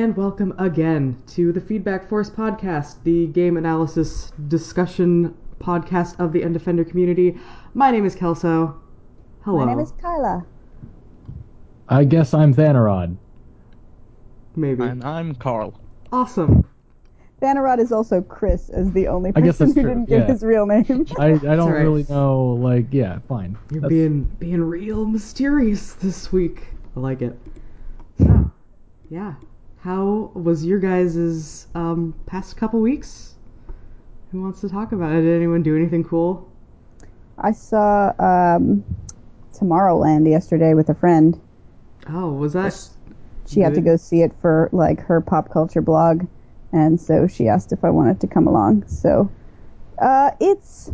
and welcome again to the Feedback Force podcast, the game analysis discussion podcast of the Undefender community. My name is Kelso. Hello. My name is Kyla. I guess I'm Thanarod. Maybe. And I'm Carl. Awesome. Thanarod is also Chris, as the only I guess person that's who true, didn't give yeah. his real name. I, I don't right. really know, like, yeah, fine. You're That's- being being real mysterious this week. I like it. So, yeah. How was your guys' um, past couple weeks? Who wants to talk about it? Did anyone do anything cool? I saw um, Tomorrowland yesterday with a friend. Oh, was that? She had to go see it for like her pop culture blog, and so she asked if I wanted to come along. So uh, it's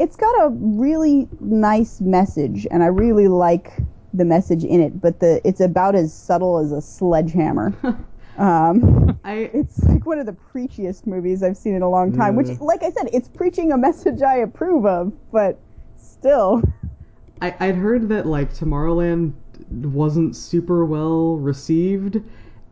it's got a really nice message, and I really like the message in it. But the it's about as subtle as a sledgehammer. um, I it's like one of the preachiest movies I've seen in a long time. Which, like I said, it's preaching a message I approve of, but still, I, I'd heard that like Tomorrowland wasn't super well received,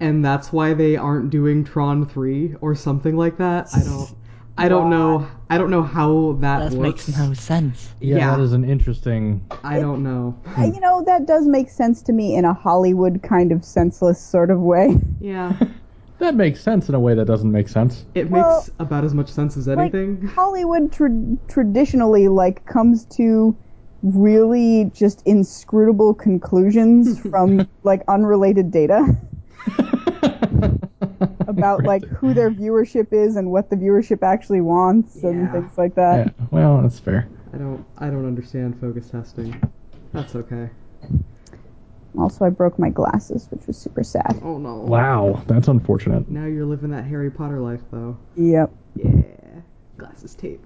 and that's why they aren't doing Tron three or something like that. I don't, I don't know. I don't know how that, That works. makes no sense. yeah, yeah. that is an interesting. I don't know. You know that does make sense to me in a Hollywood kind of senseless sort of way. Yeah, That makes sense in a way that doesn't make sense. it Well, makes about as much sense as Like anything. Hollywood tra- traditionally like comes to really just inscrutable conclusions from like unrelated data about like who their viewership is and what the viewership actually wants and Yeah. things like that. Yeah, well, that's fair. I don't. I don't understand focus testing. That's okay. Also, I broke my glasses, which was super sad. Oh no. Wow, that's unfortunate. Now you're living that Harry Potter life, though. Yep. Yeah. Glasses tape.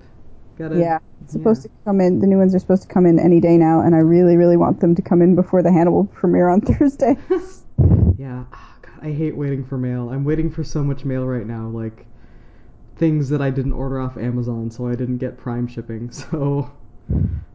Gotta. Yeah, it's supposed to come in. The new ones are supposed to come in any day now, and I really, really want them to come in before the Hannibal premiere on Thursday. Yeah. I hate waiting for mail. I'm waiting for so much mail right now, like things that I didn't order off Amazon, so I didn't get Prime shipping. So,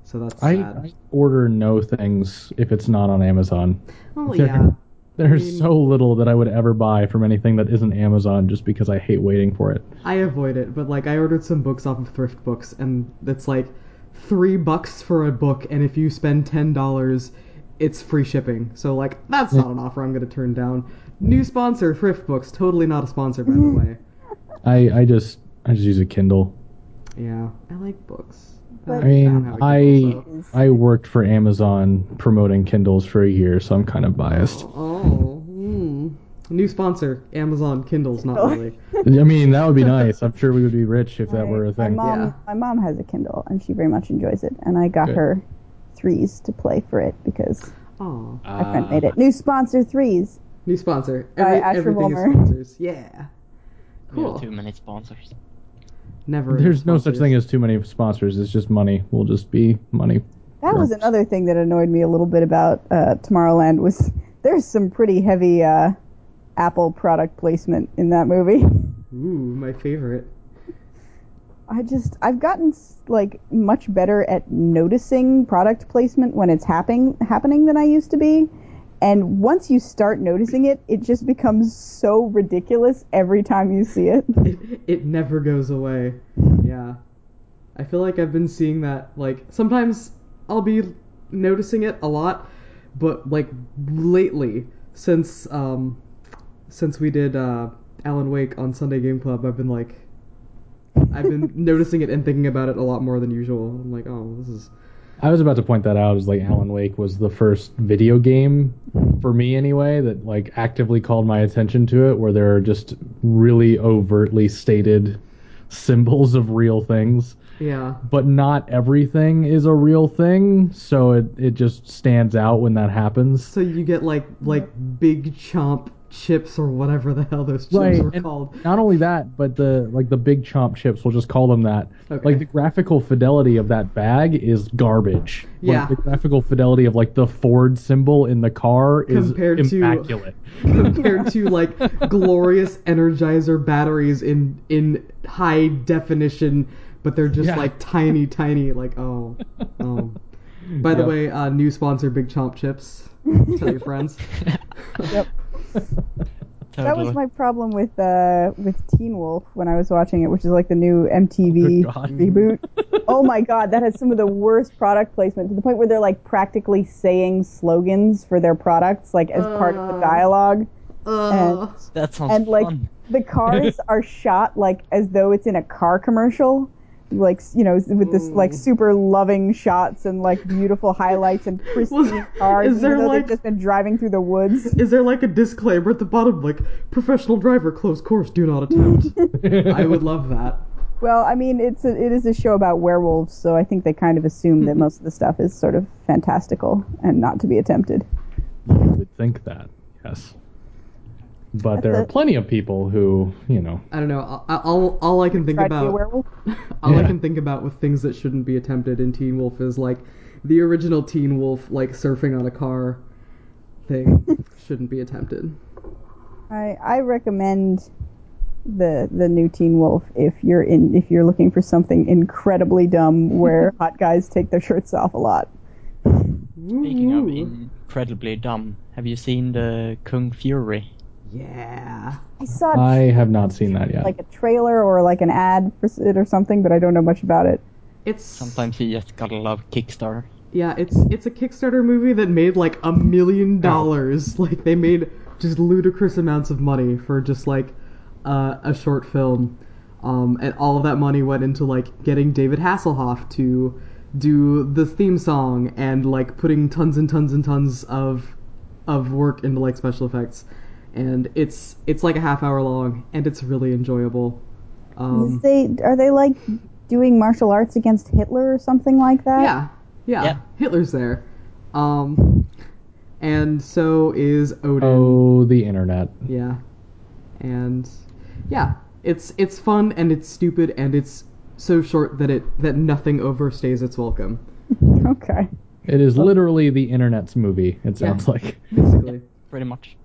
so that's I, sad. I order no things if it's not on Amazon. well, there- yeah. There's mean- so little that I would ever buy from anything that isn't Amazon just because I hate waiting for it. I avoid it, but like I ordered some books off of thrift books, and it's like three bucks for a book, and if you spend ten dollars, it's free shipping. So like that's not an offer I'm gonna turn down. New sponsor, thrift books. Totally not a sponsor, by the way. I, I just I just use a Kindle. Yeah, I like books. But- I mean, have a I Kindle, so- I worked for Amazon promoting Kindles for a year, so I'm kind of biased. Oh, hmm. new sponsor, Amazon Kindles. Not really. I mean, that would be nice. I'm sure we would be rich if that were a thing. My thing. mom, Yeah. my mom has a Kindle, and she very much enjoys it. And I got Good. her threes to play for it because Oh, my friend made it. New sponsor threes. New sponsor. By Every, Asher everything is sponsors. Yeah. We have Cool. too many sponsors. Never. There's no such thing as too many sponsors. It's just money. We'll just be money. That Sure. was another thing that annoyed me a little bit about uh, Tomorrowland was there's some pretty heavy uh, Apple product placement in that movie. Ooh, my favorite. I just I've gotten s- like much better at noticing product placement when it's happening happening than I used to be. And once you start noticing it, it just becomes so ridiculous every time you see it. It, it never goes away. Yeah. I feel like I've been seeing that, like, sometimes I'll be noticing it a lot, but, like, lately, since, um, since we did, uh, Alan Wake on Sunday Game Club, I've been, like, I've been noticing it and thinking about it a lot more than usual. I'm like, oh, this is, I was about to point that out as like Alan Wake was the first video game for me anyway that like actively called my attention to it where there are just really overtly stated symbols of real things yeah. but not everything is a real thing so it, it just stands out when that happens So you get, like, like, big chomp chips or whatever the hell those chips Right, were and called. not only that but the like the big chomp chips we'll just call them that Okay. like the graphical fidelity of that bag is garbage Like, Yeah. the graphical fidelity of like the ford symbol in the car is Compared to- immaculate compared to like glorious energizer batteries in in high definition but they're just Yeah. like tiny tiny like oh oh by the Yep. way uh new sponsor big chomp chips tell your friends Yep. That was my problem with uh with Teen Wolf when I was watching it, which is like the new MTV Oh, reboot. oh my god, that has some of the worst product placement to the point where they're like practically saying slogans for their products, like as part of the Uh. dialogue. Uh, That sounds and like fun. the cars are shot like as though it's in a car commercial like you know with this like mm. super loving shots and like beautiful highlights and pristine cars is there, even though like- they've just been driving through the woods is there like a disclaimer at the bottom, like professional driver, close course, do not attempt? I would love that. well i mean it's a, it is a show about werewolves so i think they kind of assume that mm-hmm. most of the stuff is sort of fantastical and not to be attempted You would think that, yes. But there are plenty of people who, you know, I don't know. All, all, all I can think try to be a about, werewolf all I Yeah. can think about with things that shouldn't be attempted in Teen Wolf is like the original Teen Wolf, like surfing on a car thing, shouldn't be attempted. I, I recommend the the new Teen Wolf if you're in if you're looking for something incredibly dumb where hot guys take their shirts off a lot. Speaking of Ooh. incredibly dumb, have you seen the Kung Fury? Yeah. I saw I have not seen that yet. like a trailer or like an ad for it or something, but I don't know much about it. It's Sometimes you just gotta love Kickstarter. Yeah, it's it's a Kickstarter movie that made like a million dollars. Like they made just ludicrous amounts of money for just like uh, a short film, um, and all of that money went into like getting David Hasselhoff to do the theme song and like putting tons and tons and tons of of work into like special effects. And it's it's like a half hour long, and it's really enjoyable. Um, they are they like doing martial arts against Hitler or something like that? Yeah, yeah. Yep. Hitler's there. Um, and so is Odin. oh, the internet. Yeah, and yeah, it's it's fun and it's stupid and it's so short that it that nothing overstays its welcome. Okay. It is literally the internet's movie, it sounds like. Basically, Pretty much.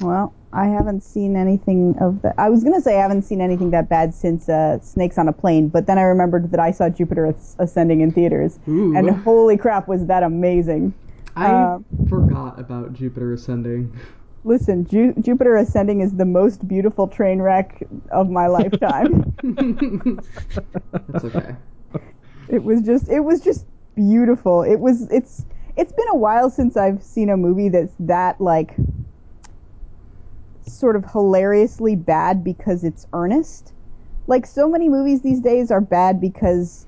Well, I haven't seen anything of that. I was gonna say I haven't seen anything that bad since uh, Snakes on a Plane, but then I remembered that I saw Jupiter Ascending in theaters, Ooh. and holy crap, was that amazing! I Uh, forgot about Jupiter Ascending. Listen, Ju- Jupiter Ascending is the most beautiful train wreck of my lifetime. That's okay. it was just, it was just beautiful. It was, it's, it's been a while since I've seen a movie that's that like sort of hilariously bad because it's earnest. Like so many movies these days are bad because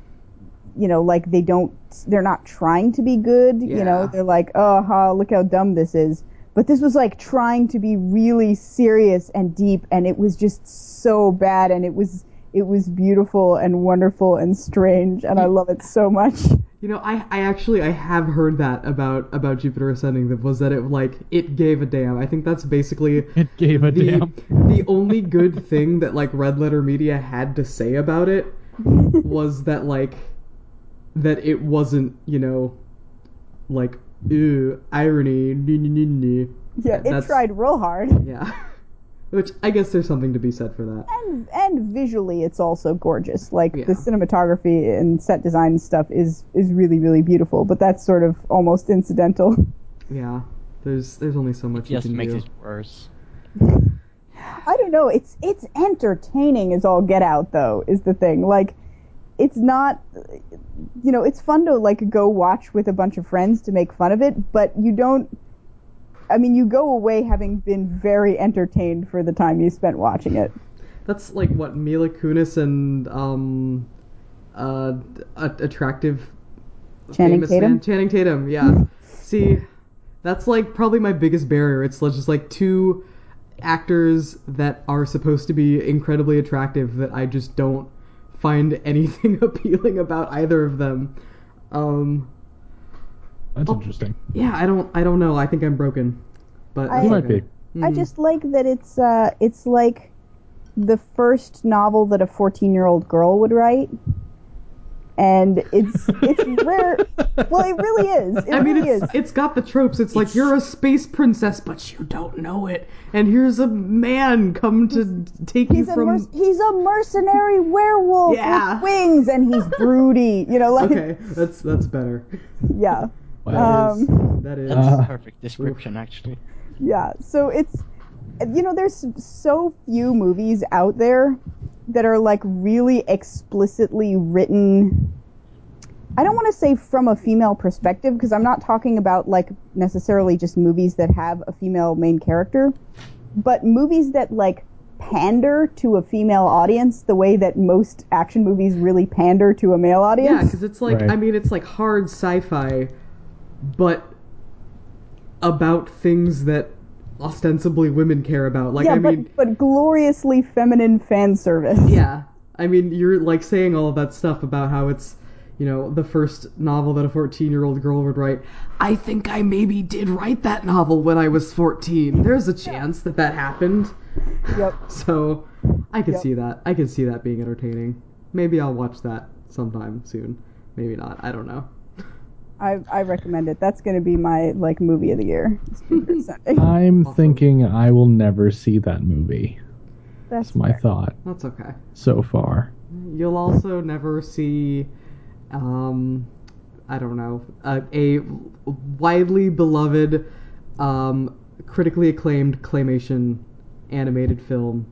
you know, like they don't they're not trying to be good, you know, they're like, "Oh, ha, look how dumb this is." But this was like trying to be really serious and deep and it was just so bad and it was it was beautiful and wonderful and strange and I love it so much. You know, I, I actually I have heard that about about Jupiter Ascending that was that it like it gave a damn. I think that's basically It gave a the damn. the only good thing that like Red Letter Media had to say about it was that like that it wasn't you know like ew irony nee, nee, nee, nee. Yeah, it That's- tried real hard. yeah which I guess there's something to be said for that. And and visually it's also gorgeous. Like Yeah. the cinematography and set design stuff is is really really beautiful but that's sort of almost incidental. Yeah. There's there's only so much you Just can makes do. it worse. i don't know. It's it's entertaining as all get out though is the thing. Like it's not you know it's fun to like go watch with a bunch of friends to make fun of it but you don't i mean you go away having been very entertained for the time you spent watching it that's like what Mila Kunis and um uh a- attractive Channing famous Tatum? man- Channing Tatum, yeah. See, that's like probably my biggest barrier. It's just like two actors that are supposed to be incredibly attractive that I just don't find anything appealing about either of them. Um, That's Oh. interesting. yeah, I don't, I don't know. I think I'm broken, but I- that's You might okay. be. I Mhm. just like that it's uh it's like the first novel that a 14-year-old girl would write. And it's it's rare. Well, it really is. It I mean, really it's is. it's got the tropes. It's like you're a space princess, but you don't know it, and here's a man come to take you He's a from. merc- he's a mercenary werewolf Yeah. with wings, and he's broody. You know, like Okay, that's that's better. yeah, Wow. That is- Um, that is. That's Uh, a perfect description, actually. yeah. So it's you know, there's so few movies out there that are like really explicitly written. I don't want to say from a female perspective because I'm not talking about like necessarily just movies that have a female main character, but movies that like pander to a female audience the way that most action movies really pander to a male audience. Yeah, because it's like Right. I mean it's like hard sci-fi, but about things that ostensibly women care about. Like yeah, I mean, but but gloriously feminine fan service. yeah, I mean you're like saying all of that stuff about how it's you know the first novel that a 14 year old girl would write. I think I maybe did write that novel when I was 14. There's a chance that that happened. Yep. So I could Yep. see that. I could see that being entertaining. Maybe I'll watch that sometime soon. Maybe not. I don't know. I I recommend it. That's going to be my like movie of the year. I'm thinking I will never see that movie. That's That's my fair. thought That's okay. so far. You'll also never see, um, I don't know, a, a widely beloved, um, critically acclaimed claymation animated film,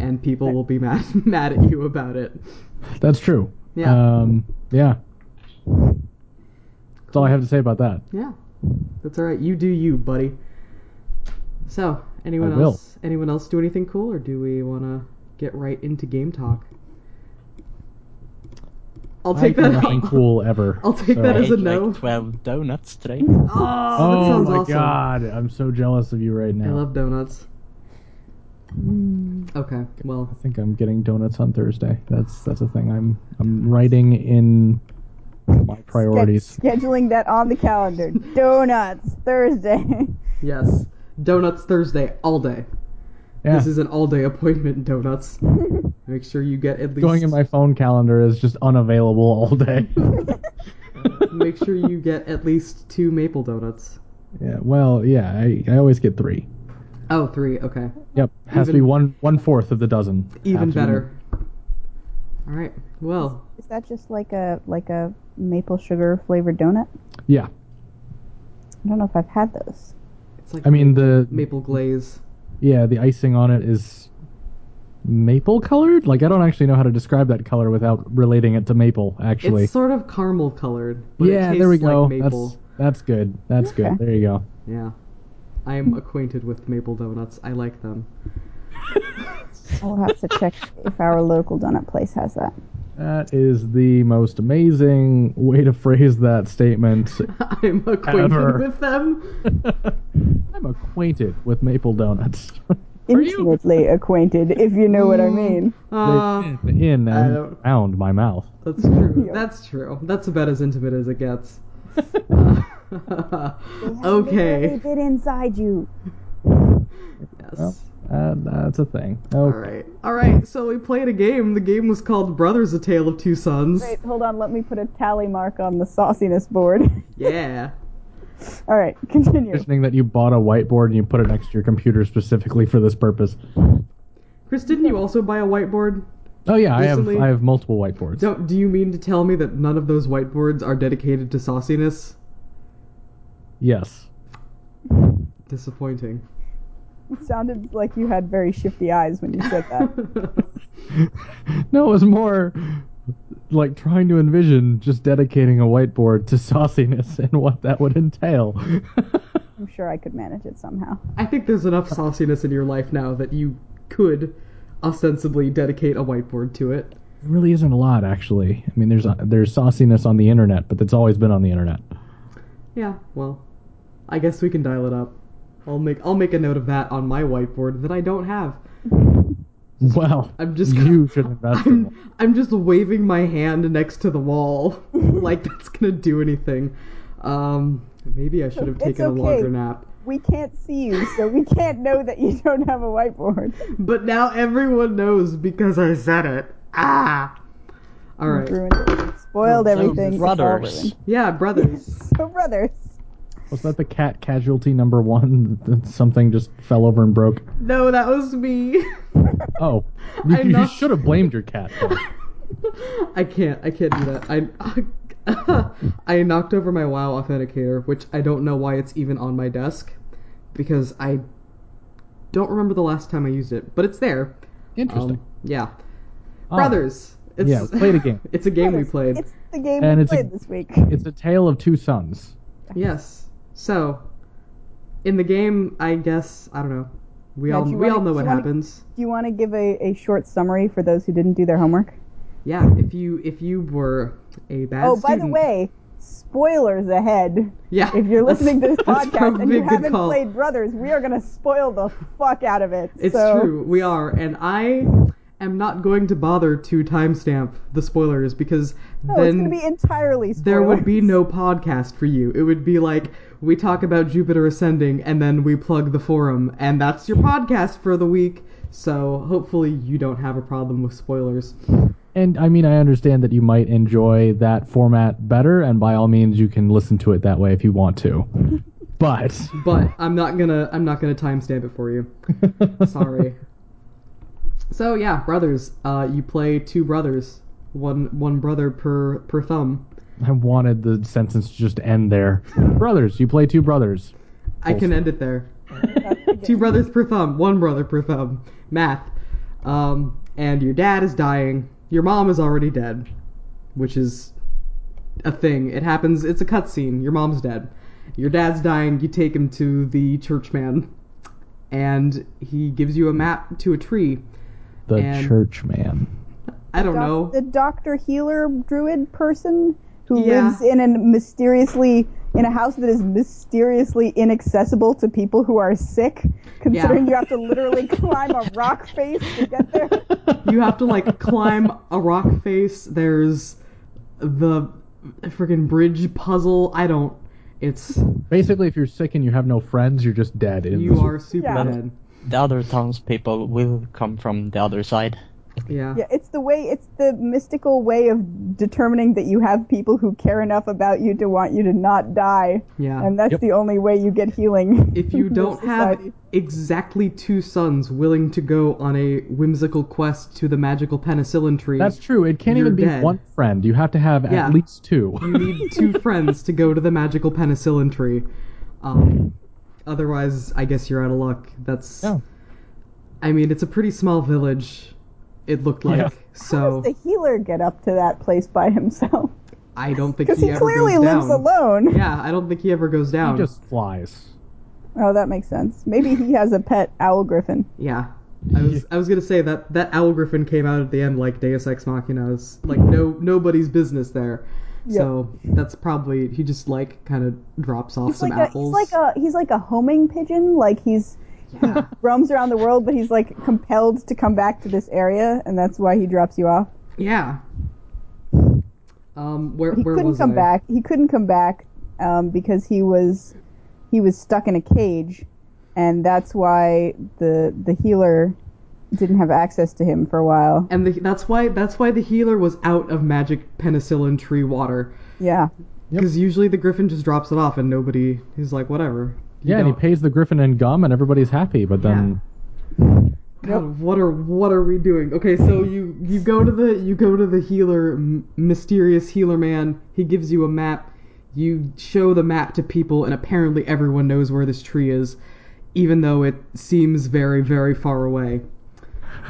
and people will be mad mad at you about it. That's true. Yeah. Um, yeah. That's all I have to say about that. Yeah, that's all right. You do you, buddy. So, anyone I will. else? Anyone else do anything cool, or do we want to get right into game talk? I'll I take do that. nothing cool ever. I'll take so- that as a ate no. like 12 donuts today. Oh, that Oh sounds my awesome. god, I'm so jealous of you right now. I love donuts. Mm. Okay, well, I think I'm getting donuts on Thursday. That's that's a thing. I'm I'm writing in my priorities. Sch- scheduling that on the calendar. Donuts Thursday. yes. Donuts Thursday, all day. Yeah. This is an all day appointment, donuts. Make sure you get at least. Going in my phone calendar is just unavailable all day. Make sure you get at least two maple donuts. yeah. Well, yeah. I, I always get three. Oh, three, okay. Yep. Has to be one one fourth of the dozen. Even Have better. Alright, well, Is that just like a like a maple sugar flavored donut? Yeah. I don't know if I've had those. it's like I mean the maple glaze. yeah the icing on it is maple colored. Like I don't actually know how to describe that color without relating it to maple. Actually. It's sort of caramel colored. But it yeah. tastes There we like go. maple. that's that's good. That's Okay. good. There you go. Yeah. I am acquainted with maple donuts. I like them. I'll have to check if our local donut place has that. That is the most amazing way to phrase that statement. I'm acquainted Ever. with them. I'm acquainted with maple donuts. Intimately acquainted, if you know what I mean. Uh, They've in I and around my mouth. that's true. Yeah. That's true. That's about as intimate as it gets. Literally okay. bit inside you. Yes. Well, uh, that's a thing. All Okay. right. All right. So we played a game. The game was called Brothers: A Tale of Two Sons. Wait, hold on. Let me put a tally mark on the sauciness board. Yeah. All right, continue. Mentioning that you bought a whiteboard and you put it next to your computer specifically for this purpose. Chris, didn't you also buy a whiteboard? Oh yeah, I have I have multiple whiteboards. Don't. Do you mean to tell me that none of those whiteboards are dedicated to sauciness? Yes. Disappointing. It sounded like you had very shifty eyes when you said that. no, it was more like trying to envision just dedicating a whiteboard to sauciness and what that would entail. I'm sure I could manage it somehow. I think there's enough sauciness in your life now that you could ostensibly dedicate a whiteboard to it. There really isn't a lot, actually. I mean, there's there's sauciness on the internet, but that's always been on the internet. Yeah. Well, I guess we can dial it up. I'll make I'll make a note of that on my whiteboard that I don't have. Well, I'm just you should invest in one. I'm, I'm just waving my hand next to the wall like that's gonna do anything. Um, maybe I should have It's taken a longer nap. We can't see you, so we can't know that you don't have a whiteboard. But now everyone knows because I said it. Ah. All right. Ruined it. Spoiled So, everything. It's brothers. Yeah, brothers. So brothers. Was that the cat casualty number one? That something just fell over and broke. no, that was me. Oh, you, I you knocked- should have blamed your cat. then. I can't. I can't do that. I I knocked over my WoW authenticator, which I don't know why it's even on my desk, because I don't remember the last time I used it, but it's there. Interesting. Um, yeah. Oh, Brothers. It's, yeah, played a game. it's a game we Brothers, played. It's the game And we it's a- played this week. It's a tale of two sons. Yes. So, in the game, I guess I don't know. We all we wanna- all know what wanna- happens. Do you want to give a, a short summary for those who didn't do their homework? Yeah. If you if you were a bad oh, by the way, spoilers ahead. yeah. If you're listening to this podcast and you haven't call. played Brothers, we are going to spoil the fuck out of it. It's so, true. We are, and I am not going to bother to timestamp the spoilers because No, it's going to be entirely spoilers. there would be no podcast for you. It would be like we talk about Jupiter ascending and then we plug the forum, and that's your podcast for the week. So hopefully you don't have a problem with spoilers. And I mean, I understand that you might enjoy that format better, and by all means, you can listen to it that way if you want to. But But I'm not gonna I'm not gonna timestamp it for you. Sorry. So yeah, brothers. Uh, you play two brothers, one one brother per per thumb. I wanted the sentence to just end there. Brothers, you play two brothers. I can end it there. Two brothers per thumb, one brother per thumb. Math. Um, and your dad is dying. Your mom is already dead, which is a thing. It happens. It's a cutscene. Your mom's dead. Your dad's dying. You take him to the churchman, and he gives you a map to a tree. The churchman. I don't Doc- know. The doctor healer druid person who Yeah. lives in a mysteriously in a house that is mysteriously inaccessible to people who are sick, considering Yeah. you have to literally climb a rock face to get there. You have to like climb a rock face. There's the freaking bridge puzzle. I don't. It's Basically, if you're sick and you have no friends, you're just dead. In you this- are super Yeah. dead. The other townspeople will come from the other side. Yeah. Yeah, it's the way it's the mystical way of determining that you have people who care enough about you to want you to not die. Yeah. And that's Yep. the only way you get healing. if you don't have exactly two sons willing to go on a whimsical quest to the magical penicillin tree, That's true. It can't even be dead. one friend. You have to have Yeah. at least two. you need two friends to go to the magical penicillin tree. Um, otherwise, I guess you're out of luck. That's. Yeah. I mean, it's a pretty small village. It looked like Yeah. so. How does the healer get up to that place by himself? I don't think Because he, he, ever clearly goes lives down. alone. Yeah, I don't think he ever goes down. He just flies. Oh, that makes sense. Maybe he has a pet owl griffin. Yeah. I was I was gonna say that that owl griffin came out at the end like Deus Ex Machina. It's like no nobody's business there. So that's probably he just like kind of drops off He's some like a apples. he's like a he's like a homing pigeon. Like he's yeah. roams around the world, but he's like compelled to come back to this area, and that's why he drops you off. yeah. Um, where He where couldn't was come I? back. He couldn't come back um, because he was he was stuck in a cage, and that's why the the healer didn't have access to him for a while. And the, that's why that's why the healer was out of magic penicillin tree water. Yeah. Because usually the griffin just drops it off and nobody he's like whatever. You Yeah, and he pays the griffin in gum, and everybody's happy. But then, God, what are what are we doing? Okay, so you you go to the you go to the healer, m- mysterious healer man. He gives you a map. You show the map to people, and apparently everyone knows where this tree is, even though it seems very very far away.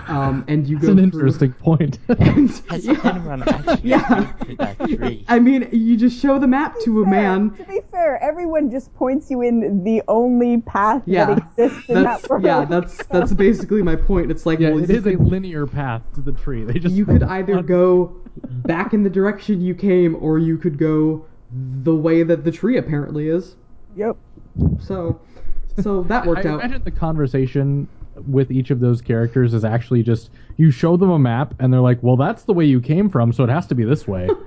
Um, and you that's go an through- interesting point. And, Has yeah. anyone actually Yeah. that tree? I mean, you just show the map to a Fair. man. To be fair, everyone just points you in the only path Yeah, that exists in that's that world. yeah, that's that's basically my point. It's like yeah, well, it you a linear path to the tree. They just you could either go back in the direction you came or you could go the way that the tree apparently is Yep. so so that worked I out imagine the conversation with each of those characters is actually just you show them a map and they're like, "Well, that's the way you came from, so it has to be this way."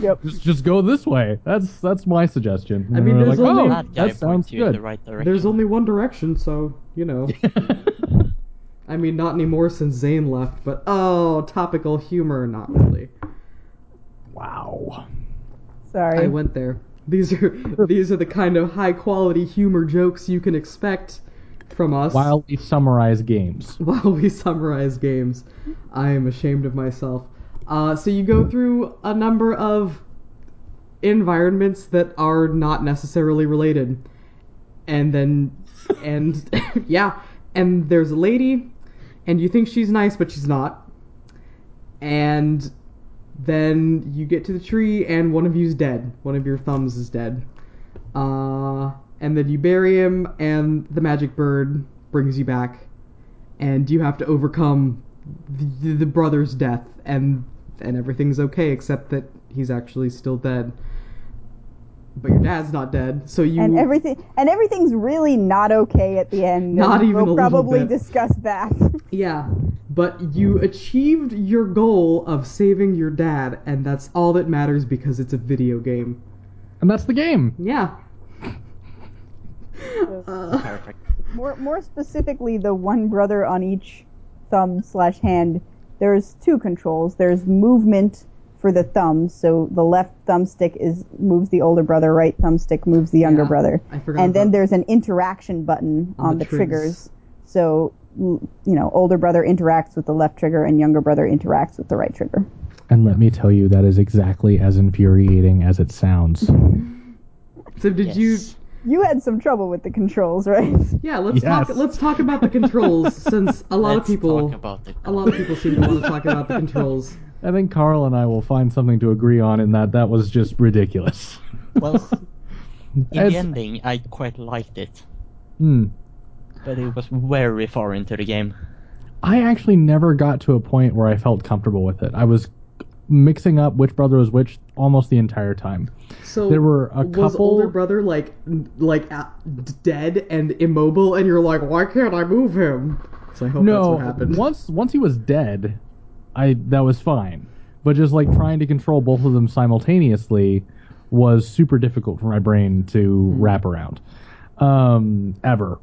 Yep. just just go this way. That's that's my suggestion. I And mean, they're there's like, only- "Oh, that guy that sounds points you in good." the right direction. there's only one direction so you know i mean not anymore since Zayn left but oh topical humor not really wow. Sorry. i went there these are these are the kind of high quality humor jokes you can expect from us While we summarize games. while we summarize games. I am ashamed of myself. Uh, so you go through a number of environments that are not necessarily related, and then and yeah, and there's a lady, and you think she's nice, but she's not. And then you get to the tree, and one of you's dead. One of your thumbs is dead. Uh, and then you bury him, and the magic bird brings you back, and you have to overcome the, the brother's death, and and everything's okay except that he's actually still dead. But your dad's not dead, so you and everything and everything's really not okay at the end. Not and even we'll a little probably discuss that. Yeah, but you achieved your goal of saving your dad, and that's all that matters because it's a video game. And that's the game. Yeah. Uh, Perfect. more more specifically, the one brother on each thumb slash hand. There's two controls. There's movement for the thumbs, so the left thumbstick is moves the older brother, right thumbstick moves the younger Yeah, brother. I forgot And then there's an interaction button On on, the the, trigs. triggers. So you know, older brother interacts with the left trigger, and younger brother interacts with the right trigger. And let me tell you, that is exactly as infuriating as it sounds. so did? Yes. You had some trouble with the controls, right? Yeah, let's talk. Let's talk about the controls since a lot of Let's people, talk about the a lot of people seem to want to talk about the controls. I think Carl and I will find something to agree on in that that was just ridiculous. Well, in As- the ending, I quite liked it, Hmm. but it was very far into the game. I actually never got to a point where I felt comfortable with it. I was mixing up which brother was which almost the entire time. So There were a was couple- older brother like like uh, dead and immobile, and you're like, why can't I move him? So I hope no, that's what happened. once once he was dead, I that was fine. But just like trying to control both of them simultaneously was super difficult for my brain to Hmm. wrap around. Um, ever,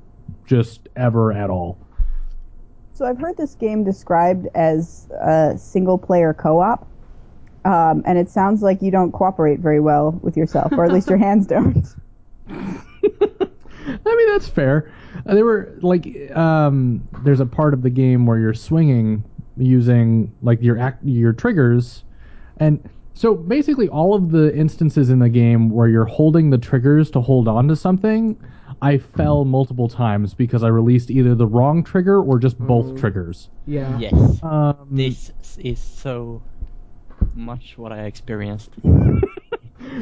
just ever at all. So I've heard this game described as a single player co-op. Um, and it sounds like you don't cooperate very well with yourself, or at least your hands don't. I mean, that's fair. Uh, there were like, um, there's a part of the game where you're swinging using like your act, your triggers, and so basically all of the instances in the game where you're holding the triggers to hold on to something, I fell multiple times because I released either the wrong trigger or just both triggers. yeah. Yes, Um, this is so much what I experienced.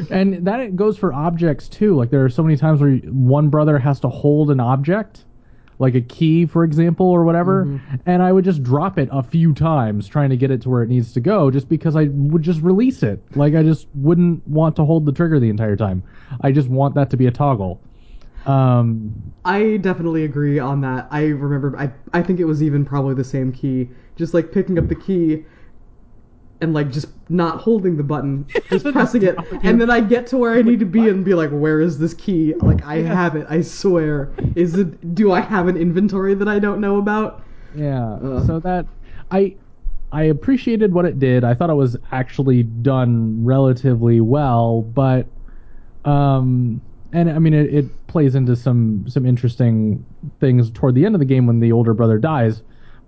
and that goes for objects too. Like there are so many times where one brother has to hold an object, like a key, for example, or whatever, and I would just drop it a few times trying to get it to where it needs to go, just because I would just release it. Like I just wouldn't want to hold the trigger the entire time. I just want that to be a toggle. Um, I definitely agree on that. I remember. I I think it was even probably the same key. Just like picking up the key. And like just not holding the button, just pressing it, and then I get to where I need to be and be like, "Where is this key? Like I have it, I swear. Is it? Do I have an inventory that I don't know about?" Yeah. Ugh. So that I I appreciated what it did. I thought it was actually done relatively well, but um and I mean it, it plays into some some interesting things toward the end of the game when the older brother dies.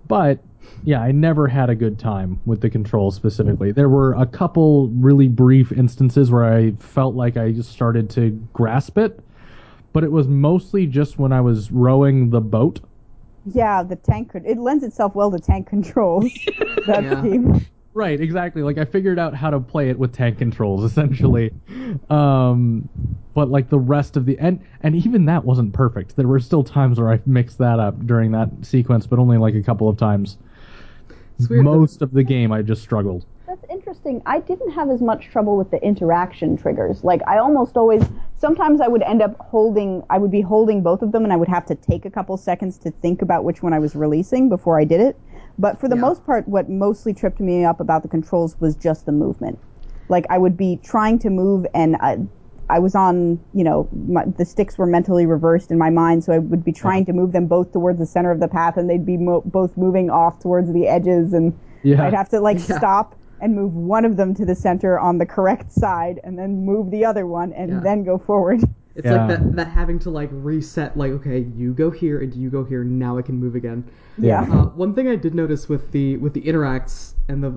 But yeah, I never had a good time with the controls specifically. There were a couple really brief instances where I felt like I just started to grasp it, but it was mostly just when I was rowing the boat Yeah, the tank. con- It lends itself well to tank controls. That Yeah. Right, exactly. Like I figured out how to play it with tank controls essentially. um but like the rest of the and and even that wasn't perfect. There were still times where I mixed that up during that sequence, but only like a couple of times. Weird. Most of the game I just struggled. That's interesting. I didn't have as much trouble with the interaction triggers. Like I almost always sometimes I would end up holding I would be holding both of them and I would have to take a couple seconds to think about which one I was releasing before I did it. But for the Yeah. most part what mostly tripped me up about the controls was just the movement. Like I would be trying to move and I I was on, you know, my, the sticks were mentally reversed in my mind, so I would be trying to move them both towards the center of the path, and they'd be mo- both moving off towards the edges, and Yeah. I'd have to like Yeah. stop and move one of them to the center on the correct side, and then move the other one, and Yeah. then go forward. It's Yeah. like that that having to like reset. Like, okay, you go here and you go here. Now I can move again. Yeah. Uh, one thing I did notice with the with the interacts and the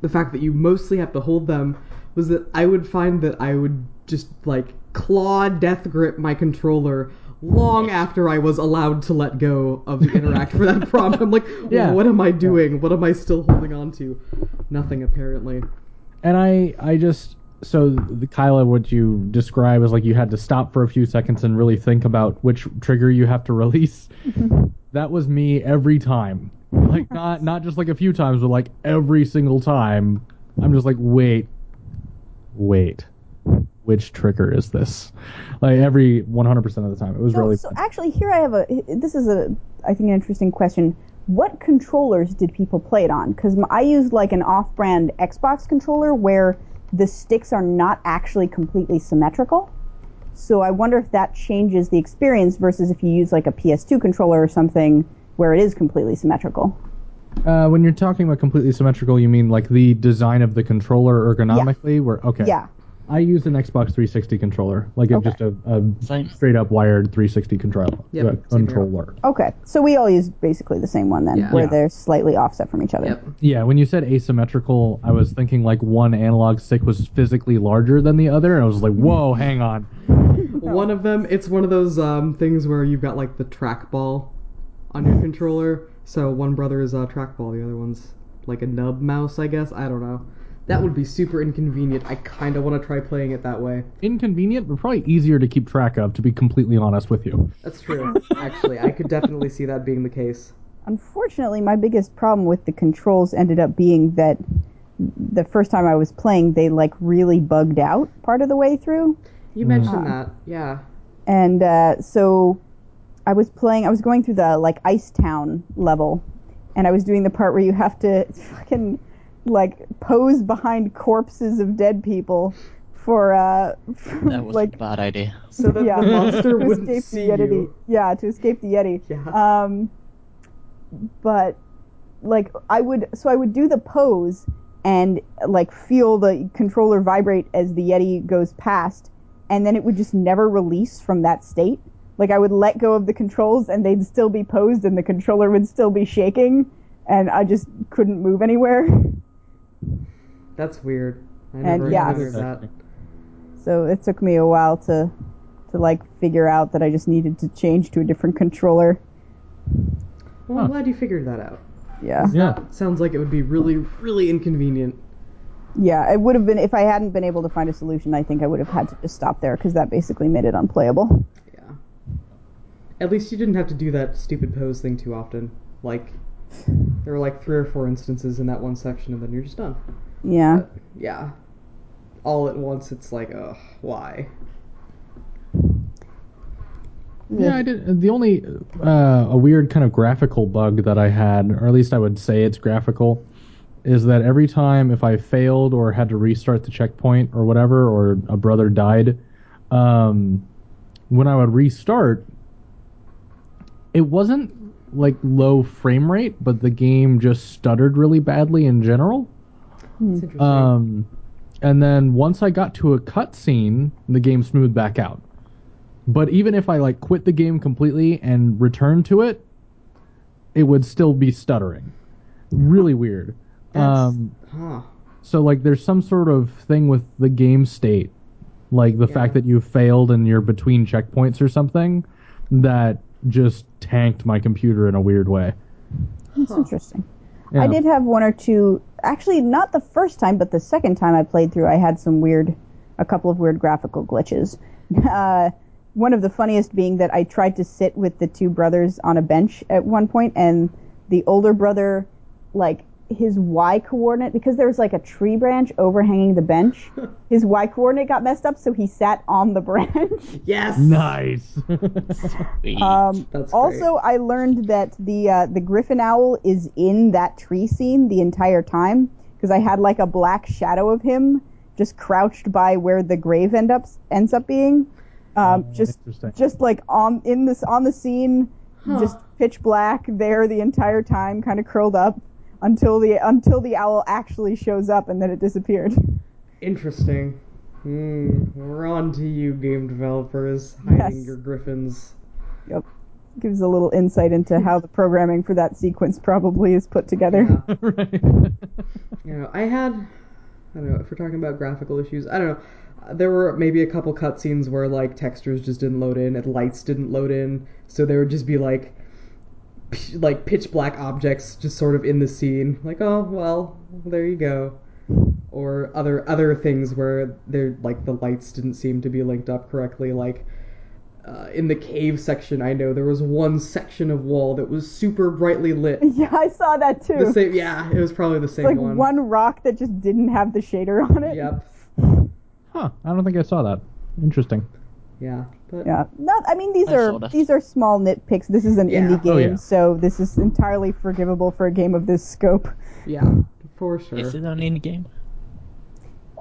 the fact that you mostly have to hold them was that I would find that I would just like claw death grip my controller long after I was allowed to let go of the interact for that prompt. I'm like, Yeah. what am I doing? What am I still holding on to? Nothing apparently. And I, I just so the Kyla, what you describe is like you had to stop for a few seconds and really think about which trigger you have to release. that was me every time. Like not not just like a few times, but like every single time. I'm just like, wait, wait, which trigger is this? Like every 100% of the time. It was So, really so fun. actually, here I have a. This is a, I think, an interesting question. What controllers did people play it on? Because I used like an off-brand Xbox controller where the sticks are not actually completely symmetrical. So I wonder if that changes the experience versus if you use like a PS2 controller or something where it is completely symmetrical. Uh, when you're talking about completely symmetrical, you mean like the design of the controller ergonomically? Where okay, Yeah. I use an Xbox 360 controller, like a, Okay. just a, a straight up wired 360 controller. Yep, uh, controller. Okay, so we all use basically the same one then, Yeah. where Yeah. they're slightly offset from each other. Yep. Yeah, when you said asymmetrical, I was thinking like one analog stick was physically larger than the other, and I was like, whoa, hang on. One of them, it's one of those um, things where you've got like the trackball on your controller. So one brother is a trackball, the other one's like a nub mouse, I guess. I don't know. That would be super inconvenient. I kind of want to try playing it that way. Inconvenient, but probably easier to keep track of, to be completely honest with you. That's true. Actually, I could definitely see that being the case. Unfortunately, my biggest problem with the controls ended up being that the first time I was playing, they like really bugged out part of the way through. You mentioned that, yeah. And uh, so I was playing, I was going through the like Ice Town level, and I was doing the part where you have to fucking like pose behind corpses of dead people for, uh, for, That was like a bad idea. So that yeah, the monster to wouldn't escape see the Yeti. you. Yeah, to escape the Yeti. Yeah. Um, but like I would, so I would do the pose and like feel the controller vibrate as the Yeti goes past, and then it would just never release from that state. Like I would let go of the controls and they'd still be posed and the controller would still be shaking, and I just couldn't move anywhere. That's weird. I And never yeah. encountered that. So it took me a while to to like figure out that I just needed to change to a different controller. Well, I'm glad you figured that out. Yeah. Yeah. Sounds like it would be really, really inconvenient. Yeah, it would have been if I hadn't been able to find a solution. I think I would have had to just stop there because that basically made it unplayable. Yeah. At least you didn't have to do that stupid pose thing too often. Like, there were like three or four instances in that one section, and then you're just done. Yeah, But, yeah. All at once, it's like, ugh, why? Yeah, I did. The only uh, a weird kind of graphical bug that I had, or at least I would say it's graphical, is that every time if I failed or had to restart the checkpoint or whatever, or a brother died, um, when I would restart, it wasn't like low frame rate, but the game just stuttered really badly in general. Um, and then once I got to a cutscene, the game smoothed back out. But even if I like quit the game completely and returned to it, it would still be stuttering. Really weird. That's- Um, huh. so like there's some sort of thing with the game state, like the Yeah. fact that you failed and you're between checkpoints or something, that just tanked my computer in a weird way. that's interesting. Yeah. I did have one or two. Actually, not the first time, but the second time I played through, I had some weird, a couple of weird graphical glitches. Uh, one of the funniest being that I tried to sit with the two brothers on a bench at one point, and the older brother, like his Y coordinate, because there was like a tree branch overhanging the bench, his Y coordinate got messed up, so he sat on the branch. Yes! Nice. Sweet. Um, That's also, I learned that the uh, the griffin owl is in that tree scene the entire time because I had like a black shadow of him just crouched by where the grave end up ends up being, um, Oh, just interesting. just like on in this on the scene, just pitch black there the entire time, kind of curled up until the until the owl actually shows up and then it disappeared. Interesting. Hmm, we're on to you, game developers, hiding Yes. your griffins. Yep. Gives a little insight into how the programming for that sequence probably is put together. Yeah. right. You know, I had I don't know if we're talking about graphical issues. I don't know. Uh, There were maybe a couple cutscenes where like textures just didn't load in and lights didn't load in, so there would just be like p- like pitch black objects just sort of in the scene. Like, oh well, there you go. Or other other things where they're like the lights didn't seem to be linked up correctly. Like uh, in the cave section, I know there was one section of wall that was super brightly lit. Yeah, I saw that too. The same, yeah, it was probably the same like one. one rock that just didn't have the shader on it. Yep. Huh. I don't think I saw that. Interesting. Yeah. But Yeah, not. I mean, these I are saw that. these are small nitpicks. This is an Yeah. indie game, Oh, yeah. so this is entirely forgivable for a game of this scope. yeah, for sure. Is it an indie game?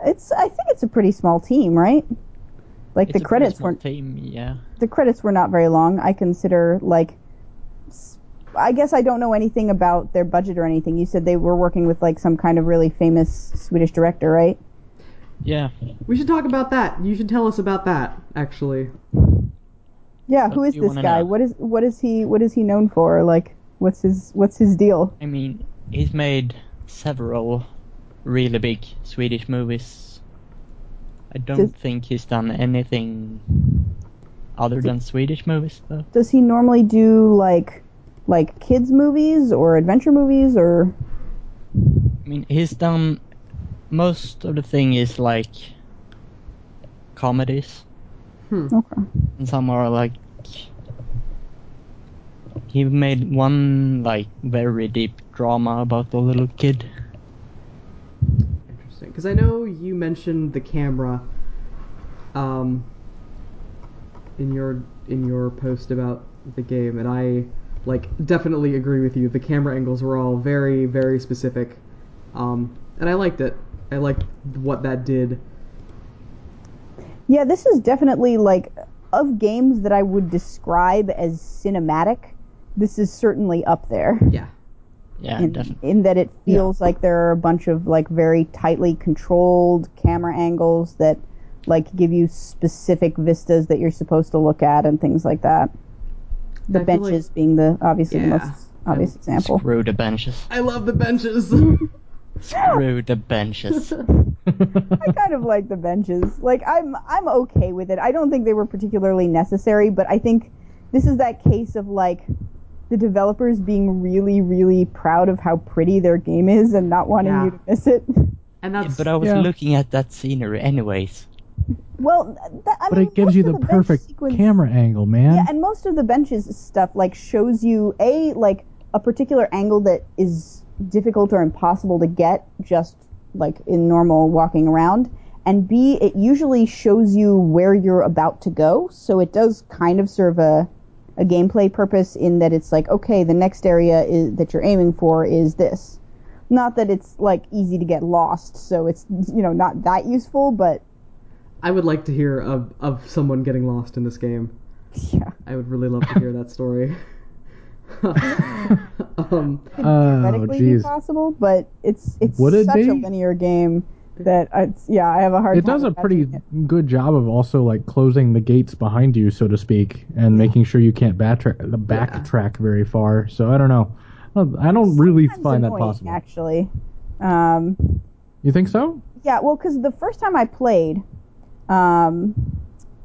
It's. I think it's a pretty small team, right? Like It's the a credits small weren't. team, yeah. The credits were not very long. I consider like. I guess I don't know anything about their budget or anything. You said they were working with like some kind of really famous Swedish director, right? Yeah. We should talk about that. You should tell us about that, actually. Yeah. What Who you this wanna guy? know? What is what is he? What is he known for? Like, what's his what's his deal? I mean, he's made several really big Swedish movies. I don't Does- think he's done anything other than Swedish movies, though. Does he normally do like like kids movies or adventure movies or I mean, he's done most of the thing is like comedies, okay. and some are like. He made one like very deep drama about the little kid. Interesting. Because I know you mentioned the camera um, in your in your post about the game, and I like definitely agree with you. The camera angles were all very very specific, um, and I liked it. I like what that did. Yeah, this is definitely like of games that I would describe as cinematic. This is certainly up there. Yeah. Yeah, in, definitely. in that it feels like there are a bunch of like very tightly controlled camera angles that like give you specific vistas that you're supposed to look at and things like that. The I feel like- benches being the obviously the most obvious example. Screw the benches. I love the benches. Screw the benches. I kind of like the benches. Like I'm I'm okay with it. I don't think they were particularly necessary, but I think this is that case of like the developers being really really proud of how pretty their game is and not wanting Yeah. you to miss it. and Yeah, that's but I was Yeah. looking at that scenery anyways. Well, that, I but mean, it gives you of the perfect sequence- camera angle, man. Yeah, and most of the benches stuff like shows you a like a particular angle that is difficult or impossible to get just like in normal walking around, and b it usually shows you where you're about to go, so it does kind of serve a a gameplay purpose in that it's like okay, the next area is, that you're aiming for is this. Not that it's like easy to get lost, so it's you know not that useful, but I would like to hear of of someone getting lost in this game. yeah. I would really love to hear that story. um, oh, theoretically be possible, but it's it's Would it such be? a linear game that it's yeah, I have a hard It time. does a pretty it. good job of also like closing the gates behind you, so to speak, and making sure you can't backtrack backtrack very far. So I don't know. I don't- I don't really Sometimes find that possible. Actually, um, You think so? yeah, well, because the first time I played, um,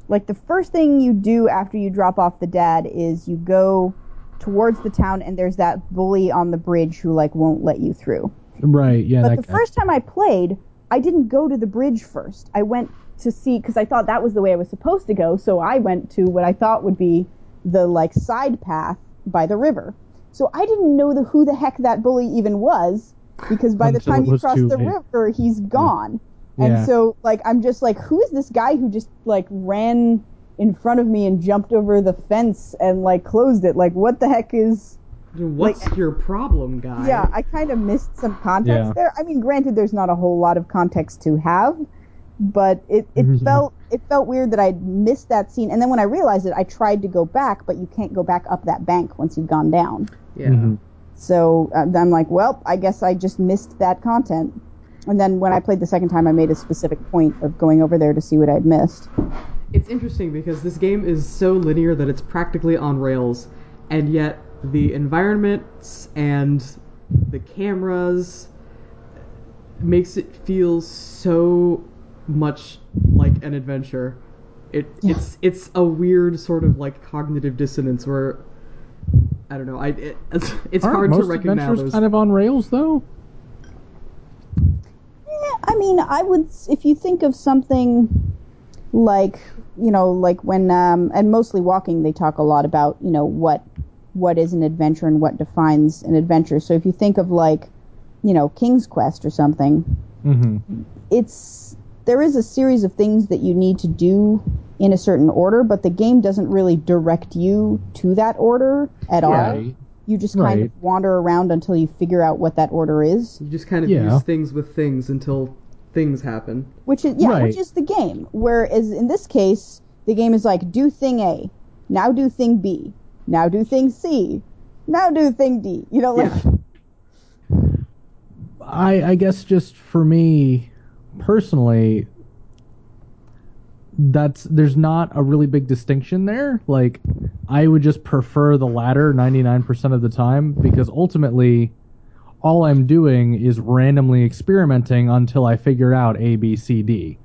like the first thing you do after you drop off the dad is you go towards the town, and there's that bully on the bridge who like won't let you through. Right. Yeah. But the guy. first time I played, I didn't go to the bridge first. I went to see because I thought that was the way I was supposed to go. So I went to what I thought would be the like side path by the river. So I didn't know the who the heck that bully even was because by the time you cross the late. river, he's gone. Yeah. And so like I'm just like, who is this guy who just like ran in front of me and jumped over the fence and like closed it? Like what the heck is? what's your problem, guy? Yeah, I kind of missed some context Yeah. there. I mean, granted, there's not a whole lot of context to have, but it, it Yeah. felt it felt weird that I'd missed that scene. And then when I realized it, I tried to go back, but you can't go back up that bank once you've gone down. yeah. Mhm. So uh, I'm like, well, I guess I just missed that content. And then when I played the second time, I made a specific point of going over there to see what I'd missed. It's interesting because this game is so linear that it's practically on rails, and yet the environments and the cameras makes it feel so much like an adventure. It it's it's a weird sort of like cognitive dissonance where I don't know. I it, it's, it's Aren't hard most to recognize adventures those. kind of on rails though? Yeah, I mean, I would if you think of something like you know, like when um, and mostly walking, they talk a lot about you know what what is an adventure and what defines an adventure. So if you think of like you know King's Quest or something, Mm-hmm. it's there is a series of things that you need to do in a certain order, but the game doesn't really direct you to that order at all. Right. You just kind Right. of wander around until you figure out what that order is. you just kind of Yeah. use things with things until things happen. Which is yeah, Right. which is the game. Whereas in this case, the game is like do thing A, now do thing B, now do thing C, now do thing D. You know, like Yeah. I I guess just for me personally that's there's not a really big distinction there. Like I would just prefer the latter 99% of the time because ultimately all I'm doing is randomly experimenting until I figure out A B C D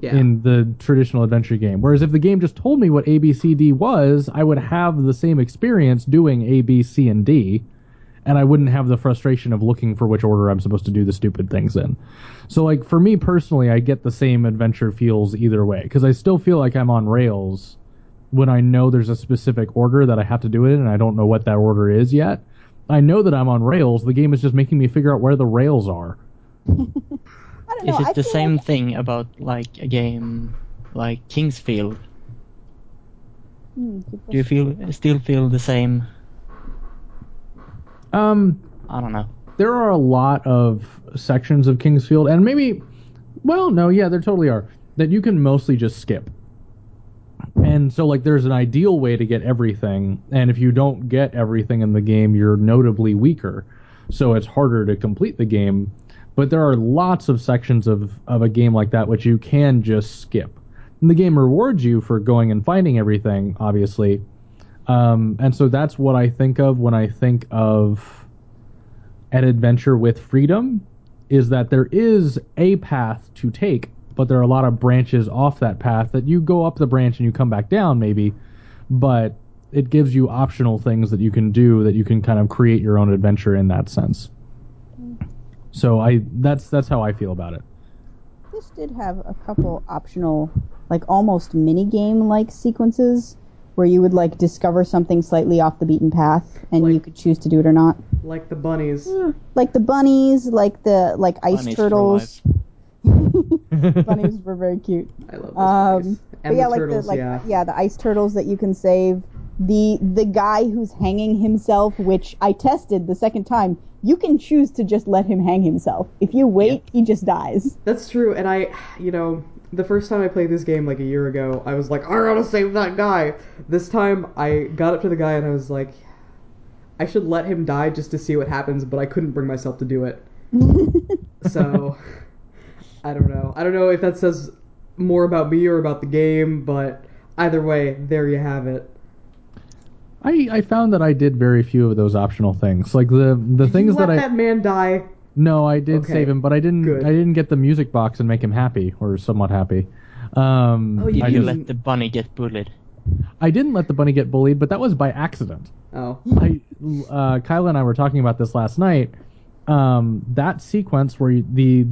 Yeah. in the traditional adventure game. Whereas if the game just told me what A B C D was, I would have the same experience doing A B C and D and I wouldn't have the frustration of looking for which order I'm supposed to do the stupid things in. So like for me personally, I get the same adventure feels either way because I still feel like I'm on rails when I know there's a specific order that I have to do it in and I don't know what that order is yet. I know that I'm on rails. The game is just making me figure out where the rails are. I don't. Is I it the same like- thing about like a game like Kingsfield? Hmm, Do you feel still feel the same? Um, I don't know. there are a lot of sections of Kingsfield, and maybe, well, no, yeah, there totally are that you can mostly just skip. And so, like, there's an ideal way to get everything, and if you don't get everything in the game, you're notably weaker. So it's harder to complete the game. But there are lots of sections of, of a game like that which you can just skip. And the game rewards you for going and finding everything, obviously. Um, and so that's what I think of when I think of an adventure with freedom is that there is a path to take, but there are a lot of branches off that path that you go up the branch and you come back down maybe, but it gives you optional things that you can do that you can kind of create your own adventure in that sense. So I that's that's how I feel about it. This did have a couple optional, like almost mini game like sequences where you would like discover something slightly off the beaten path and you could choose to do it or not. like the bunnies. Hmm. Like the bunnies, like the like ice Bunnies for turtles. bunnies were very cute. I love those Um, bunnies. but yeah, the like turtles, the like yeah. the ice turtles that you can save. The the guy who's hanging himself, which I tested the second time, you can choose to just let him hang himself. If you wait, he just dies. That's true, and I, you know, the first time I played this game like a year ago, I was like, I gotta save that guy. This time, I got up to the guy and I was like, I should let him die just to see what happens, but I couldn't bring myself to do it. so, I don't know. I don't know if that says more about me or about the game, but either way, there you have it. I, I found that I did very few of those optional things. Like the the Did things you let that I that man die? No, I did Okay, save him, but I didn't. good. I didn't get the music box and make him happy or somewhat happy. Um, Oh, you I, Did you didn't- let the bunny get bullied? I didn't let the bunny get bullied, but that was by accident. Oh, I, uh, Kyla and I were talking about this last night. Um, that sequence where you, the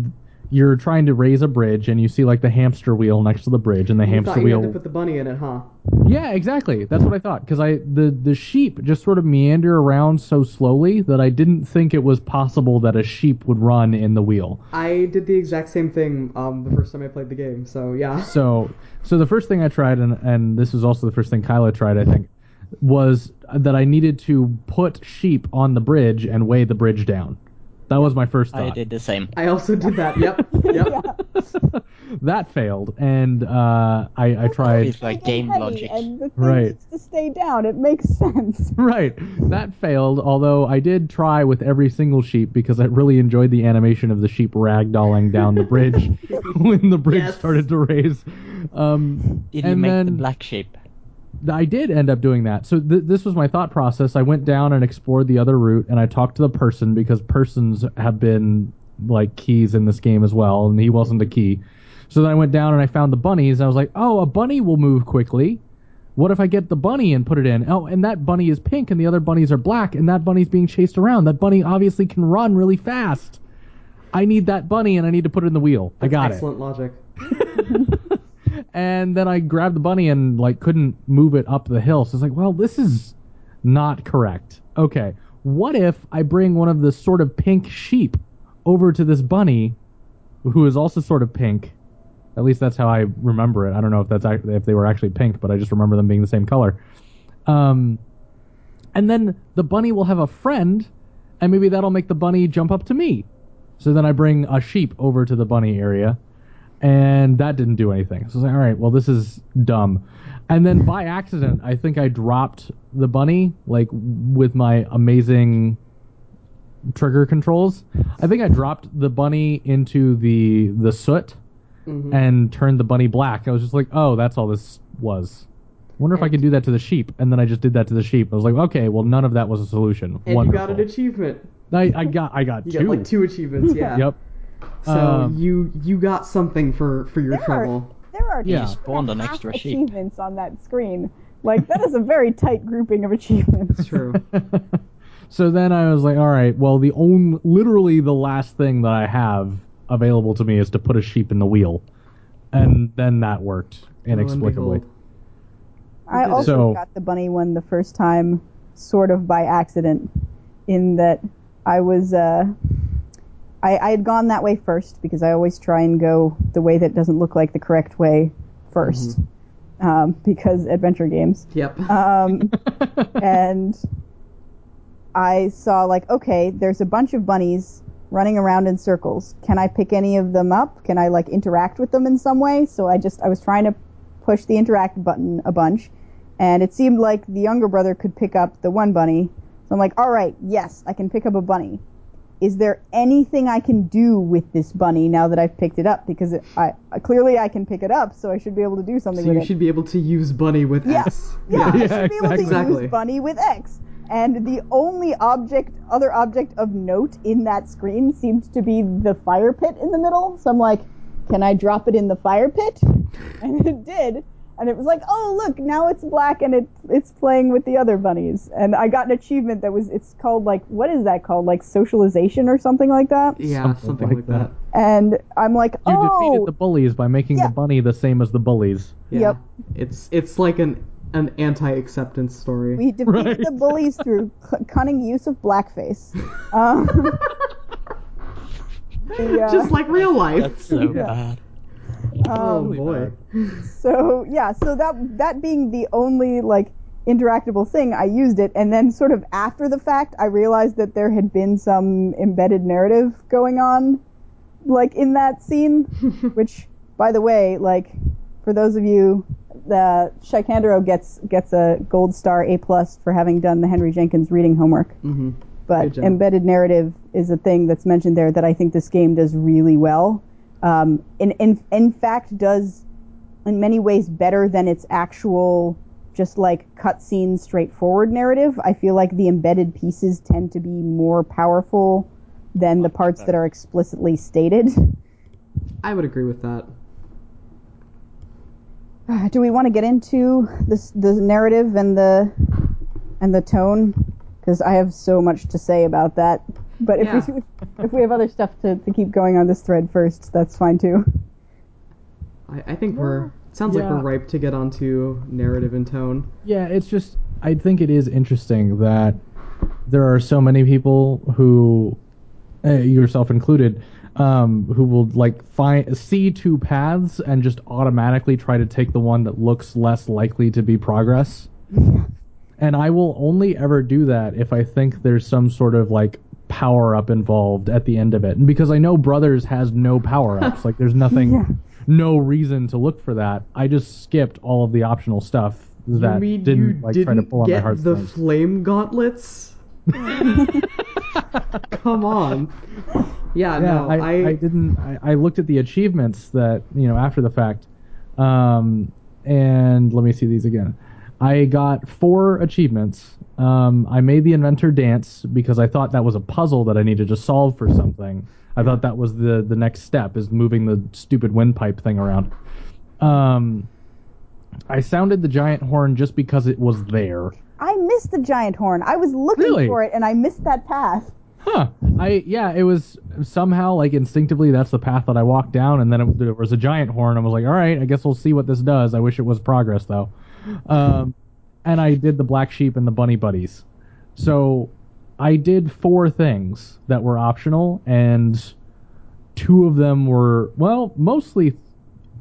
you're trying to raise a bridge and you see like the hamster wheel next to the bridge, and the hamster thought you wheel. had to put the bunny in it, huh? Yeah, exactly. That's what I thought. Because I the the sheep just sort of meander around so slowly that I didn't think it was possible that a sheep would run in the wheel. I did the exact same thing um, the first time I played the game, so yeah. So, so the first thing I tried, and and this was also the first thing Kyla tried, I think, was that I needed to put sheep on the bridge and weigh the bridge down. That was my first thought. I did the same. I also did that. Yep. Yep. that failed, and uh, I I tried. It's like game logic. And the thing Right. needs to stay down. It makes sense. Right, that failed. Although I did try with every single sheep because I really enjoyed the animation of the sheep ragdolling down the bridge when the bridge Yes. started to raise. Um, Did you and make then, the black sheep? I did end up doing that. So th- this was my thought process. I went down and explored the other route, and I talked to the person because persons have been like keys in this game as well, and he wasn't a key. So then I went down and I found the bunnies. And I was like, oh, a bunny will move quickly. What if I get the bunny and put it in? Oh, and that bunny is pink and the other bunnies are black, and that bunny's being chased around. That bunny obviously can run really fast. I need that bunny and I need to put it in the wheel. I got it. Excellent logic. And then I grabbed the bunny and like couldn't move it up the hill. So it's like, well, this is not correct. Okay. What if I bring one of the sort of pink sheep over to this bunny who is also sort of pink? At least that's how I remember it. I don't know if that's if they were actually pink, but I just remember them being the same color. Um, and then the bunny will have a friend, and maybe that'll make the bunny jump up to me. So then I bring a sheep over to the bunny area, and that didn't do anything. So I was like, all right, well, this is dumb. And then by accident, I think I dropped the bunny, like with my amazing trigger controls. I think I dropped the bunny into the the soot Mhm. and turned the bunny black. I was just like, oh, that's all this was. Wonder if I could do that to the sheep, and then I just did that to the sheep. I was like, okay, well, none of that was a solution. And Wonderful. you got an achievement. I, I got, I got You two. got like two achievements. Yeah. Yep. So Um, you you got something for for your There are- trouble. There are Yeah. two Spawned an and a half extra sheep. achievements on that screen. Like that is a very tight grouping of achievements. It's true. so then I was like, all right, well, the only, literally the last thing that I have available to me is to put a sheep in the wheel, and then that worked inexplicably. I also So- got the bunny one the first time, sort of by accident, in that I was uh, I, I had gone that way first because I always try and go the way that doesn't look like the correct way 1st um, because adventure games. Yep. Um, and I saw like, okay, there's a bunch of bunnies running around in circles. Can I pick any of them up? Can I like interact with them in some way? So I just I was trying to push the interact button a bunch, and it seemed like the younger brother could pick up the one bunny. So I'm like, all right, yes, I can pick up a bunny. Is there anything I can do with this bunny now that I've picked it up? Because it, I clearly I can pick it up, so I should be able to do something so with you it. should be able to use bunny with Yeah. X. Yeah, Yeah, I should be able to exactly. use bunny with X. And the only object, other object of note in that screen seemed to be the fire pit in the middle. So I'm like, can I drop it in the fire pit? And it did. And it was like, oh look, now it's black and it it's playing with the other bunnies. And I got an achievement that was it's called like what is that called? Like socialization or something like that. Yeah, Something something, like like that. And I'm like, You oh, you defeated the bullies by making Yeah. the bunny the same as the bullies. Yeah. Yep. It's it's like an an anti-acceptance story. we defeated Right. the bullies through c- cunning use of blackface. Um, the, uh, Just like real life. That's so Yeah. bad. Oh um, boy. So yeah, so that that being the only like interactable thing, I used it, and then sort of after the fact, I realized that there had been some embedded narrative going on, like in that scene. which, by the way, like for those of you, the Shikandero gets gets a gold star A plus for having done the Henry Jenkins reading homework. hmm But embedded narrative is a thing that's mentioned there that I think this game does really well. Um, in, in, in fact, does in many ways better than its actual just like cutscene straightforward narrative. I feel like the embedded pieces tend to be more powerful than the parts that are explicitly stated. I would agree with that. Do we want to get into this the narrative and the and the tone? Because I have so much to say about that. But if Yeah. we if we have other stuff to, to keep going on this thread first, that's fine too. I, I think we're it sounds like we're ripe to get onto narrative and tone. Yeah, it's just I think it is interesting that there are so many people who, uh, yourself included, um, who will like find see two paths and just automatically try to take the one that looks less likely to be progress. And I will only ever do that if I think there's some sort of like power up involved at the end of it. And because I know Brothers has no power ups, like there's nothing, Yeah. no reason to look for that. I just skipped all of the optional stuff that you mean didn't you like didn't try to pull on my get the heartstrings. flame gauntlets? Come on. Yeah, yeah, no, I, I, I, didn't. I, I looked at the achievements that you know after the fact, um, and let me see these again. I got four achievements. Um, I made the inventor dance because I thought that was a puzzle that I needed to solve for something. I thought that was the the next step is moving the stupid windpipe thing around. Um, I sounded the giant horn just because it was there. I missed the giant horn. I was looking Really? for it and I missed that path. Huh. I yeah, it was somehow like instinctively that's the path that I walked down, and then it, there was a giant horn. I was like, all right, I guess we'll see what this does. I wish it was progress though. Um, and I did the black sheep and the bunny buddies. So I did four things that were optional, and two of them were well, mostly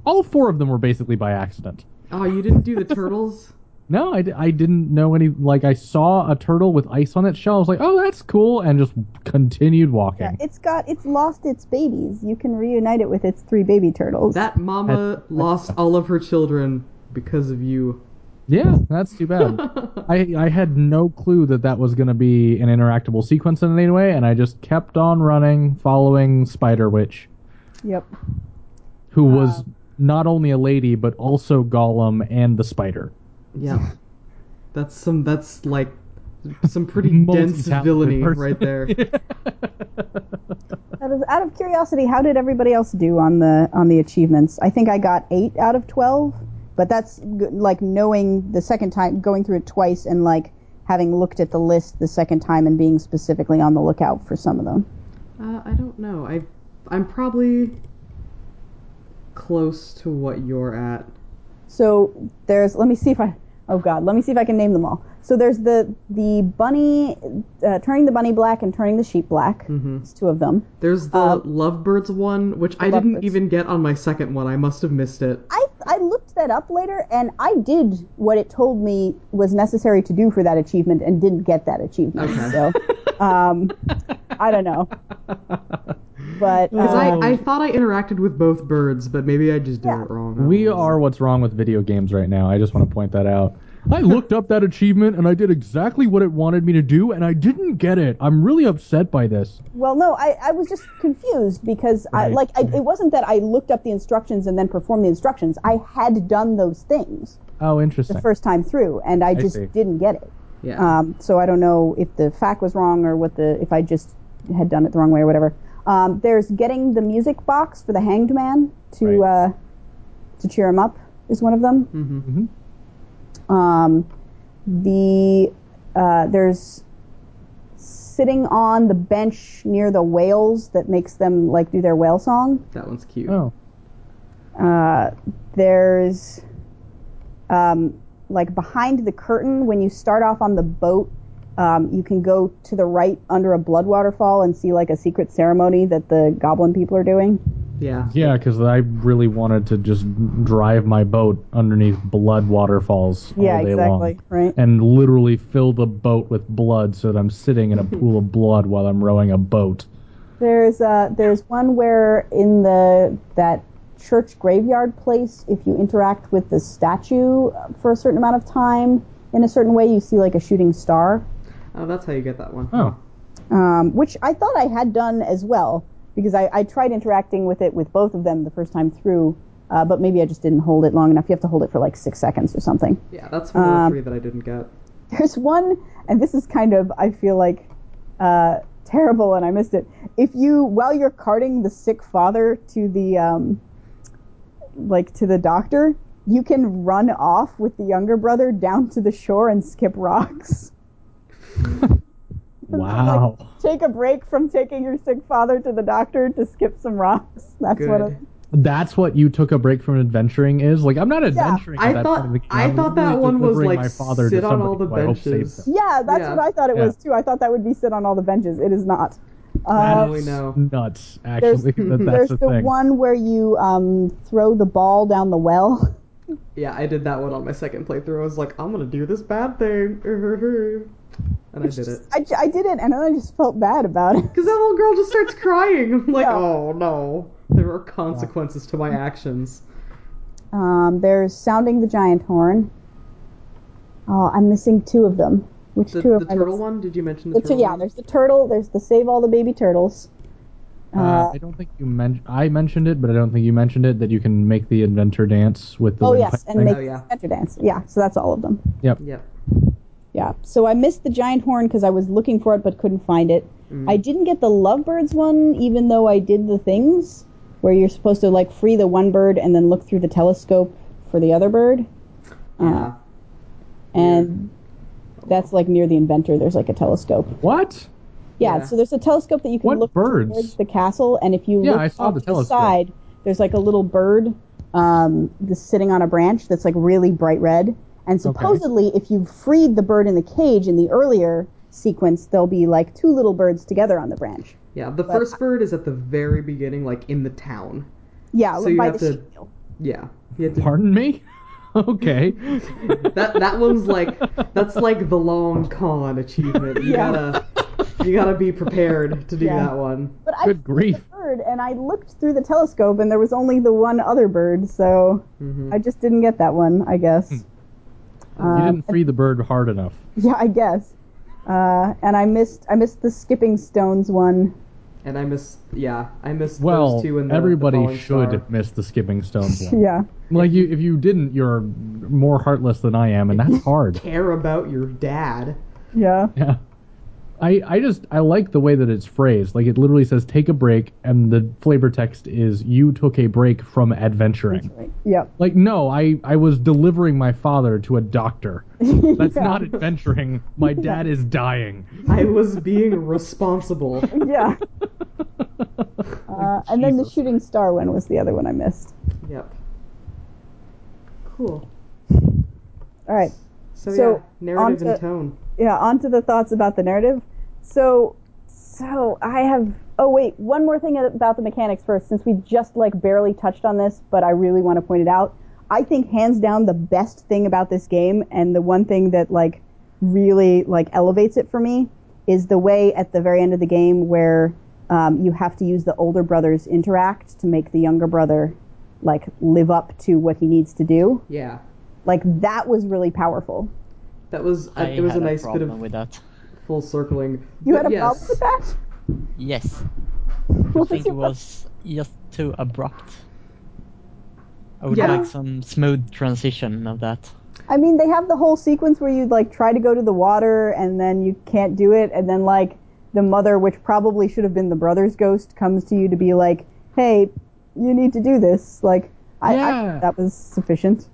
all four of them were basically by accident. Oh, you didn't do the turtles? No, I, I didn't know any. Like, I saw a turtle with ice on its shell. I was like, oh, that's cool, and just continued walking. Yeah, it's got it's lost its babies. You can reunite it with its three baby turtles. That mama lost all of her children because of you. Yeah, that's too bad. I, I had no clue that that was going to be an interactable sequence in any way, and I just kept on running, following Spider Witch, yep. who uh, was not only a lady, but also Gollum and the spider. Yeah. That's some that's like some pretty dense villainy person. right there. Out of, out of curiosity, how did everybody else do on the on the achievements? I think I got eight out of twelve, but that's g- like knowing the second time, going through it twice, and like having looked at the list the second time and being specifically on the lookout for some of them. Uh, I don't know. I I'm probably close to what you're at. So there's let me see if I oh god let me see if I can name them all. So there's the the bunny uh, turning the bunny black and turning the sheep black. hmm It's two of them. There's the Uh, Lovebirds one, which I didn't Lovebirds. even get on my second one. I must have missed it. I I looked that up later and I did what it told me was necessary to do for that achievement and didn't get that achievement. Okay. So um, I don't know, but Because uh, I, I thought I interacted with both birds, but maybe I just did Yeah. it wrong. We know. are what's wrong with video games right now. I just want to point that out. I looked up that achievement and I did exactly what it wanted me to do, and I didn't get it. I'm really upset by this. Well, no, I, I was just confused because I like I, it wasn't that I looked up the instructions and then performed the instructions. I had done those things Oh, interesting. the first time through, and I just see. didn't get it. Yeah. Um, so I don't know if the fact was wrong or what the if I just had done it the wrong way or whatever. Um, there's getting the music box for the Hanged Man to Right. uh, to cheer him up is one of them. hmm Um, the uh, there's sitting on the bench near the whales that makes them like do their whale song. That one's cute. Oh, Uh, there's um, like behind the curtain when you start off on the boat. Um, you can go to the right under a blood waterfall and see like a secret ceremony that the goblin people are doing. Yeah. yeah, because I really wanted to just drive my boat underneath blood waterfalls all yeah, day exactly. long. Right. And literally fill the boat with blood so that I'm sitting in a pool of blood while I'm rowing a boat. There's uh, there's one where in the that church graveyard place, if you interact with the statue for a certain amount of time in a certain way, you see like a shooting star, Oh, that's how you get that one. Oh, um, which I thought I had done as well because I, I tried interacting with it with both of them the first time through, uh, but maybe I just didn't hold it long enough. You have to hold it for like six seconds or something. Yeah, that's one of Um, the three that I didn't get. There's one, and this is kind of, I feel like, uh, terrible, and I missed it. If you, while you're carting the sick father to the, um, like to the doctor, you can run off with the younger brother down to the shore and skip rocks. wow. Take a break from taking your sick father to the doctor to skip some rocks. That's Good. what. It, That's what you took a break from adventuring is? Like, I'm not adventuring yeah, I that thought- point of the game. I thought that literally one was, delivering like, my father sit to on all the who I hope saves benches. yeah, that's Yeah. what I thought it Yeah. was too. I thought that would be sit on all the benches. It is not. Now Uh, we know. Nuts, there's actually. that that's there's the the thing. one where you um, throw the ball down the well. Yeah, I did that one on my second playthrough. I was like, I'm gonna do this bad thing. And I did it. I, I did it, and then I just felt bad about it. Because that little girl just starts crying. I'm like, Yeah. oh no. There are consequences to my actions. Um, there's sounding the giant horn. Oh, I'm missing two of them. Which The, two the of I The turtle missing? one? Did you mention the, The two, yeah, one? there's the turtle. There's the save all the baby turtles. Uh, Uh, I don't think you mentioned. I mentioned it, but I don't think you mentioned it that you can make the inventor dance with the oh windpipe yes, and thing. make Oh, yeah. the dance. Yeah, so that's all of them. Yep. Yep. Yeah. So I missed the giant horn because I was looking for it but couldn't find it. I didn't get the Lovebirds one, even though I did the things where you're supposed to like free the one bird and then look through the telescope for the other bird. Yeah. And that's like near the inventor. There's like a telescope. What? Yeah, Yeah. so there's a telescope that you can What look birds? towards the castle, and if you Yeah, look I saw the telescope. side, there's like a little bird um, sitting on a branch that's like really bright red. And supposedly, if you freed the bird in the cage in the earlier sequence, there'll be like two little birds together on the branch. Yeah, the first bird is at the very beginning, like in the town. Yeah, So you by have the to- sheep. Yeah. You have to, Pardon me? okay. that that one's like that's like the long con achievement. You Yeah. gotta you gotta be prepared to do Yeah. that one. But I Good freed grief. the bird, and I looked through the telescope, and there was only the one other bird, so hmm I just didn't get that one. I guess. You Um, didn't free the bird hard enough. Yeah, I guess. Uh, and I missed I missed the skipping stones one. And I miss yeah, I missed Well, those two in the everybody the should Star. miss the skipping stones one. Yeah. Like you, if you didn't, you're more heartless than I am, and that's hard. care about your dad. Yeah. Yeah. I, I just I like the way that it's phrased. Like it literally says take a break and the flavor text is you took a break from adventuring. Right. Yep. Like no, I I was delivering my father to a doctor. That's Yeah. not adventuring. My dad is dying. I was being responsible. Yeah. Uh, and then the shooting star one was the other one I missed. Yep. Cool. All right. So, So, yeah, narrative onto- and tone. Yeah, on to the thoughts about the narrative. So, so I have. Oh wait, one more thing about the mechanics first, since we just like barely touched on this, but I really want to point it out. I think hands down the best thing about this game, and the one thing that like really like elevates it for me, is the way at the very end of the game where um, you have to use the older brothers interact to make the younger brother like live up to what he needs to do. Yeah. Like that was really powerful. That was I it was had a nice bit problem of with that. full circling. You But had a yes. problem with that? Yes, I think it was just too abrupt. I would Yeah. like some smooth transition of that. I mean, they have the whole sequence where you like try to go to the water and then you can't do it, and then like the mother, which probably should have been the brother's ghost, comes to you to be like, "Hey, you need to do this." Like, I, I that was sufficient.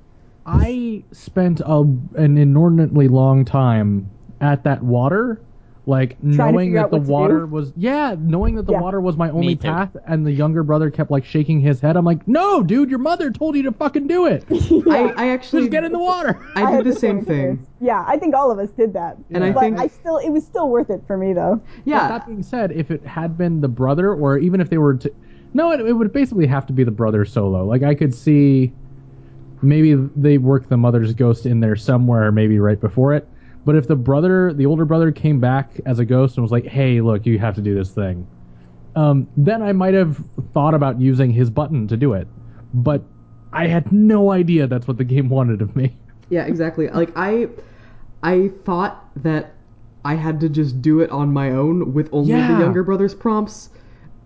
I spent a, an inordinately long time at that water, like knowing figure that out the what to water do. was yeah, knowing that the Yeah. water was my only too. path, and the younger brother kept like shaking his head. I'm like, no, dude, your mother told you to fucking do it. I, I actually Just get in the water. I had did the same thing. Yeah, I think all of us did that. And I but think- I still, it was still worth it for me though. But Yeah. that being said, if it had been the brother, or even if they were to, no, it, it would basically have to be the brother solo. Like I could see, maybe they work the mother's ghost in there somewhere, maybe right before it. But if the brother, the older brother, came back as a ghost and was like, "Hey, look, you have to do this thing," um, then I might have thought about using his button to do it. But I had no idea that's what the game wanted of me. Yeah, exactly. Like I I thought that I had to just do it on my own with only Yeah. the younger brother's prompts.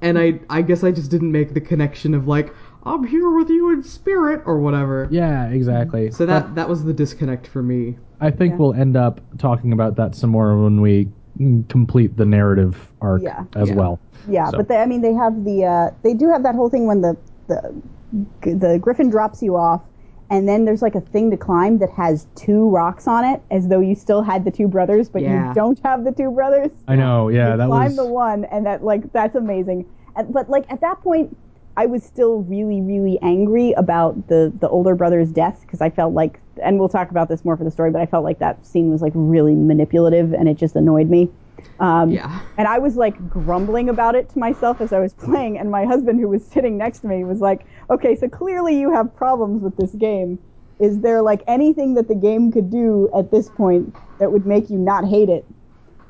And I I guess I just didn't make the connection of like, I'm here with you in spirit or whatever. Yeah, exactly. So that that was the disconnect for me. I think Yeah. we'll end up talking about that some more when we mm, complete the narrative arc Yeah. as Yeah. well. Yeah, So- but they, I mean, they have the, uh, they do have that whole thing when the, the, the griffin drops you off, and then there's like a thing to climb that has two rocks on it, as though you still had the two brothers, but Yeah. you don't have the two brothers. I know, yeah, you that climb was the one, and that like that's amazing. And, but like at that point, I was still really, really angry about the the older brother's death because I felt like, and we'll talk about this more for the story, but I felt like that scene was like really manipulative, and it just annoyed me. Um, Yeah. and I was like grumbling about it to myself as I was playing, and my husband, who was sitting next to me, was like, "Okay, so clearly you have problems with this game. Is there like anything that the game could do at this point that would make you not hate it?"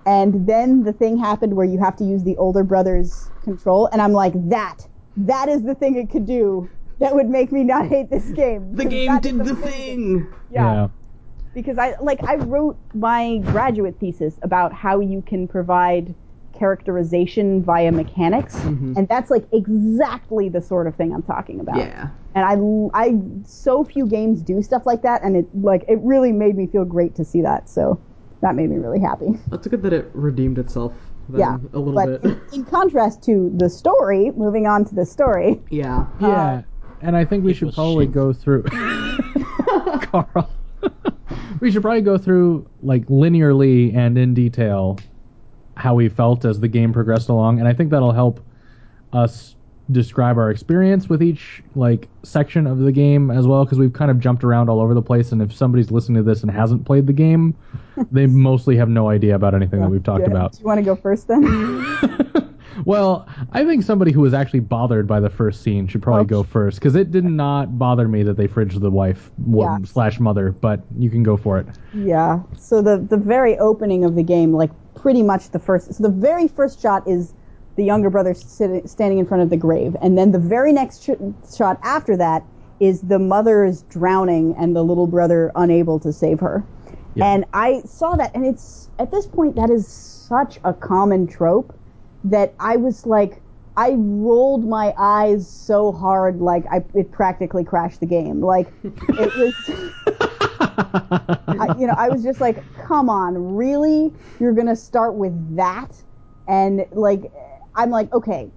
And then the thing happened where you have to use the older brother's control, and I'm like, "That, that is the thing it could do." That would make me not hate this game. The game did the thing. yeah because I like I wrote my graduate thesis about how you can provide characterization via mechanics, mm-hmm. and that's like exactly the sort of thing I'm talking about. Yeah. And I, I, so few games do stuff like that, and it like it really made me feel great to see that. So that made me really happy. That's good that it redeemed itself than yeah, a little but bit. In, in contrast to the story, moving on to the story, yeah. Yeah, uh, and I think we should probably shit. go through. Carl, we should probably go through like linearly and in detail how we felt as the game progressed along, and I think that'll help us describe our experience with each like section of the game as well because we've kind of jumped around all over the place and if somebody's listening to this and hasn't played the game they mostly have no idea about anything that we've talked Do- about Do you want to go first then? well, I think somebody who was actually bothered by the first scene should probably Oh. go first because it did not bother me that they fridged the wife Yeah. slash mother. But you can go for it. Yeah. So the the very opening of the game, like pretty much the first, so the very first shot is the younger brother sitting, standing in front of the grave, and then the very next sh- shot after that is the mother is drowning and the little brother unable to save her. Yeah. And I saw that, and it's at this point that is such a common trope that I was like. I rolled my eyes so hard, like I, it practically crashed the game. Like it was. I, you know, I was just like, come on, really? You're gonna start with that? And like, I'm like, okay,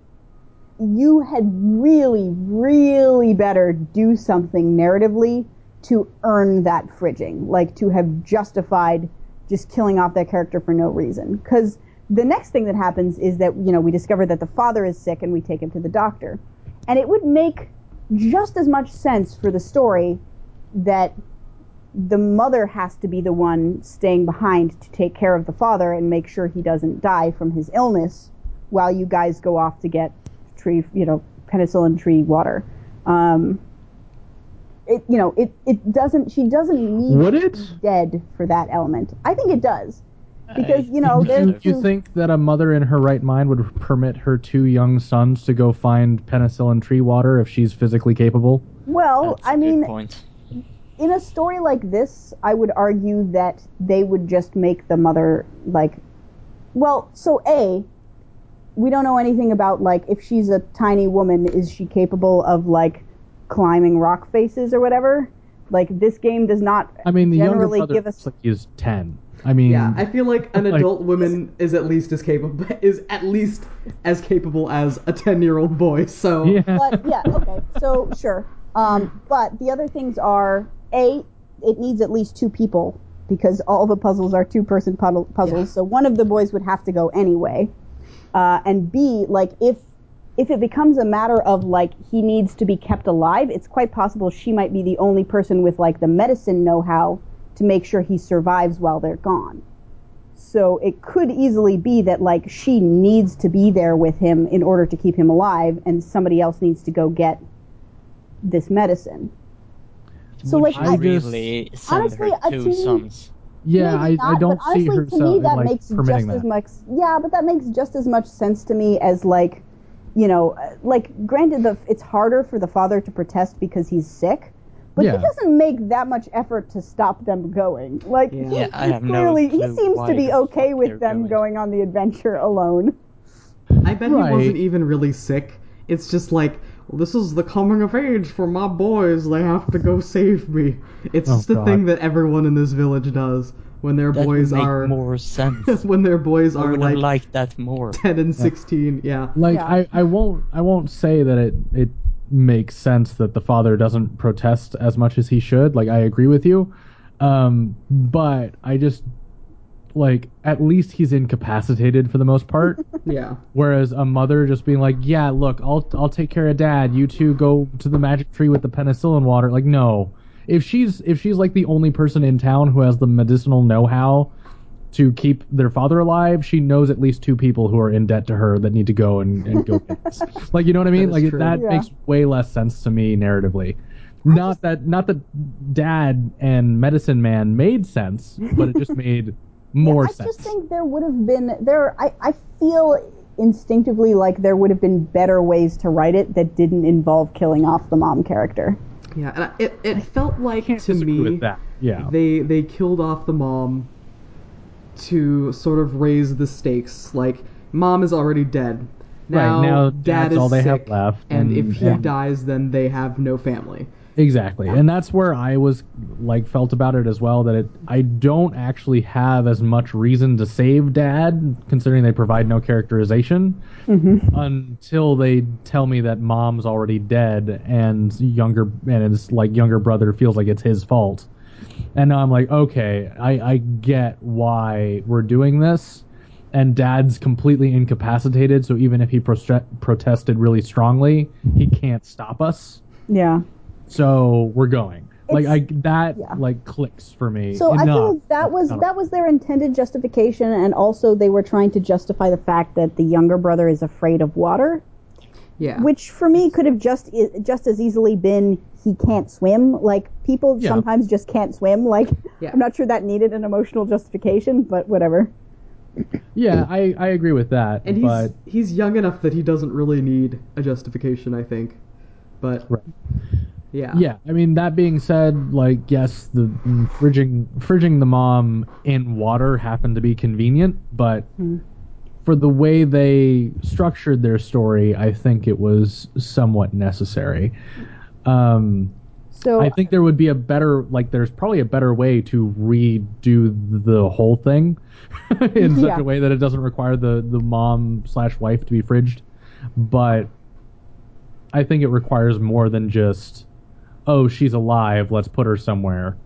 you had really, really better do something narratively to earn that fridging, like to have justified just killing off that character for no reason. Because the next thing that happens is that you know we discover that the father is sick and we take him to the doctor, and it would make just as much sense for the story that the mother has to be the one staying behind to take care of the father and make sure he doesn't die from his illness while you guys go off to get tree, you know, penicillin tree water. Um, it, you know, it, it doesn't, she doesn't need Would it? dead for that element. I think it does. Because, you know, Do there's you, you think that a mother in her right mind would permit her two young sons to go find penicillin tree water if she's physically capable? well, That's a I mean, point. in a story like this, I would argue that they would just make the mother like, well, so a, we don't know anything about like if she's a tiny woman, is she capable of like climbing rock faces or whatever? Like this game does not I mean, the younger generally brother give us. like he's ten. I mean, Yeah, I feel like an Like- adult woman is at least as capable is at least as capable as a ten year old boy. So yeah. but yeah, okay, so sure. Um, but the other things are a, it needs at least two people because all the puzzles are two person puzzle, puzzles. Yeah. So one of the boys would have to go anyway. Uh, and B, like if if it becomes a matter of like he needs to be kept alive, it's quite possible she might be the only person with like the medicine know how to make sure he survives while they're gone. So it could easily be that like she needs to be there with him in order to keep him alive, and somebody else needs to go get this medicine. So Would like you I just- really send Honestly, her a two sons? Yeah, Maybe I, I don't but see honestly, herself to me that like makes permitting just as that. much. Yeah, but that makes just as much sense to me as like, you know, uh, like granted, the it's harder for the father to protest because he's sick, but Yeah. he doesn't make that much effort to stop them going. Like, Yeah. he, Yeah, I he have no clearly he seems to be okay with them going. going on the adventure alone. I bet Right. he wasn't even really sick. It's just like, well, this is the coming of age for my boys. They have to go save me. It's Oh, just a God. thing that everyone in this village does when their That boys would make are more sense. when their boys I are would like have that more. ten and sixteen. Yeah. like Yeah. I, I won't I won't say that it it makes sense that the father doesn't protest as much as he should. Like I agree with you, um, but I just like at least he's incapacitated for the most part. Yeah. Whereas a mother just being like, "Yeah, look, I'll I'll take care of dad. You two go to the magic tree with the penicillin water." Like, no. If she's if she's like the only person in town who has the medicinal know-how to keep their father alive, she knows at least two people who are in debt to her that need to go and, and go get this. Like, you know what I mean? That Like true. that Yeah. makes way less sense to me narratively. Not that not that dad and medicine man made sense, but it just made more I sense. just think there would have been there. I I feel instinctively like there would have been better ways to write it that didn't involve killing off the mom character. Yeah. And I, it it felt like Can't to me with that. Yeah. they they killed off the mom to sort of raise the stakes. Like mom is already dead. Right, Now, now dad dad's is all they have sick, left, and and- if he yeah. dies, then they have no family. Exactly. And that's where I was like felt about it as well that it I don't actually have as much reason to save dad considering they provide no characterization mm-hmm. until they tell me that mom's already dead and younger and his like younger brother feels like it's his fault. And now I'm like, okay, I, I get why we're doing this. And dad's completely incapacitated, so even if he proste- protested really strongly, he can't stop us Yeah. So we're going like i that yeah. like clicks for me So I feel like that was that was their intended justification, and also they were trying to justify the fact that the younger brother is afraid of water, Yeah. which for me could have just just as easily been he can't swim. Like people Yeah. sometimes just can't swim. Like Yeah. I'm not sure that needed an emotional justification, but whatever. yeah i i agree with that and he's he's young enough that he doesn't really need a justification, I think. But Right. Yeah. yeah i mean that being said like yes the fridging fridging the mom in water happened to be convenient but for the way they structured their story i think it was somewhat necessary um So I think there would be a better, like, there's probably a better way to redo the whole thing in such Yeah. a way that it doesn't require the the mom slash wife to be fridged. But I think it requires more than just, oh, she's alive, let's put her somewhere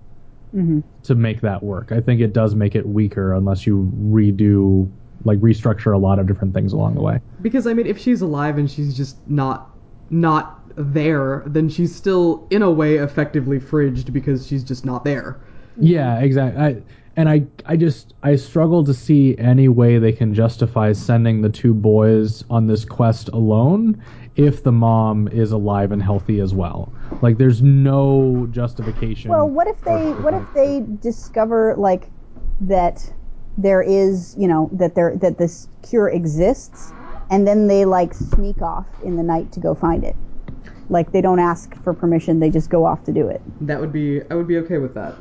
Mhm. to make that work. I think it does make it weaker unless you redo, like, restructure a lot of different things along the way. Because I mean, if she's alive and she's just not not there, then she's still in a way effectively fridged because she's just not there. Yeah, exactly. I, and I, I just, I struggle to see any way they can justify sending the two boys on this quest alone if the mom is alive and healthy as well. Like, there's no justification. Well, what if they what if they discover like that there is, you know, that there that this cure exists and then they like sneak off in the night to go find it. Like they don't ask for permission, they just go off to do it. That would be I would be okay with that.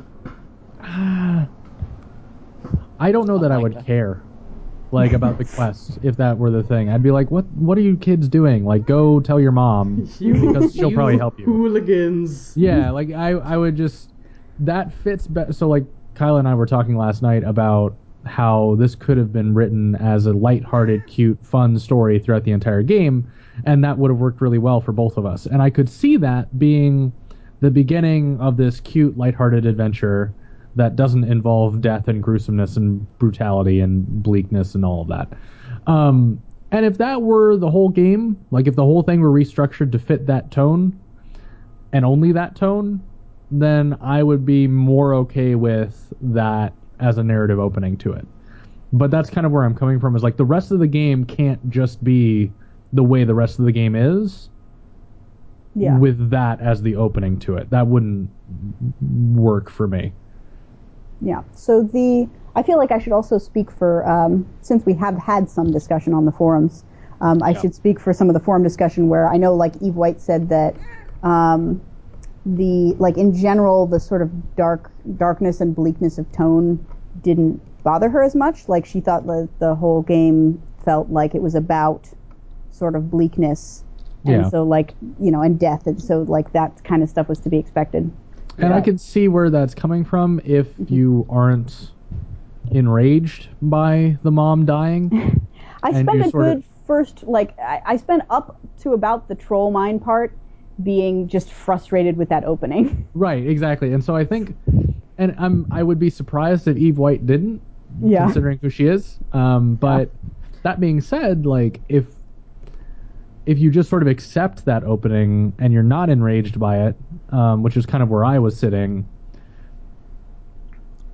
I don't know that I like would that. care, like about the quest if that were the thing. I'd be like, what, what are you kids doing? Like, go tell your mom because she'll probably help you. Hooligans. Yeah, like I, I would just that fits better. So like Kyle and I were talking last night about how this could have been written as a lighthearted, cute, fun story throughout the entire game, and that would have worked really well for both of us. And I could see that being the beginning of this cute, lighthearted adventure that doesn't involve death and gruesomeness and brutality and bleakness and all of that. Um, and if that were the whole game, like if the whole thing were restructured to fit that tone, and only that tone, then I would be more okay with that as a narrative opening to it. But that's kind of where I'm coming from is like the rest of the game can't just be the way the rest of the game is Yeah. with that as the opening to it. That wouldn't work for me. Yeah. So the I feel like I should also speak for um, since we have had some discussion on the forums. Um, I Yeah. should speak for some of the forum discussion where I know like Eve White said that um, the like in general the sort of dark darkness and bleakness of tone didn't bother her as much. Like she thought the the whole game felt like it was about sort of bleakness. And Yeah. so like you know and death and so like that kind of stuff was to be expected. And I can see where that's coming from if you aren't enraged by the mom dying. I spent a sort of- good first, like, I, I spent up to about the troll mine part being just frustrated with that opening. Right, exactly. And so I think, and I'm I would be surprised if Eve White didn't, Yeah. considering who she is. Um, but that being said, like if if you just sort of accept that opening and you're not enraged by it, um, which is kind of where I was sitting,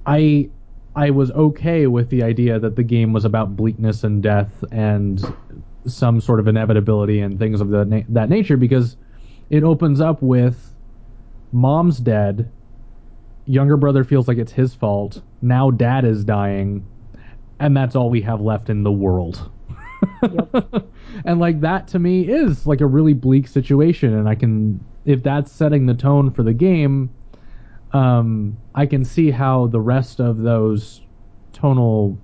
I I was okay with the idea that the game was about bleakness and death and some sort of inevitability and things of the na- that nature because it opens up with mom's dead younger brother feels like it's his fault now dad is dying and that's all we have left in the world and like that to me is like a really bleak situation and i can if that's setting the tone for the game um i can see how the rest of those tonal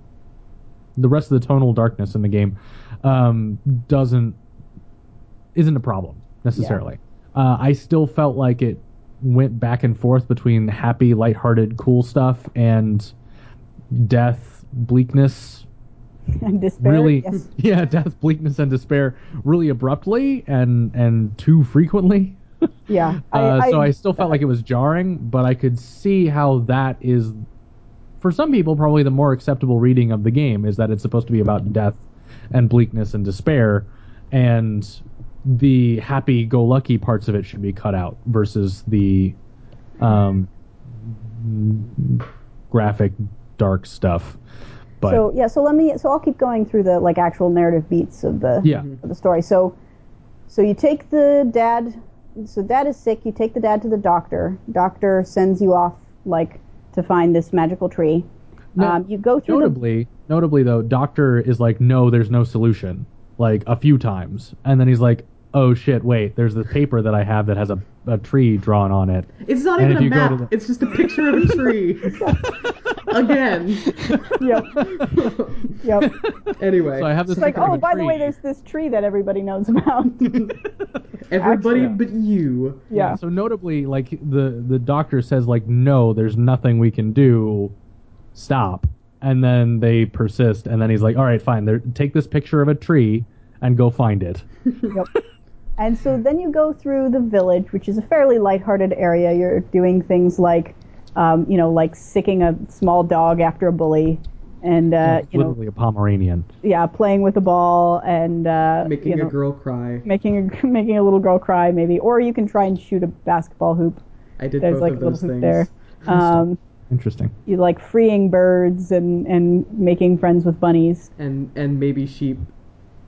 the rest of the tonal darkness in the game um doesn't isn't a problem necessarily. Uh, i still felt like it went back and forth between happy, lighthearted, cool stuff and death, bleakness, and despair. really Yes. yeah death bleakness and despair really abruptly and and too frequently Yeah. uh, so i still felt like it was jarring but i could see how that is for some people probably the more acceptable reading of the game is that it's supposed to be about death and bleakness and despair and the happy go lucky parts of it should be cut out versus the um graphic dark stuff but so yeah, so let me. So I'll keep going through the like actual narrative beats of the Yeah. of the story. So, so you take the dad. So dad is sick. You take the dad to the doctor. Doctor sends you off like to find this magical tree. No, um, you go through the notably, notably though, Doctor is like, no, there's no solution, like a few times, and then he's like, oh shit, wait, there's this paper that I have that has a, a tree drawn on it. It's not And even if a you go to map. the- It's just a picture of a tree. Again. Yep. Yep. Anyway. So I have this It's like, picture of oh, a by the way, tree. there's this tree that everybody knows about. Everybody Actually- but you. yeah. So notably, like the the doctor says, like, no, there's nothing we can do. Stop. And then they persist, and then he's like, all right, fine. There, take this picture of a tree and go find it. Yep. And so then you go through the village, which is a fairly lighthearted area. You're doing things like, um, you know, like sicking a small dog after a bully, and uh, It's you know, literally a Pomeranian. yeah, playing with a ball and uh, Making you know, a girl cry. making a making a little girl cry, maybe, or you can try and shoot a basketball hoop. I did There's both like of a little those hoop things. there. Um, Interesting. you like freeing birds and and making friends with bunnies. And and maybe sheep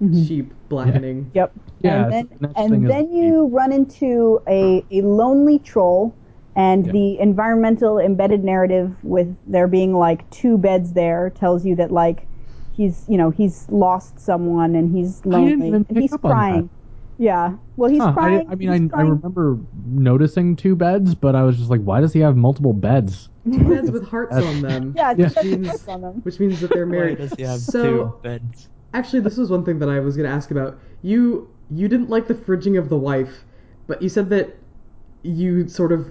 Mm-hmm. sheep blackening. Yep. Yeah, And then, the and then you run into a, a lonely troll, and Yeah. the environmental embedded narrative with there being like two beds there tells you that like he's you know he's lost someone and he's lonely even and he's up on crying. Yeah. Well, he's Huh, crying. I, I mean, he's I, I remember noticing two beds, but I was just like, why does he have multiple beds? Two beds with hearts on them. Yeah, Yeah. it's Means- on them. Which means that they're Why married. does he have so two beds? Actually this was one thing that I was gonna ask about. You you didn't like the fridging of the wife, but you said that you sort of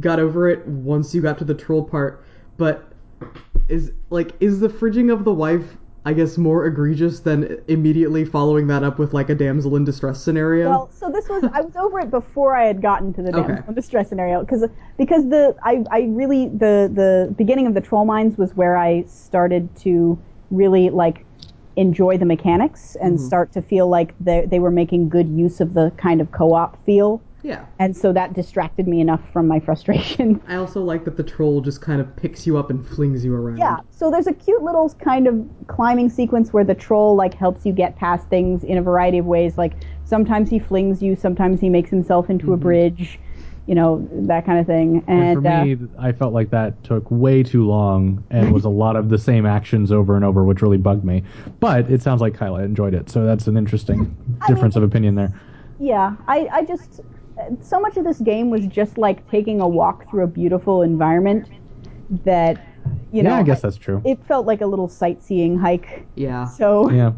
got over it once you got to the troll part. But is like is the fridging of the wife I guess more egregious than immediately following that up with like a damsel in distress scenario? Well, so this was I was over it before I had gotten to the Okay. damsel in distress scenario because because the I, I really the the beginning of the troll mines was where I started to really like enjoy the mechanics and mm-hmm. start to feel like they they were making good use of the kind of co-op feel yeah. and so that distracted me enough from my frustration. I also like that the troll just kind of picks you up and flings you around. Yeah, so there's a cute little kind of climbing sequence where the troll like helps you get past things in a variety of ways. Like sometimes he flings you, sometimes he makes himself into a mm-hmm. bridge, you know, that kind of thing. And, And, for uh, me, I felt like that took way too long and was a lot of the same actions over and over, which really bugged me. But it sounds like Kyla enjoyed it, so that's an interesting difference of opinion there. yeah, I, I just so much of this game was just like taking a walk through a beautiful environment that you know yeah, I guess that's true. it felt like a little sightseeing hike. Yeah. So yeah.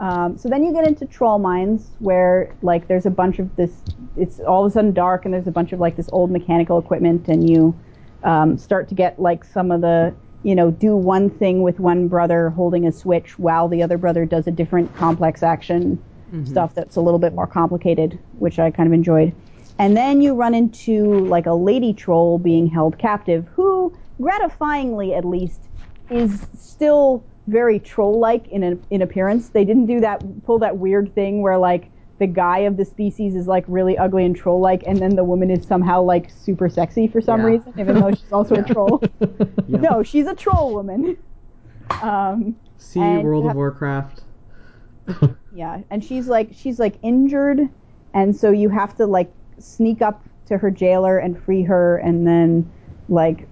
Um, so then you get into troll mines where like there's a bunch of this. It's all of a sudden dark and there's a bunch of like this old mechanical equipment and you um, start to get like some of the you know do one thing with one brother holding a switch while the other brother does a different complex action stuff that's a little bit more complicated, which I kind of enjoyed. And then you run into like a lady troll being held captive, who gratifyingly at least is still very troll-like in a, in appearance. They didn't do that pull that weird thing where like the guy of the species is like really ugly and troll-like, and then the woman is somehow like super sexy for some Yeah. reason, even though she's also a troll. Yeah. No, she's a troll woman. Um, See World you of Warcraft. yeah, and she's like she's like injured, and so you have to like sneak up to her jailer and free her, and then like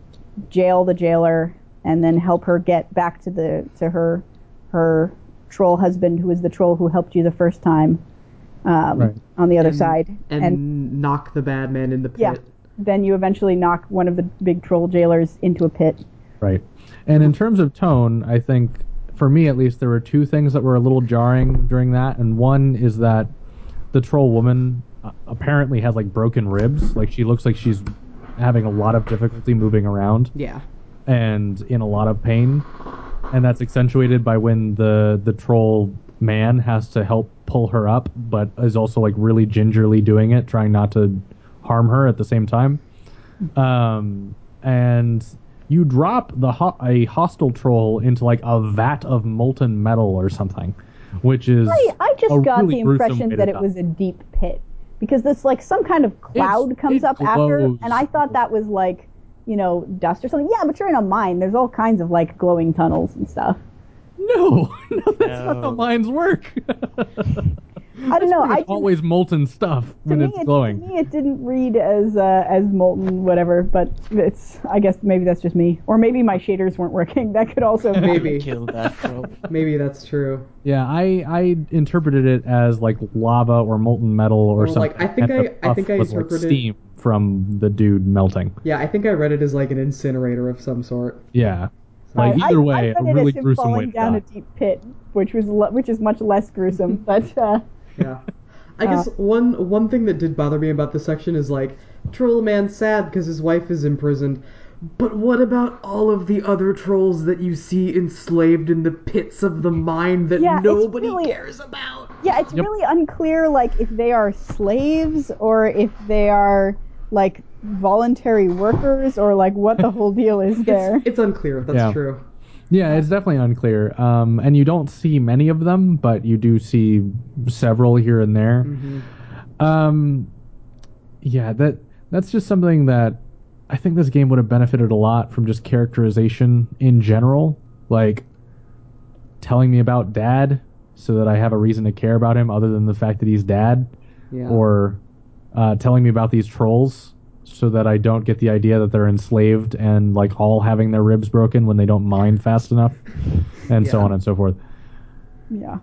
jail the jailer, and then help her get back to the to her her troll husband, who is the troll who helped you the first time. Um, Right. On the other And- side, And, knock the bad man in the pit. yeah, then you eventually knock one of the big troll jailers into a pit. Right. And in terms of tone, I think for me at least there were two things that were a little jarring during that, and one is that the troll woman uh, apparently has like broken ribs. Like she looks like she's having a lot of difficulty moving around Yeah. And in a lot of pain. And that's accentuated by when the the troll man has to help pull her up, but is also like really gingerly doing it, trying not to harm her at the same time. Um, and you drop the ho- a hostile troll into like a vat of molten metal or something, which is I, I just got really the impression that it die. was a deep pit because this like some kind of cloud It's- comes up after, and I thought that was like you know dust or something. Yeah, but you're in a mine. There's all kinds of like glowing tunnels and stuff. no, no, that's not how mines work. I don't know. I just, always molten stuff when it's it, glowing. to me, it didn't read as uh, as molten, whatever. But it's I guess maybe that's just me, or maybe my shaders weren't working. That could also be. Maybe. Kill that troll. Maybe that's true. Yeah, I I interpreted it as like lava or molten metal or, Or, something. like, I think I- I think I was, like, interpreted- steam from the dude melting. Yeah, I think I read it as like an incinerator of some sort. Yeah, like I- either I, way, I a read it really as him gruesome way falling to down die. a deep pit, which was le- which is much less gruesome. but uh, Yeah. I guess one one thing that did bother me about this section is like Troll man sad because his wife is imprisoned. But what about all of the other trolls that you see enslaved in the pits of the mine that Yeah, it's nobody really- cares about? Yeah, it's Yep. really unclear, like if they are slaves or if they are like voluntary workers or like what the whole deal is there. It's, it's unclear. That's Yeah. true. Yeah, it's definitely unclear. Um, and you don't see many of them, but you do see several here and there. Mm-hmm. Um, yeah, that that's just something that I think this game would have benefited a lot from just characterization in general, like telling me about Dad, so that I have a reason to care about him other than the fact that he's Dad, Yeah. or uh, telling me about these trolls, so that I don't get the idea that they're enslaved and like all having their ribs broken when they don't mine fast enough, and so on and so forth. Yeah.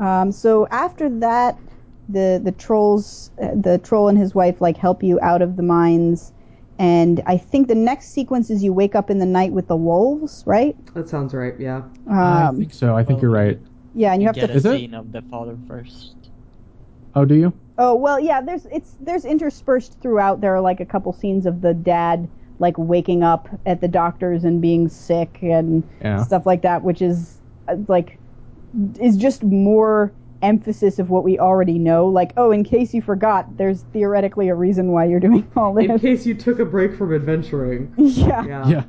Um, so after that, the the trolls, uh, the troll and his wife, like help you out of the mines, and I think the next sequence is you wake up in the night with the wolves, right? that sounds right. Yeah. I Um, think so. I think you're right. yeah, and you have get to. a Is it? scene of the father first. Oh, do you? Oh well, yeah. There's it's there's interspersed throughout. There are like a couple scenes of the dad like waking up at the doctor's and being sick and Yeah. stuff like that, which is uh, like is just more emphasis of what we already know. Like, oh, in case you forgot, there's theoretically a reason why you're doing all this. In case you took a break from adventuring. yeah. Yeah. Yeah.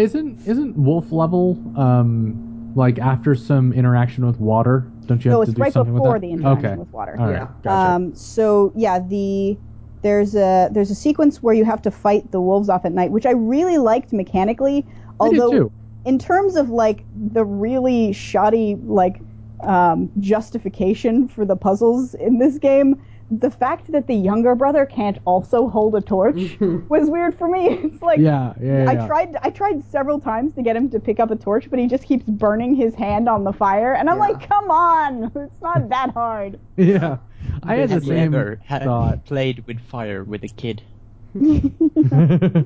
Isn't isn't wolf level um like after some interaction with water? Don't you have So to it's do right something before with that? the interaction okay. with water. All right. Yeah. Gotcha. Um, so yeah, the there's a there's a sequence where you have to fight the wolves off at night, which I really liked mechanically. I did Although too. in terms of like the really shoddy like um, justification for the puzzles in this game, the fact that the younger brother can't also hold a torch was weird for me. It's like Yeah, yeah, yeah. I tried I tried several times to get him to pick up a torch, but he just keeps burning his hand on the fire, and I'm Yeah. like, come on, it's not that hard. Yeah. I had the Have same ever had thought. played with fire with a kid? I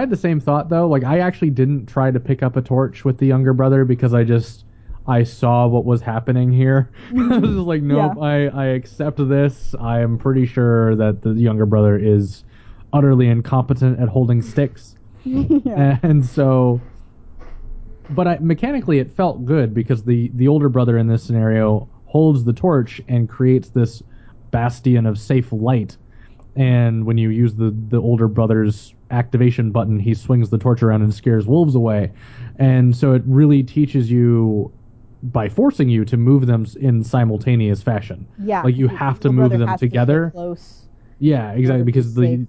had the same thought though. Like I actually didn't try to pick up a torch with the younger brother because I just I saw what was happening here. I was just like, nope, Yeah. I, I accept this. I am pretty sure that the younger brother is utterly incompetent at holding sticks. yeah. And so but I, mechanically it felt good because the the older brother in this scenario holds the torch and creates this bastion of safe light and when you use the the older brother's activation button he swings the torch around and scares wolves away and so it really teaches you by forcing you to move them in simultaneous fashion Yeah, like you have to move them has to stay together close. yeah exactly because the safe.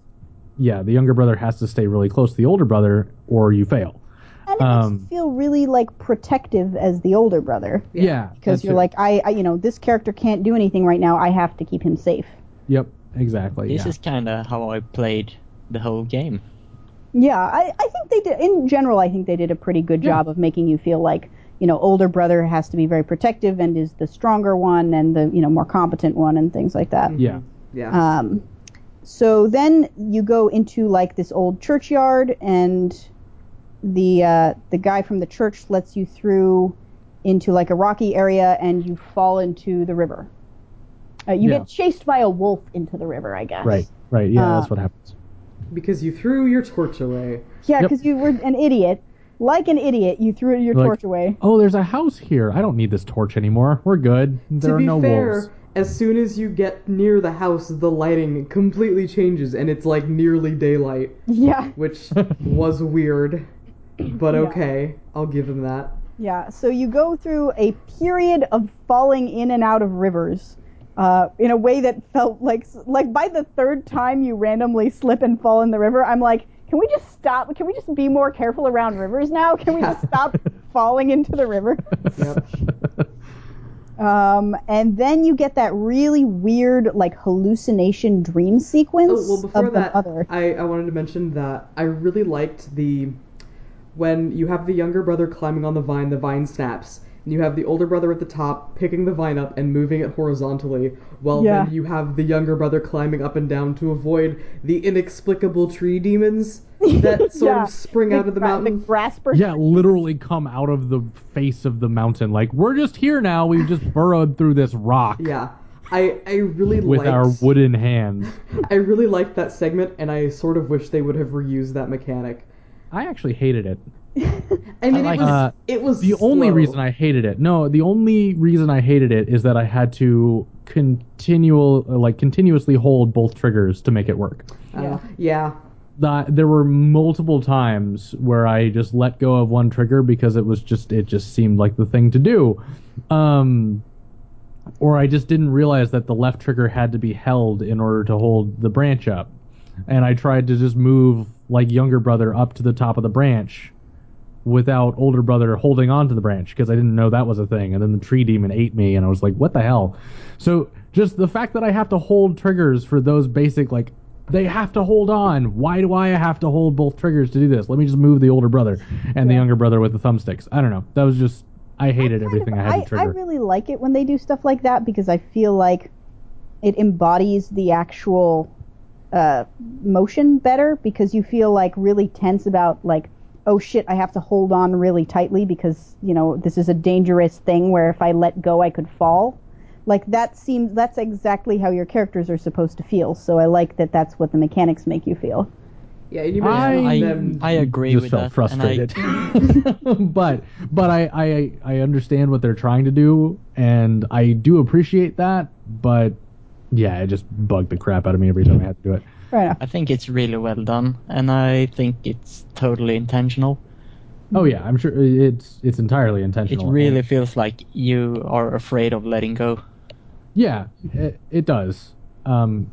yeah the younger brother has to stay really close to the older brother or you fail And it Um, makes you feel really like protective as the older brother yeah, because that's you're it. like, I, I, you know, this character can't do anything right now. I have to keep him safe. Yep, exactly. This yeah. is kind of how I played the whole game. Yeah, I, I think they did. In general, I think they did a pretty good Yeah. job of making you feel like you know, older brother has to be very protective and is the stronger one and the you know more competent one and things like that. yeah. Yeah. Um, so then you go into like this old churchyard, and the uh, the guy from the church lets you through into like a rocky area, and you fall into the river. Uh, you Yeah. get chased by a wolf into the river, I guess. Right, right. Yeah, Uh, that's what happens. Because you threw your torch away. Yeah, Yep. because you were an idiot. Like an idiot, you threw your Like- torch away. Oh, there's a house here. I don't need this torch anymore. We're good. There to are be no fair, wolves. as soon as you get near the house, the lighting completely changes and it's like nearly daylight, Yeah, which was weird. But Yeah. okay, I'll give him that. yeah. So you go through a period of falling in and out of rivers. Uh, in a way that felt like like by the third time you randomly slip and fall in the river, I'm like, can we just stop? Can we just be more careful around rivers now? Can we just stop falling into the river? Yep. Um, and then you get that really weird, like hallucination dream sequence Oh well, before of the that, mother. I, I wanted to mention that I really liked the when you have the younger brother climbing on the vine, the vine snaps, and you have the older brother at the top picking the vine up and moving it horizontally, while Yeah. then you have the younger brother climbing up and down to avoid the inexplicable tree demons that sort Yeah. of spring out of the gra- mountain. The grasper. yeah, literally come out of the face of the mountain. Like we're just here now. We've just burrowed through this rock Yeah. I, I really with liked, our wooden hands. I really liked that segment, and I sort of wish they would have reused that mechanic. I actually hated it. I mean, like it was Uh, it was The only reason I hated it, no, the only reason I hated it is that I had to continual, like continuously hold both triggers to make it work. Uh, Yeah. yeah. That there were multiple times where I just let go of one trigger because it was just it just seemed like the thing to do, um, or I just didn't realize that the left trigger had to be held in order to hold the branch up, and I tried to just move like younger brother up to the top of the branch without older brother holding on to the branch because I didn't know that was a thing. And then the tree demon ate me, and I was like, what the hell? So just the fact that I have to hold triggers for those basic, like, they have to hold on. Why do I have to hold both triggers to do this? Let me just move the older brother and the younger brother with the thumbsticks. I don't know. That was just, I hated everything I had to trigger. I really like it when they do stuff like that because I feel like it embodies the actual uh, motion better because you feel like really tense about like oh shit I have to hold on really tightly because you know this is a dangerous thing where if I let go I could fall like that seems that's exactly how your characters are supposed to feel so I like that that's what the mechanics make you feel Yeah, you I- mentioned I, them. I agree just with felt that. and I- frustrated. but but I, I I understand what they're trying to do, and I do appreciate that. But yeah, it just bugged the crap out of me every time I had to do it. Right enough. I think it's really well done, and I think it's totally intentional. Oh yeah, I'm sure it's it's entirely intentional. It intentional. really feels like you are afraid of letting go. yeah, it, it does. Um,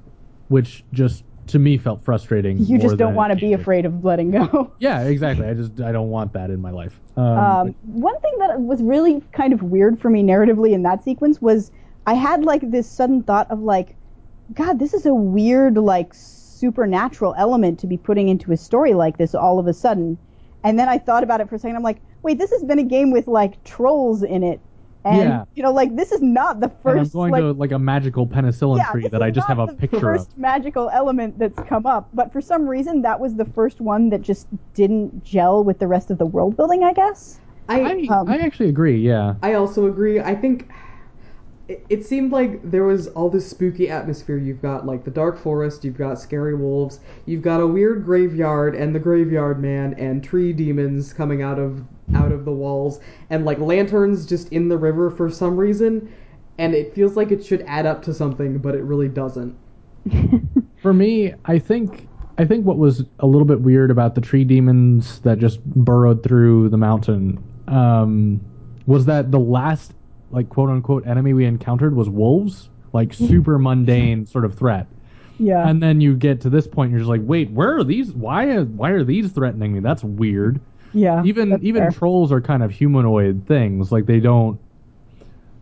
which just to me felt frustrating. you just don't want to be afraid of letting go Yeah, exactly. I just I don't want that in my life. Um, Um, one thing that was really kind of weird for me narratively in that sequence was I had like this sudden thought of like, God, this is a weird like supernatural element to be putting into a story like this all of a sudden. And then I thought about it for a second. I'm like, wait, this has been a game with like trolls in it, and Yeah. you know, like this is not the and I'm first going like to like a magical penicillin yeah, tree that I just have a the picture of. first magical element that's come up, but for some reason that was the first one that just didn't gel with the rest of the world building. I guess. I, I, um, I actually agree. Yeah. I also agree. I think it, it seemed like there was all this spooky atmosphere. You've got like the dark forest, you've got scary wolves, you've got a weird graveyard and the graveyard man and tree demons coming out of out of the walls and like lanterns just in the river for some reason. And it feels like it should add up to something, but it really doesn't. For me, I think I think what was a little bit weird about the tree demons that just burrowed through the mountain um, was that the last like quote unquote enemy we encountered was wolves, like mm-hmm. super mundane sort of threat. Yeah. And then you get to this point, you're just like, wait, where are these? Why? Are, why are these threatening me? That's weird. yeah. Even even fair. trolls are kind of humanoid things. Like they don't.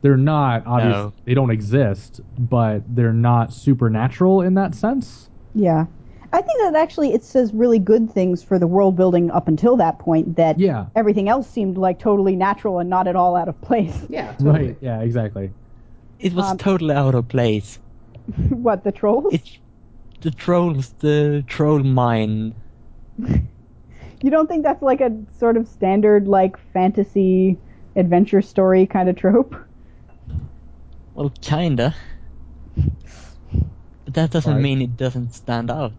They're not obvious. No. They don't exist, but they're not supernatural in that sense. yeah. I think that actually it says really good things for the world building up until that point that Yeah. everything else seemed like totally natural and not at all out of place. Yeah, totally. Right. Yeah. Exactly. It was Um, totally out of place. what the trolls? It's the trolls, the troll mine. You don't think that's like a sort of standard like fantasy adventure story kind of trope? Well, kinda. But that doesn't Right. mean it doesn't stand out.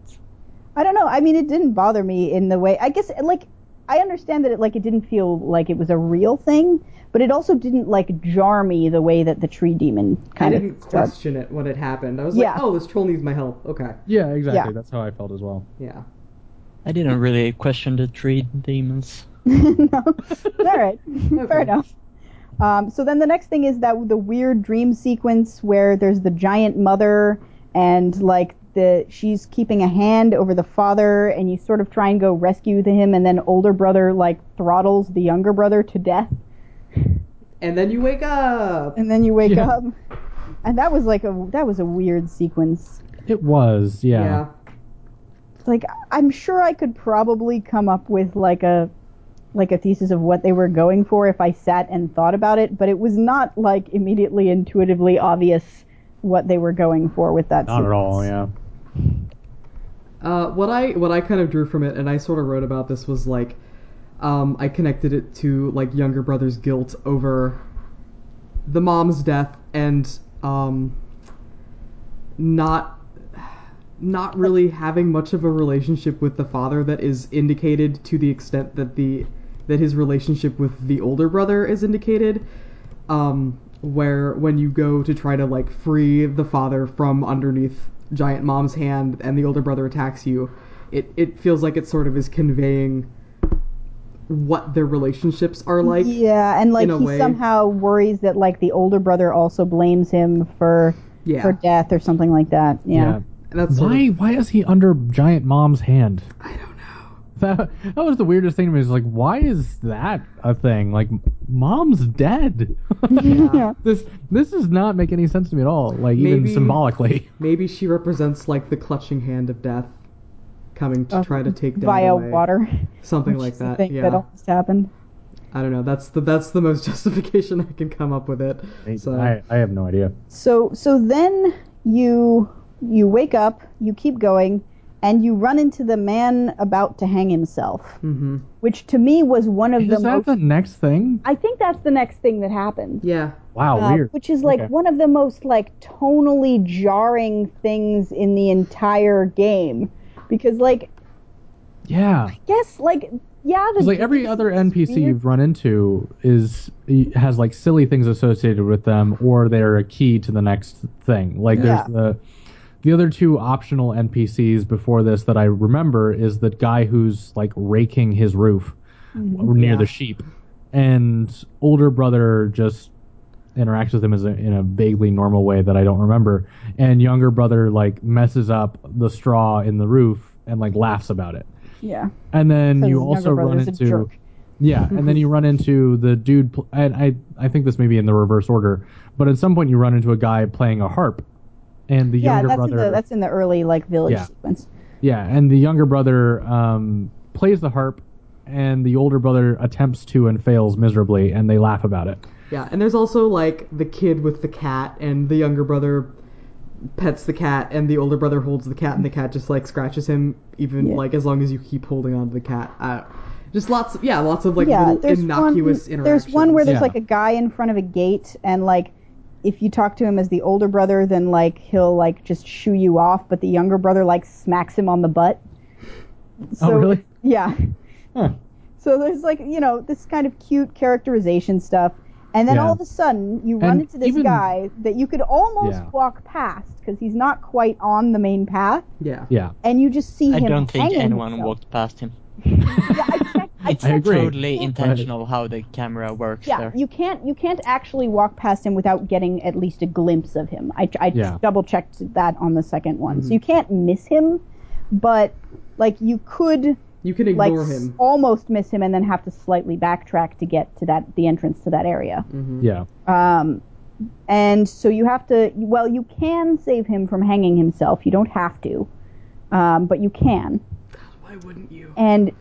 I don't know. I mean, it didn't bother me in the way. I guess like I understand that it like it didn't feel like it was a real thing, but it also didn't like jar me the way that the tree demon I kind didn't of question it when it happened. I was Yeah. like, oh, this troll needs my help. Okay. Yeah, exactly. Yeah. That's how I felt as well. Yeah. I didn't really question the tree demons. no. All right. Fair enough. Um, so then the next thing is that the weird dream sequence where there's the giant mother and like the she's keeping a hand over the father and you sort of try and go rescue him and then older brother like throttles the younger brother to death And then you wake up. and then you wake Yeah. up and that was like a that was a weird sequence It was, yeah. Yeah. like I'm sure I could probably come up with like a like a thesis of what they were going for if I sat and thought about it, but it was not like immediately intuitively obvious what they were going for with that. Not at all, yeah. Uh, what I what I kind of drew from it, and I sort of wrote about this, was like, um, I connected it to like younger brother's guilt over the mom's death and um, not not really having much of a relationship with the father that is indicated to the extent that the that his relationship with the older brother is indicated. Um, where when you go to try to like free the father from underneath giant mom's hand and the older brother attacks you, it it feels like it sort of is conveying what their relationships are like. yeah, and like he way. somehow worries that like the older brother also blames him for Yeah. for death or something like that. Yeah. And that's sort Why of, why is he under giant mom's hand? I don't know. That, that was the weirdest thing to me. Is like, why is that a thing? Like, mom's dead. Yeah. This this does not make any sense to me at all. Like even Maybe- symbolically. Maybe she represents like the clutching hand of death coming to Uh, try to take down via away. water. Something like the that. thing Yeah. that almost happened. I don't know. That's the that's the most justification I can come up with it. So I, I have no idea. So so then you you wake up, you keep going, and you run into the man about to hang himself, hmm which to me was one of Is the Is that most. the next thing? I think that's the next thing that happened. Yeah. Wow, Uh, weird. which is like Okay. one of the most like tonally jarring things in the entire game, because like Yeah. yes, like yeah, the like every other NPC weird. you've run into is has like silly things associated with them, or they're a key to the next thing. Like Yeah. there's the the other two optional NPCs before this that I remember is the guy who's like raking his roof Mm-hmm. near Yeah. the sheep, and older brother just interacts with him as a, in a vaguely normal way that I don't remember, and younger brother like messes up the straw in the roof and like laughs about it. yeah. And then you also run into yeah, and then you run into the dude. And I I think this may be in the reverse order, but at some point you run into a guy playing a harp, and the Yeah, younger that's brother. in the that's in the early like village Yeah. sequence. yeah, and the younger brother um, plays the harp, and the older brother attempts to and fails miserably, and they laugh about it. Yeah. And there's also like the kid with the cat, and the younger brother pets the cat, and the older brother holds the cat, and the cat just like scratches him, even Yeah. like as long as you keep holding on to the cat. Uh, just lots. Of, yeah, lots of like yeah, little innocuous one, interactions. There's one where there's Yeah. like a guy in front of a gate, and like if you talk to him as the older brother, then like he'll like just shoo you off, but the younger brother like smacks him on the butt. Oh, really? Yeah. Huh. So there's like you know this kind of cute characterization stuff, and then Yeah. all of a sudden you run And into this even- guy that you could almost Yeah. walk past because he's not quite on the main path, Yeah. Yeah, and you just see I him. I don't think anyone himself. walked past him. Yeah, I checked. I It's I agree. totally intentional how the camera works Yeah, there. you can't you can't actually walk past him without getting at least a glimpse of him. I, I Yeah. double checked that on the second one, so you can't miss him, but like you could You can ignore s- him. almost miss him and then have to slightly backtrack to get to that the entrance to that area. yeah. Um, and so you have to well you can save him from hanging himself. You don't have to, um, but you can. Why wouldn't you? And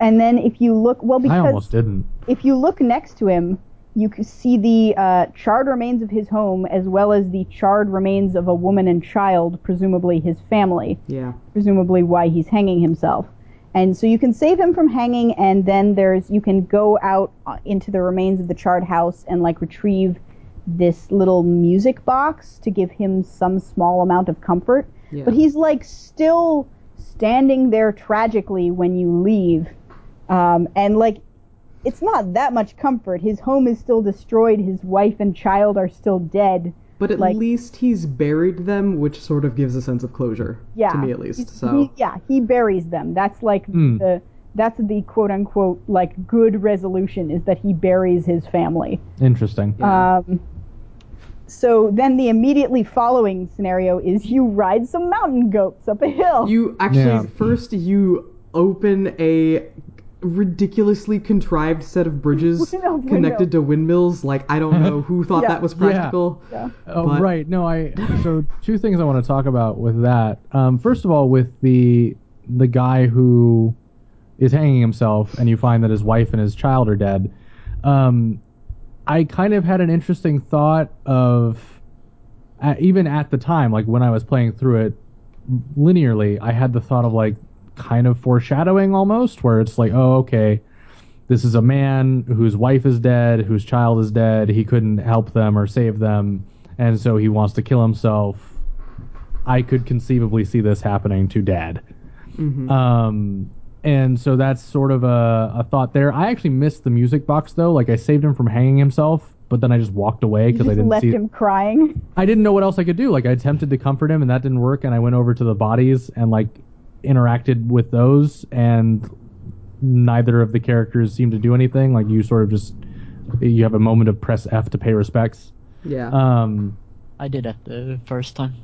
and then if you look well because I almost didn't. if you look next to him, you can see the uh, charred remains of his home as well as the charred remains of a woman and child, presumably his family, Yeah. presumably why he's hanging himself. And so you can save him from hanging, and then there's you can go out uh, into the remains of the charred house and like retrieve this little music box to give him some small amount of comfort. Yeah. But he's like still standing there tragically when you leave. Um, and like, it's not that much comfort. His home is still destroyed. His wife and child are still dead. But at like- least he's buried them, which sort of gives a sense of closure. Yeah. To me, at least. So. he- yeah, he buries them. That's like Hmm. the that's the quote unquote like good resolution is that he buries his family. Interesting. Yeah. Um, so then the immediately following scenario is you ride some mountain goats up a hill. You actually Yeah. first you open a ridiculously contrived set of bridges Window- connected to windmills. Like I don't know who thought Yeah. that was practical. yeah. Oh, But- right. No, I. So two things I want to talk about with that. Um, first of all, with the the guy who is hanging himself, and you find that his wife and his child are dead. Um, I kind of had an interesting thought of, uh, even at the time, like when I was playing through it linearly, I had the thought of like kind of foreshadowing almost, where it's like, oh, okay, this is a man whose wife is dead, whose child is dead. He couldn't help them or save them, and so he wants to kill himself. I could conceivably see this happening to Dad. Mhm. Um, and so that's sort of a, a thought there. I actually missed the music box though. Like I saved him from hanging himself, but then I just walked away because I didn't left see. him crying. I didn't know what else I could do. Like I attempted to comfort him, and that didn't work. And I went over to the bodies and like interacted with those, and neither of the characters seemed to do anything. Like you sort of just you have a moment of press F to pay respects. Yeah. Um, I did that the first time.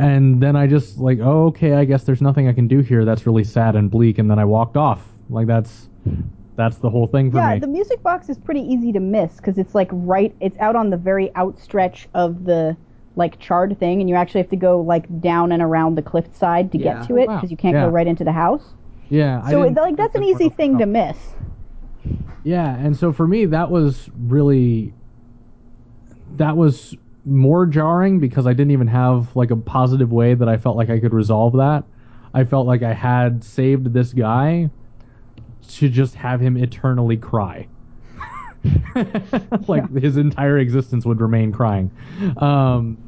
And then I just like, oh, okay, I guess there's nothing I can do here. That's really sad and bleak. And then I walked off. Like that's that's the whole thing for Yeah, me. the music box is pretty easy to miss because it's like right, it's out on the very outstretch of the like charred thing, and you actually have to go like down and around the cliff side to Yeah. get to it Wow. because you can't Yeah. go right into the house. yeah, So didn't- it, like that's an easy thing to miss. Yeah, and so for me, that was really that was more jarring because I didn't even have like a positive way that I felt like I could resolve that. I felt like I had saved this guy to just have him eternally cry. like his entire existence would remain crying. Um,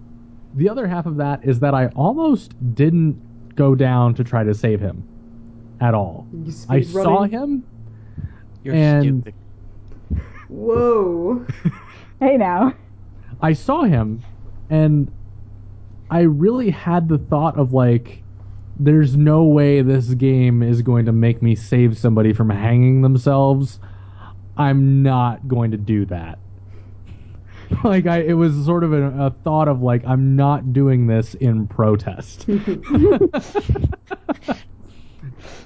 the other half of that is that I almost didn't go down to try to save him at all. You I speed saw him You're And- stupid. Whoa. Hey now, I saw him and I really had the thought of like there's no way this game is going to make me save somebody from hanging themselves. I'm not going to do that. like I it was sort of a, a thought of like I'm not doing this in protest.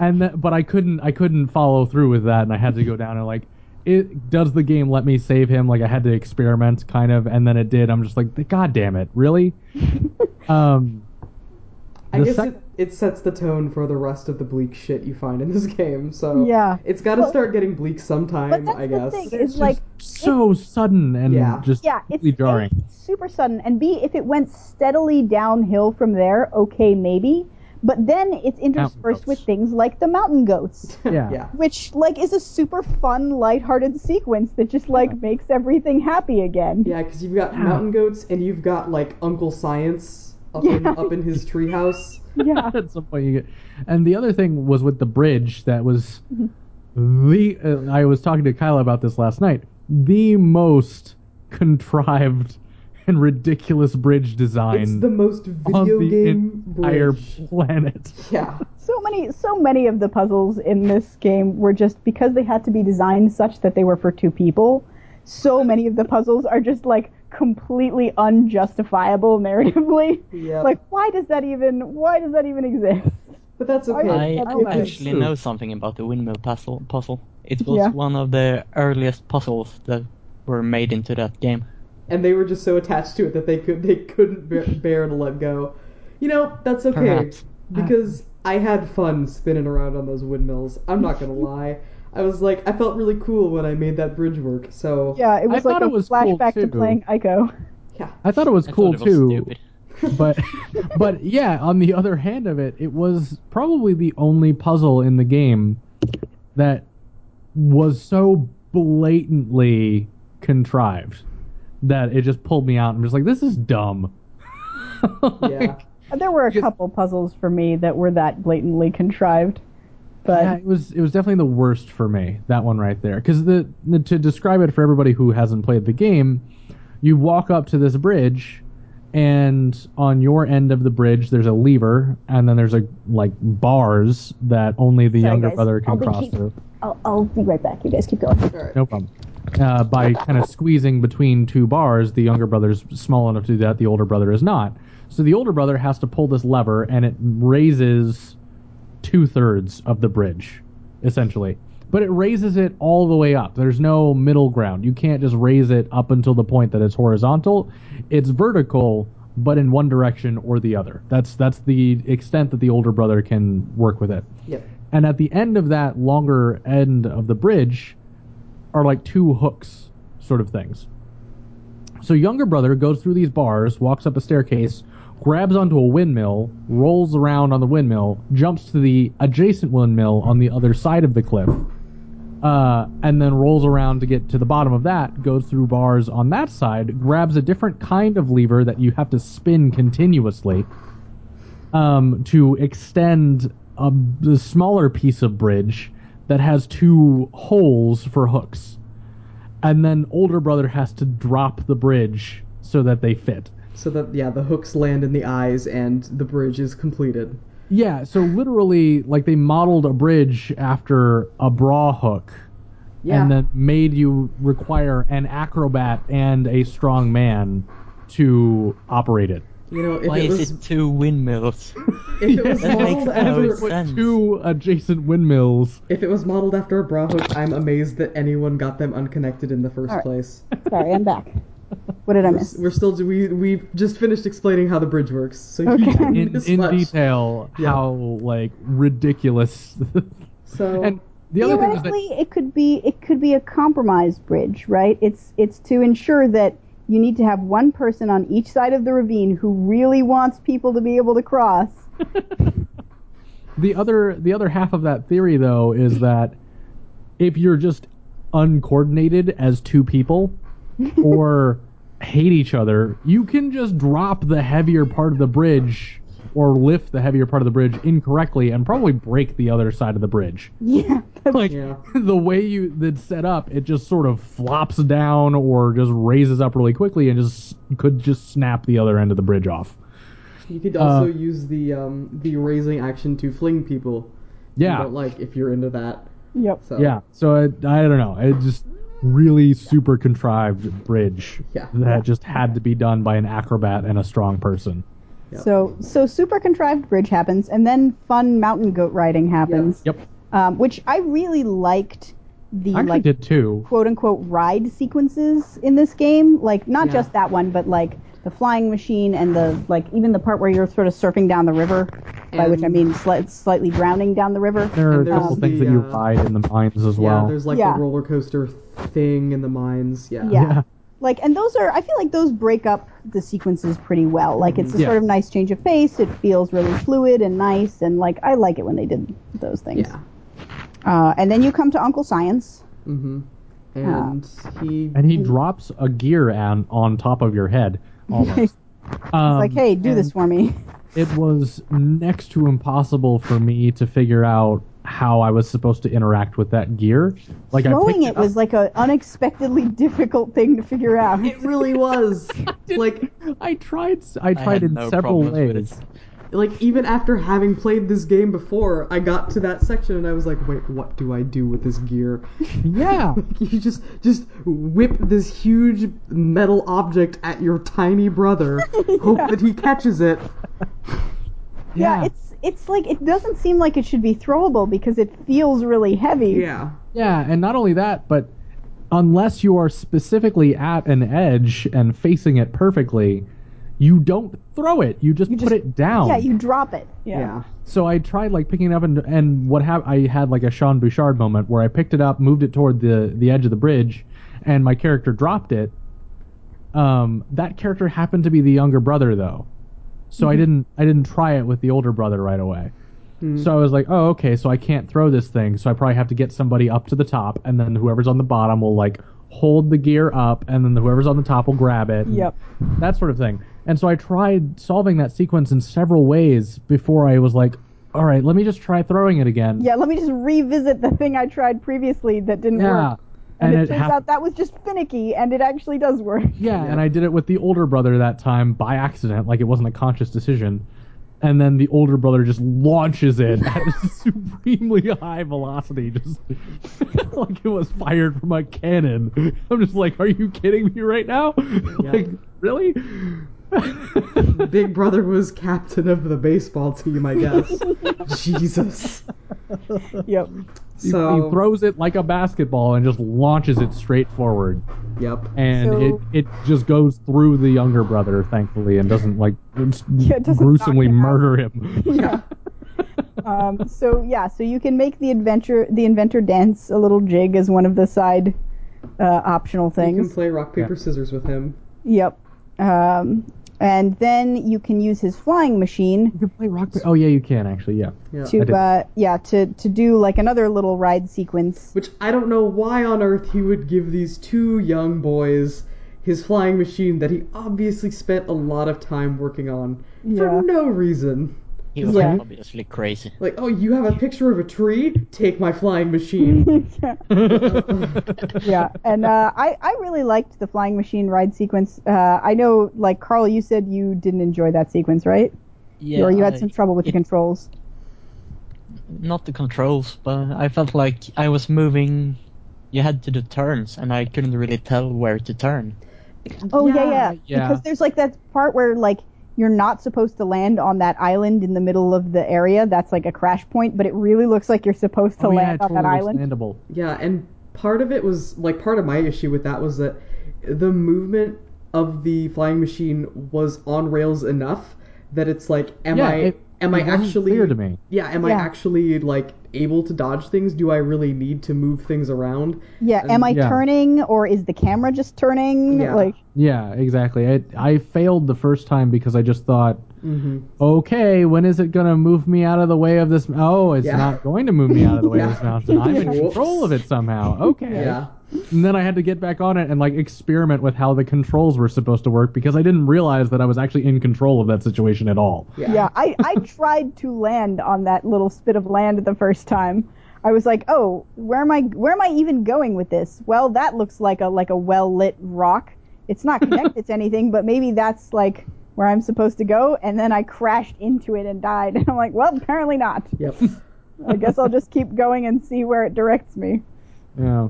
and that, but I couldn't I couldn't follow through with that and I had to go down and like it does the game let me save him like I had to experiment kind of and then it did I'm just like god damn it really um I guess sec- it, it sets the tone for the rest of the bleak shit you find in this game. So Yeah. it's got to Well- start getting bleak but sometime. that's I the guess. thing it's is like just so sudden and Yeah. just yeah, it's jarring A, super sudden, and B, if it went steadily downhill from there, okay, maybe. But then it's interspersed with things like the mountain goats. yeah. yeah. which like is a super fun lighthearted sequence that just like makes everything happy again Yeah, because you've got mountain goats and you've got like Uncle Science up in up in his treehouse. yeah at some point you get and the other thing was with the bridge that was the uh, i was talking to kyla about this last night the most contrived and ridiculous bridge design It's the most on video the game entire bridge. planet Yeah. so many so many of the puzzles in this game were just because they had to be designed such that they were for two people so many of the puzzles are just like completely unjustifiable narratively Yeah. like why does that even why does that even exist But that's okay. I That's okay. actually know something about the windmill puzzle. Puzzle. It was Yeah. one of the earliest puzzles that were made into that game. And they were just so attached to it that they could they couldn't bear, bear to let go. You know, that's okay Perhaps. because I had fun spinning around on those windmills. I'm not gonna lie. I was like, I felt really cool when I made that bridge work. So yeah it was I like a it was cool, flashback to playing ico yeah. i thought it was I cool it was too stupid. but but yeah on the other hand of it it was probably the only puzzle in the game that was so blatantly contrived that it just pulled me out. I'm just like, this is dumb. Yeah. There were a Just- couple puzzles for me that were that blatantly contrived, but yeah, it was it was definitely the worst for me. That one right there, because the, the to describe it for everybody who hasn't played the game, you walk up to this bridge, and on your end of the bridge there's a lever, and then there's a like bars that only the Sorry, younger guys. brother I'll can cross keep- through. I'll, I'll be right back. You guys keep going. No problem. Uh, by kind of squeezing between two bars, the younger brother's small enough to do that. The older brother is not. So the older brother has to pull this lever, and it raises two thirds of the bridge, essentially. But it raises it all the way up. There's no middle ground. You can't just raise it up until the point that it's horizontal. It's vertical, but in one direction or the other. That's that's the extent that the older brother can work with it. Yep. And at the end of that longer end of the bridge are like two hooks, sort of things. So younger brother goes through these bars, walks up a staircase, grabs onto a windmill, rolls around on the windmill, jumps to the adjacent windmill on the other side of the cliff, uh, and then rolls around to get to the bottom of that, goes through bars on that side, grabs a different kind of lever that you have to spin continuously um, to extend a, a smaller piece of bridge that has two holes for hooks. And then older brother has to drop the bridge so that they fit. So that yeah, the hooks land in the eyes and the bridge is completed. Yeah, so literally, like they modeled a bridge after a bra hook, Yeah. and then made you require an acrobat and a strong man to operate it. You know, if Why it is was it two windmills? if it was That makes modeled no after Put sense. two adjacent windmills. if it was modeled after a bra hook, I'm amazed that anyone got them unconnected in the first All right. place. Sorry, I'm back. What did I miss? We're still we we just finished explaining how the bridge works, so you Okay. didn't in, miss in much. detail Yeah. how like ridiculous So and the other thing is that Theoretically, it could be it could be a compromise bridge, right? It's it's to ensure that you need to have one person on each side of the ravine who really wants people to be able to cross. the other the other half of that theory though is that if you're just uncoordinated as two people or hate each other you can just drop the heavier part of the bridge or lift the heavier part of the bridge incorrectly and probably break the other side of the bridge Yeah, like Yeah. the way you that's set up it just sort of flops down or just raises up really quickly and just could just snap the other end of the bridge off you could also uh, use the um the raising action to fling people. Yeah don't like if you're into that. yep. So Yeah, so it, I don't know. It just really super contrived bridge Yeah. that just had to be done by an acrobat and a strong person. Yep. So so super contrived bridge happens, and then fun mountain goat riding happens. Yep, Um, which I really liked the I actually like did too. quote unquote ride sequences in this game. Like not Yeah. just that one, but like the flying machine and the like even the part where you're sort of surfing down the river, by which I mean sli- slightly drowning down the river. There are a And there's couple the, things that you uh, ride in the mines as yeah, well. there's like Yeah. the roller coaster thing in the mines. Yeah. Yeah. Yeah. Like and those are I feel like those break up the sequences pretty well. Like it's a Yeah. sort of nice change of pace. It feels really fluid and nice and like I like it when they did those things. Yeah. Uh, and then you come to Uncle Science. Mm-hmm. And he and he drops a gear on on top of your head almost. Um, It's like, hey, do this for me. It was next to impossible for me to figure out how I was supposed to interact with that gear. Like I Throwing picked it was like an unexpectedly difficult thing to figure out. it really was like I tried. I tried had in no several ways. like even after having played this game before, I got to that section and I was like, wait, what do I do with this gear? Yeah. you just just whip this huge metal object at your tiny brother, hope that he catches it. yeah, it's it's like it doesn't seem like it should be throwable because it feels really heavy. Yeah. Yeah, and not only that, but unless you are specifically at an edge and facing it perfectly, you don't throw it. You just You put just- it down. Yeah, you drop it. Yeah. Yeah. So I tried like picking it up and and what hap- I had like a Sean Bouchard moment where I picked it up, moved it toward the the edge of the bridge, and my character dropped it. Um, that character happened to be the younger brother though, so I mm-hmm. didn't I didn't try it with the older brother right away. Mm. So I was like, oh okay, so I can't throw this thing, so I probably have to get somebody up to the top, and then whoever's on the bottom will like hold the gear up, and then whoever's on the top will grab it. Yep. That sort of thing. And so I tried solving that sequence in several ways before I was like, all right, let me just try throwing it again. Yeah, let me just revisit the thing I tried previously that didn't Yeah. work. And, it, turns hap- out that was just finicky, and it actually does work. Yeah, and I did it with the older brother that time by accident, like it wasn't a conscious decision. And then the older brother just launches it at a supremely high velocity, just like it was fired from a cannon. I'm just like, are you kidding me right now? like, really? Big Brother was captain of the baseball team, I guess. Jesus. Yep. He- So he throws it like a basketball and just launches it straight forward. Yep. and So- it, it just goes through the younger brother, thankfully, and doesn't like Yeah, it doesn't gruesomely knock him out. murder him. Yeah. um, so yeah, so you can make the adventure, the inventor dance a little jig as one of the side uh, optional things. You can things. play rock paper Yeah. scissors with him. Yep. Um, and then you can use his flying machine You can play rock. Pa- oh yeah, you can actually. Yeah. Yeah. I did. to uh, yeah to to do like another little ride sequence. Which I don't know why on earth he would give these two young boys his flying machine that he obviously spent a lot of time working on Yeah. for no reason. He was Yeah. obviously crazy. Like, oh, you have a picture of a tree? Take my flying machine. yeah, and uh, I I really liked the flying machine ride sequence. Uh, I know, like Carl, you said you didn't enjoy that sequence, right? Yeah, or you had I- some trouble with the controls. not the controls, but I felt like I was moving. You had to do turns, and I couldn't really tell where to turn. Oh yeah, Yeah, yeah, yeah. Because there's like that part where like you're not supposed to land on that island in the middle of the area. That's like a crash point, but it really looks like you're supposed to oh, yeah, land it on totally that looks island. landable. Yeah, and part of it was like part of my issue with that was that the movement of the flying machine was on rails enough that it's like, am Yeah, I it- am it I actually clear to me. Yeah, am I actually like able to dodge things? Do I really need to move things around? Yeah, And- am I Yeah. turning or is the camera just turning? Yeah. Like Yeah, exactly. I I failed the first time because I just thought, Mm-hmm. okay, when is it gonna move me out of the way of this? Oh, it's Yeah. not going to move me out of the way of this mountain. I'm in control of it somehow. Okay. Yeah. And then I had to get back on it and like experiment with how the controls were supposed to work because I didn't realize that I was actually in control of that situation at all. Yeah. yeah, I I tried to land on that little spit of land the first time. I was like, "Oh, where am I where am I even going with this?" Well, that looks like a like a well-lit rock. It's not connected to anything, but maybe that's like where I'm supposed to go, and then I crashed into it and died. And I'm like, "Well, apparently not. Yep. I guess I'll just keep going and see where it directs me." Yeah.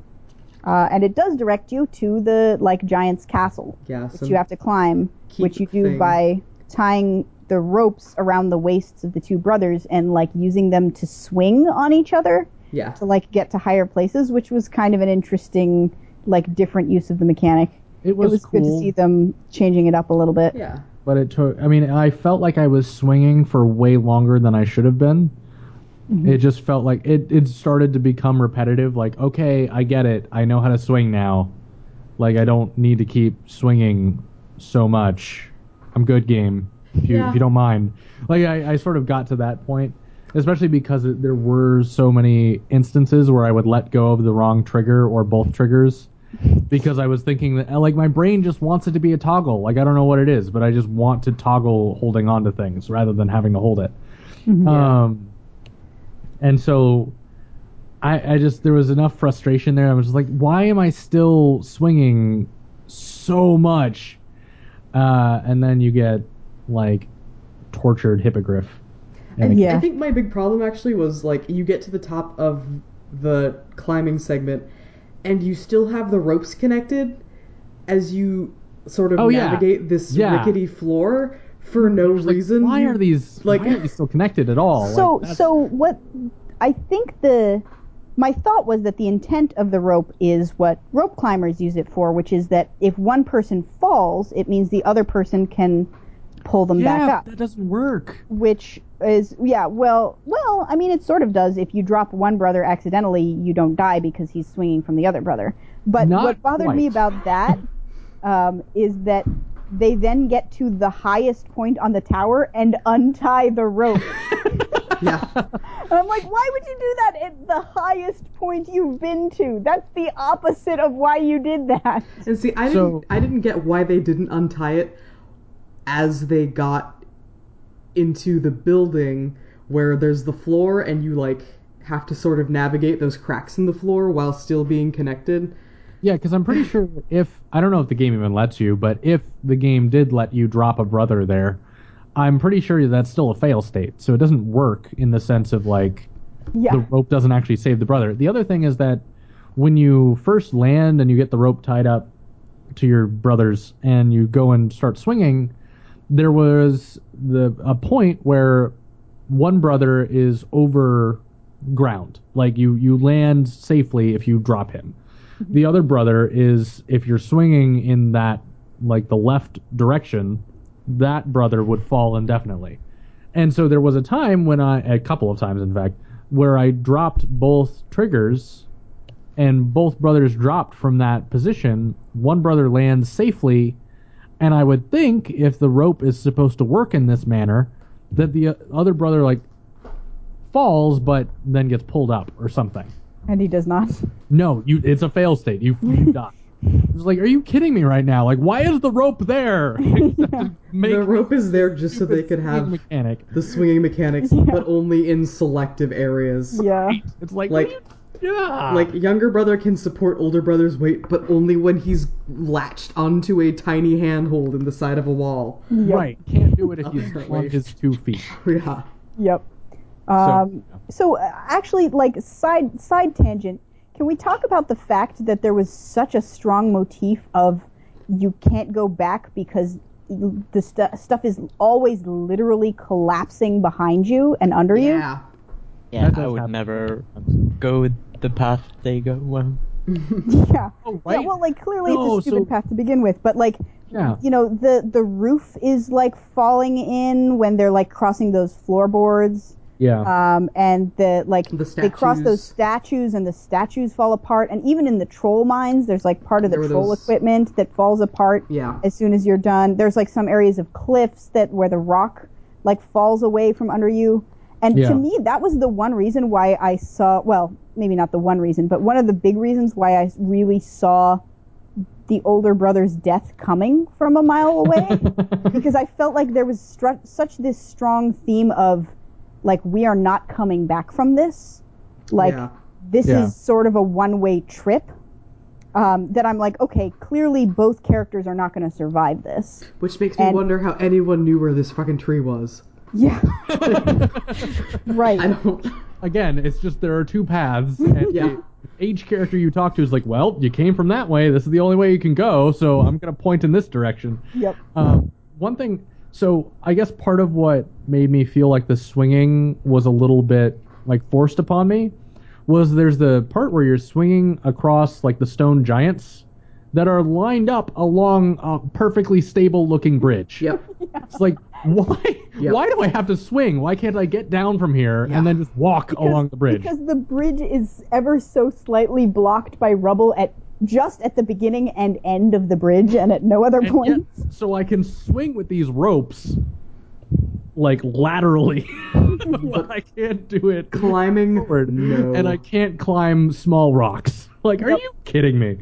Uh, and it does direct you to the like giant's castle. Yeah. some- you have to climb, which you do thing. by tying the ropes around the waists of the two brothers and like using them to swing on each other Yeah. to like get to higher places, which was kind of an interesting like different use of the mechanic. It was, It was, was good to see them changing it up a little bit. Yeah. But it took. I mean, I felt like I was swinging for way longer than I should have been. Mm-hmm. It just felt like it. It started to become repetitive. Like, okay, I get it. I know how to swing now. Like, I don't need to keep swinging so much. I'm good, game. If you, Yeah. if you don't mind. Like, I, I sort of got to that point, especially because it, there were so many instances where I would let go of the wrong trigger or both triggers because I was thinking that like my brain just wants it to be a toggle. Like I don't know what it is, but I just want to toggle holding on to things rather than having to hold it. Um, and so I, I just there was enough frustration there. I was just like, why am I still swinging so much? Uh, and then you get like tortured hippogriff. And Yeah. I think my big problem actually was like you get to the top of the climbing segment and you still have the ropes connected as you sort of Oh, yeah. navigate this Yeah. rickety floor for no Like, reason. why are these like- why are these still connected at all? So Like, so what I think the my thought was that the intent of the rope is what rope climbers use it for, which is that if one person falls, it means the other person can pull them yeah, back up. that doesn't work. which is yeah well well i mean it sort of does if you drop one brother accidentally you don't die because he's swinging from the other brother but Not what bothered me about that um, is that they then get to the highest point on the tower and untie the rope Yeah. And I'm like, why would you do that at the highest point you've been to? That's the opposite of why you did that. And see, I didn't, I didn't get why they didn't untie it as they got into the building where there's the floor and you like have to sort of navigate those cracks in the floor while still being connected. Yeah, because I'm pretty sure if I don't know if the game even lets you, but if the game did let you drop a brother there, I'm pretty sure that's still a fail state. So it doesn't work in the sense of like Yeah. the rope doesn't actually save the brother. The other thing is that when you first land and you get the rope tied up to your brothers and you go and start swinging, there was the a point where one brother is over ground. Like you you land safely if you drop him. Mm-hmm. The other brother is if you're swinging in that like the left direction, that brother would fall indefinitely. And so there was a time when I, a couple of times in fact, where I dropped both triggers and both brothers dropped from that position. One brother lands safely, and I would think if the rope is supposed to work in this manner, that the uh, other brother like falls but then gets pulled up or something. And he does not. No, you it's a fail state. You you die. It's like, are you kidding me right now? Like, why is the rope there? Except to make the rope is there just so they stupid could have mechanic. the swinging mechanics, Yeah. but only in selective areas. Yeah. It's like, Like- what are you- yeah, Like younger brother can support older brother's weight, but only when he's latched onto a tiny handhold in the side of a wall. Yep. right. Can't do it if he's Apparently. on his two feet. Yeah. Yep. So, Um, so uh, actually, like side side tangent, can we talk about the fact that there was such a strong motif of you can't go back because the stu- stuff is always literally collapsing behind you and under you? Yeah. Yeah, I would happen. never go with the path they go. Well, Yeah. oh, Yeah, right. well, like clearly No, it's a stupid so- path to begin with, but like, yeah. you know, the the roof is like falling in when they're like crossing those floorboards. Yeah. um, and the like The they cross those statues. statues and the statues fall apart and even in the troll mines there's like part of the There were troll those- equipment that falls apart Yeah. as soon as you're done there's like some areas of cliffs that where the rock like falls away from under you and Yeah. to me that was the one reason why i saw well maybe not the one reason but one of the big reasons why i really saw the older brother's death coming from a mile away because I felt like there was stru- such this strong theme of like we are not coming back from this. Like Yeah. this Yeah. is sort of a one-way trip. Um, that I'm like, okay, clearly both characters are not going to survive this. Which makes me And- wonder how anyone knew where this fucking tree was. Yeah, right. I don't. Again, it's just there are two paths, and Yeah. each character you talk to is like, well, you came from that way. This is the only way you can go, so I'm gonna point in this direction. Yep. Um, one thing, so I guess part of what made me feel like the swinging was a little bit like forced upon me was there's the part where you're swinging across like the stone giants that are lined up along a perfectly stable looking bridge. Yep. It's like why Yep. why do I have to swing? Why can't I get down from here Yeah. and then just walk along the bridge? Because the bridge is ever so slightly blocked by rubble at just at the beginning and end of the bridge and at no other And point. yet- so I can swing with these ropes like laterally, but I can't do it Climbing. forward. No. And I can't climb small rocks. Like, are Yep. you kidding me?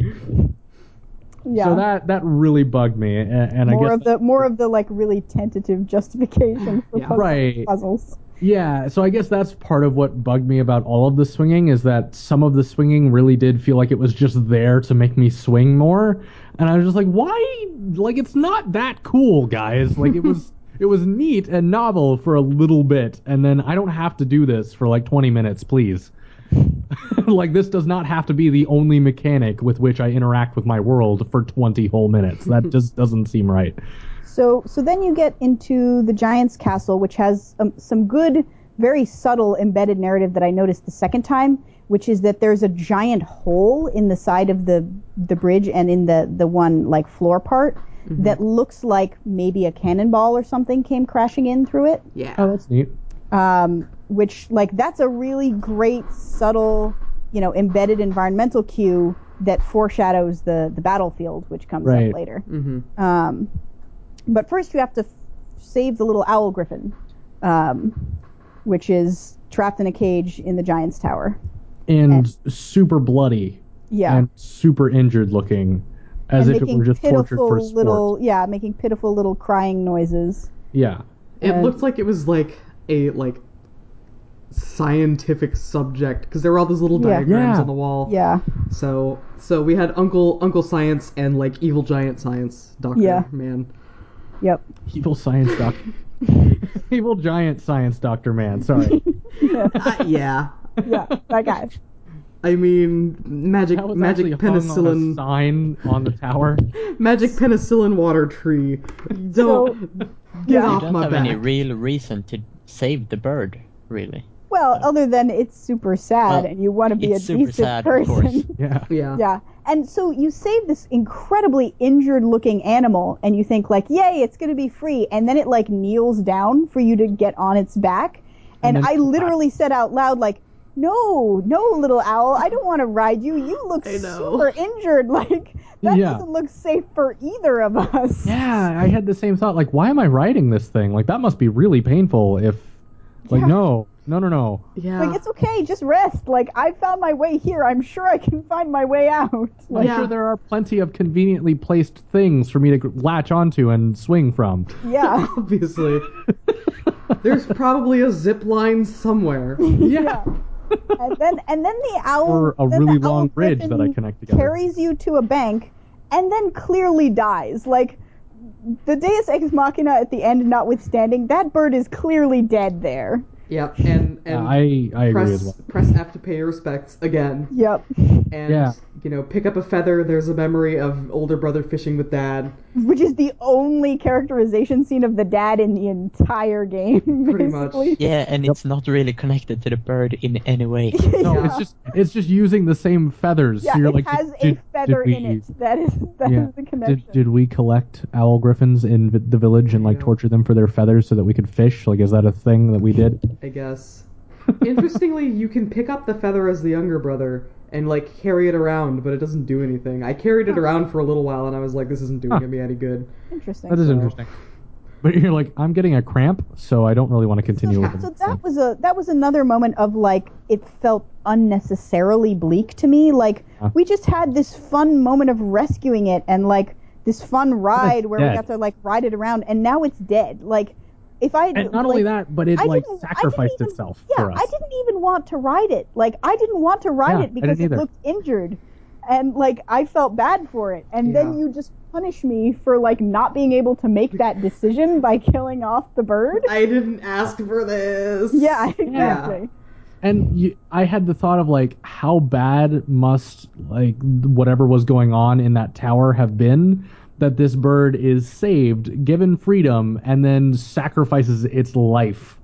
Yeah. So that that really bugged me, and, and I more guess of the more of the like really tentative justification for Yeah. puzzle- Right. puzzles. Yeah, so I guess that's part of what bugged me about all of the swinging is that some of the swinging really did feel like it was just there to make me swing more, and I was just like, why? Like it's not that cool, guys. Like it was it was neat and novel for a little bit, and then I don't have to do this for like 20 minutes, please. like this does not have to be the only mechanic with which I interact with my world for 20 whole minutes. That just doesn't seem right. So so then you get into the giant's castle, which has um, some good, very subtle embedded narrative that I noticed the second time, which is that there's a giant hole in the side of the the bridge and in the the one like floor part that looks like maybe a cannonball or something came crashing in through it. Yeah. Oh, that's neat. um, which like that's a really great subtle you know embedded environmental cue that foreshadows the the battlefield which comes Right. up later Mm-hmm. um, but first you have to f- save the little owl griffin um, which is trapped in a cage in the giant's tower. and super bloody Yeah. and super injured looking, as and if it making were just tortured pitiful for sport. little yeah, making pitiful little crying noises. Yeah, It And- looked like it was like a like scientific subject because there were all those little Yeah. diagrams Yeah. on the wall. Yeah. So so we had Uncle Uncle Science and like evil giant science doctor Yeah. man. Yep. evil science doctor, evil giant science doctor man. Sorry, Uh, yeah. Yeah. That guy. I mean magic that was magic actually hung on a penicillin sign on the tower. magic penicillin water tree. Don't get yeah. You off don't my have back. any real reason to save the bird, really. Well, other than it's super sad Well, and you want to be a it's super decent sad, of person. course. Yeah, yeah. Yeah. And so you save this incredibly injured looking animal and you think like, yay, it's going to be free. And then it like kneels down for you to get on its back. And, And then I literally said out loud like, no, no, little owl, I don't want to ride you. You look I know. super injured. Like, that Yeah. doesn't look safe for either of us. yeah. I had the same thought. Like, why am I riding this thing? Like, that must be really painful. If, like, Yeah. no, no, no, no. Yeah. Like, it's okay, just rest. Like, I found my way here. I'm sure I can find my way out. I'm Yeah. sure there are plenty of conveniently placed things for me to latch onto and swing from. yeah. Obviously. There's probably a zip line somewhere. yeah. and then and then the owl Or a really long bridge that I connect together. carries you to a bank and then clearly dies like the deus ex machina at the end notwithstanding that bird is clearly dead there Yep. And and Yeah, I I press as well. press F to pay your respects again. yep And Yeah. you know, pick up a feather. There's a memory of older brother fishing with dad. which is the only characterization scene of the dad in the entire game Pretty much. Yeah, and it's not really connected to the bird in any way. No, yeah. it's just it's just using the same feathers. yeah so you're it like, has did, a feather did in it that is that is Yeah. the connection Did, did we collect owl griffins in the village and like Yeah. torture them for their feathers so that we could fish? Like, is that a thing that we did? I guess. Interestingly, you can pick up the feather as the younger brother and like carry it around, but it doesn't do anything. I carried it around for a little while, and I was like, "This isn't doing Huh. me any good." interesting That is So- interesting. But you're like, I'm getting a cramp, so I don't really want to continue with So that was a that was another moment of like it felt unnecessarily bleak to me. Like Huh. we just had this fun moment of rescuing it and like this fun ride where we dead. got to like ride it around, and now it's dead. Like if I And not only that, but it like didn't- I didn't sacrificed even- itself yeah, for us. I didn't even want to ride it. Like I didn't want to ride Yeah, it because it looked injured, and like I felt bad for it. And then you just punish me for like not being able to make that decision by killing off the bird. I didn't ask for this. yeah, exactly. and you, I had the thought of like, how bad must like whatever was going on in that tower have been that this bird is saved, given freedom, and then sacrifices its life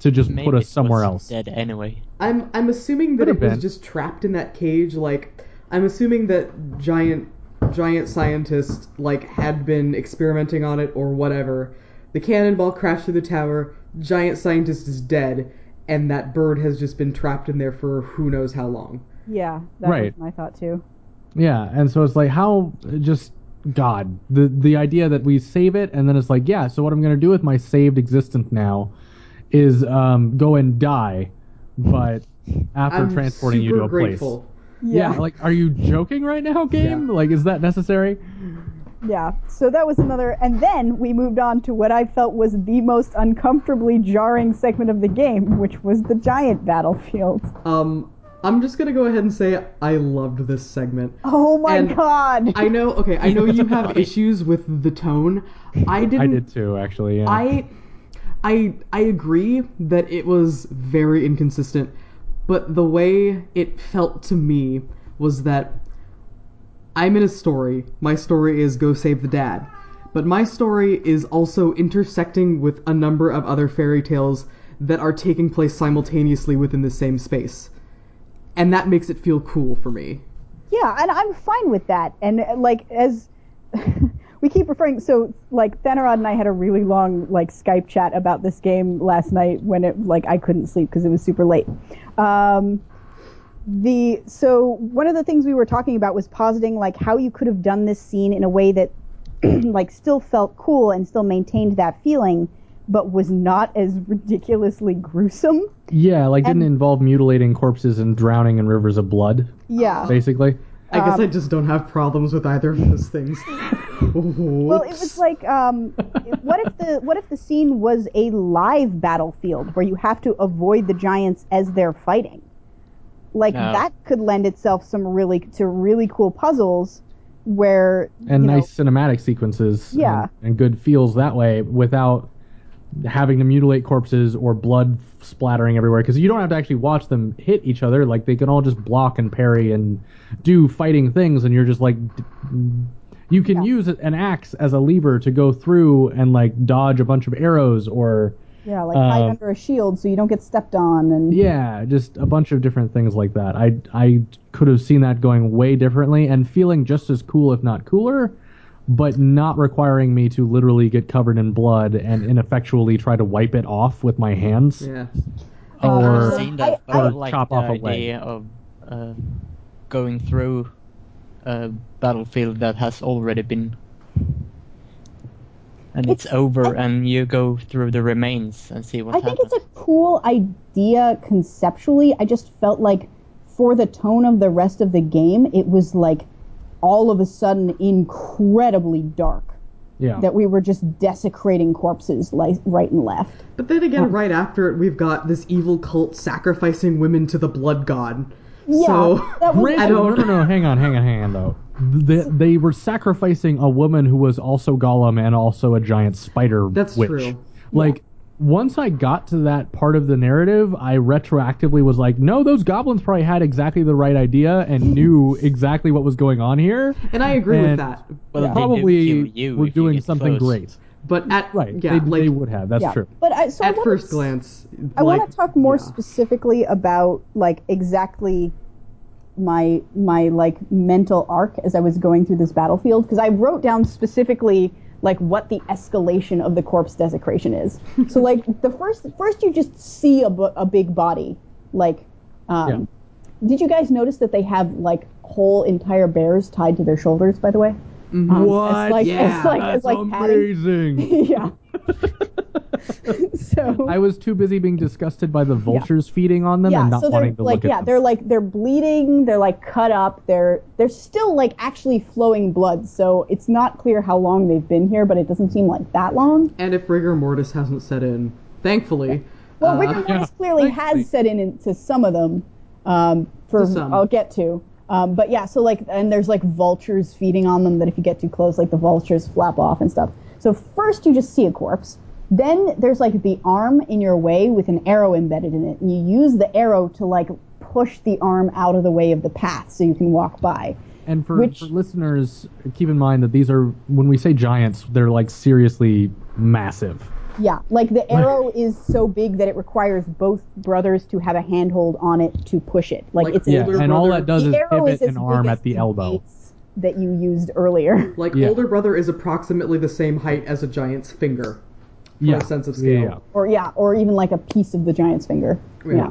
to just Maybe put us somewhere else. Dead anyway. I'm I'm assuming that Could've it was been. just trapped in that cage. Like I'm assuming that giant giant scientist like had been experimenting on it or whatever. The cannonball crashed through the tower. Giant scientist is dead, and that bird has just been trapped in there for who knows how long. Yeah, that Right. was my thought too. Yeah, and so it's like how just God the the idea that we save it and then it's like yeah, so what I'm gonna do with my saved existence now is um, go and die, but after I'm transporting you to a grateful. place. Yeah. like are you joking right now, game? Yeah. Like is that necessary? Yeah, so that was another, and then we moved on to what I felt was the most uncomfortably jarring segment of the game, which was the giant battlefield. Um, I'm just gonna go ahead and say I loved this segment. Oh my And god! I know. Okay, I know you have issues with the tone. I didn't. I did too, actually. Yeah. I, I, I agree that it was very inconsistent, but the way it felt to me was that I'm in a story. My story is go save the dad, but my story is also intersecting with a number of other fairy tales that are taking place simultaneously within the same space, and that makes it feel cool for me. Yeah, and I'm fine with that. And uh, like as we keep referring, so like Thanarod and I had a really long like Skype chat about this game last night when it like I couldn't sleep because it was super late. Um, the so one of the things we were talking about was positing like how you could have done this scene in a way that like still felt cool and still maintained that feeling but was not as ridiculously gruesome. Yeah, like didn't involve mutilating corpses and drowning in rivers of blood, Yeah. basically. I guess I Um, just don't have problems with either of those things. Well, it was like, um, what if the what if the scene was a live battlefield where you have to avoid the giants as they're fighting? Like No. that could lend itself some really to really cool puzzles where And you know, nice cinematic sequences. Yeah. And, and good feels that way without having to mutilate corpses or blood splattering everywhere because you don't have to actually watch them hit each other like they can all just block and parry and do fighting things and you're just like you can Yeah. use an axe as a lever to go through and like dodge a bunch of arrows or yeah, like hide um, under a shield so you don't get stepped on and yeah just a bunch of different things like that i i could have seen that going way differently and feeling just as cool if not cooler but not requiring me to literally get covered in blood and ineffectually try to wipe it off with my hands yeah. Um, or so seen that, I- I, or like chop the off a leg. of uh, going through a battlefield that has already been, and it's, It's- over, I- and you go through the remains and see what I think it's a cool idea conceptually. I just felt like for the tone of the rest of the game, it was like all of a sudden incredibly dark. yeah That we were just desecrating corpses like right and left. But then again, right after it, we've got this evil cult sacrificing women to the blood god. Yeah, So that was- I no, don't. no, no, hang on, hang on, hang on, though. They, they were sacrificing a woman who was also Gollum and also a giant spider That's witch. true. Like, once I got to that part of the narrative, I retroactively was like, no, those goblins probably had exactly the right idea and knew exactly what was going on here. And I agree with And- that. Well, they Probably kill you were if you doing get something close. great. but at Right. yeah, they, like they would have. That's yeah. true. But I, so I at wanna first s- glance, I like, want to talk more yeah. specifically about like exactly my my like mental arc as I was going through this battlefield because I wrote down specifically like what the escalation of the corpse desecration is. so like the first first you just see a, a big body like um, did you guys notice that they have like whole entire bears tied to their shoulders by the way? Um, What? As like, Yeah, as like, That's as like amazing. yeah. so I was too busy being disgusted by the vultures feeding on them and not so they're wanting to like look at yeah, them. they're like they're bleeding, they're like cut up, they're they're still like actually flowing blood. So it's not clear how long they've been here, but it doesn't seem like that long. And if rigor mortis hasn't set in, thankfully. Well, uh, rigor mortis yeah, clearly thankfully. has set in into some of them. Um, for some. I'll get to. Um, but yeah, so like, and there's like vultures feeding on them that if you get too close, like the vultures flap off and stuff. So first you just see a corpse. Then there's like the arm in your way with an arrow embedded in it, and you use the arrow to like push the arm out of the way of the path so you can walk by. And for, Which- for listeners, keep in mind that these are when we say giants, they're like seriously massive. Yeah, like the arrow is so big that it requires both brothers to have a handhold on it to push it. Like, Like it's Yeah, Older and all brother- that does the is arrow pivot is as an big arm as at the elbow. gates that you used earlier. Like Yeah. older brother is approximately the same height as a giant's finger. For Yeah, a sense of yeah, scale. yeah. or yeah, or even like a piece of the giant's finger. Yeah. Yeah.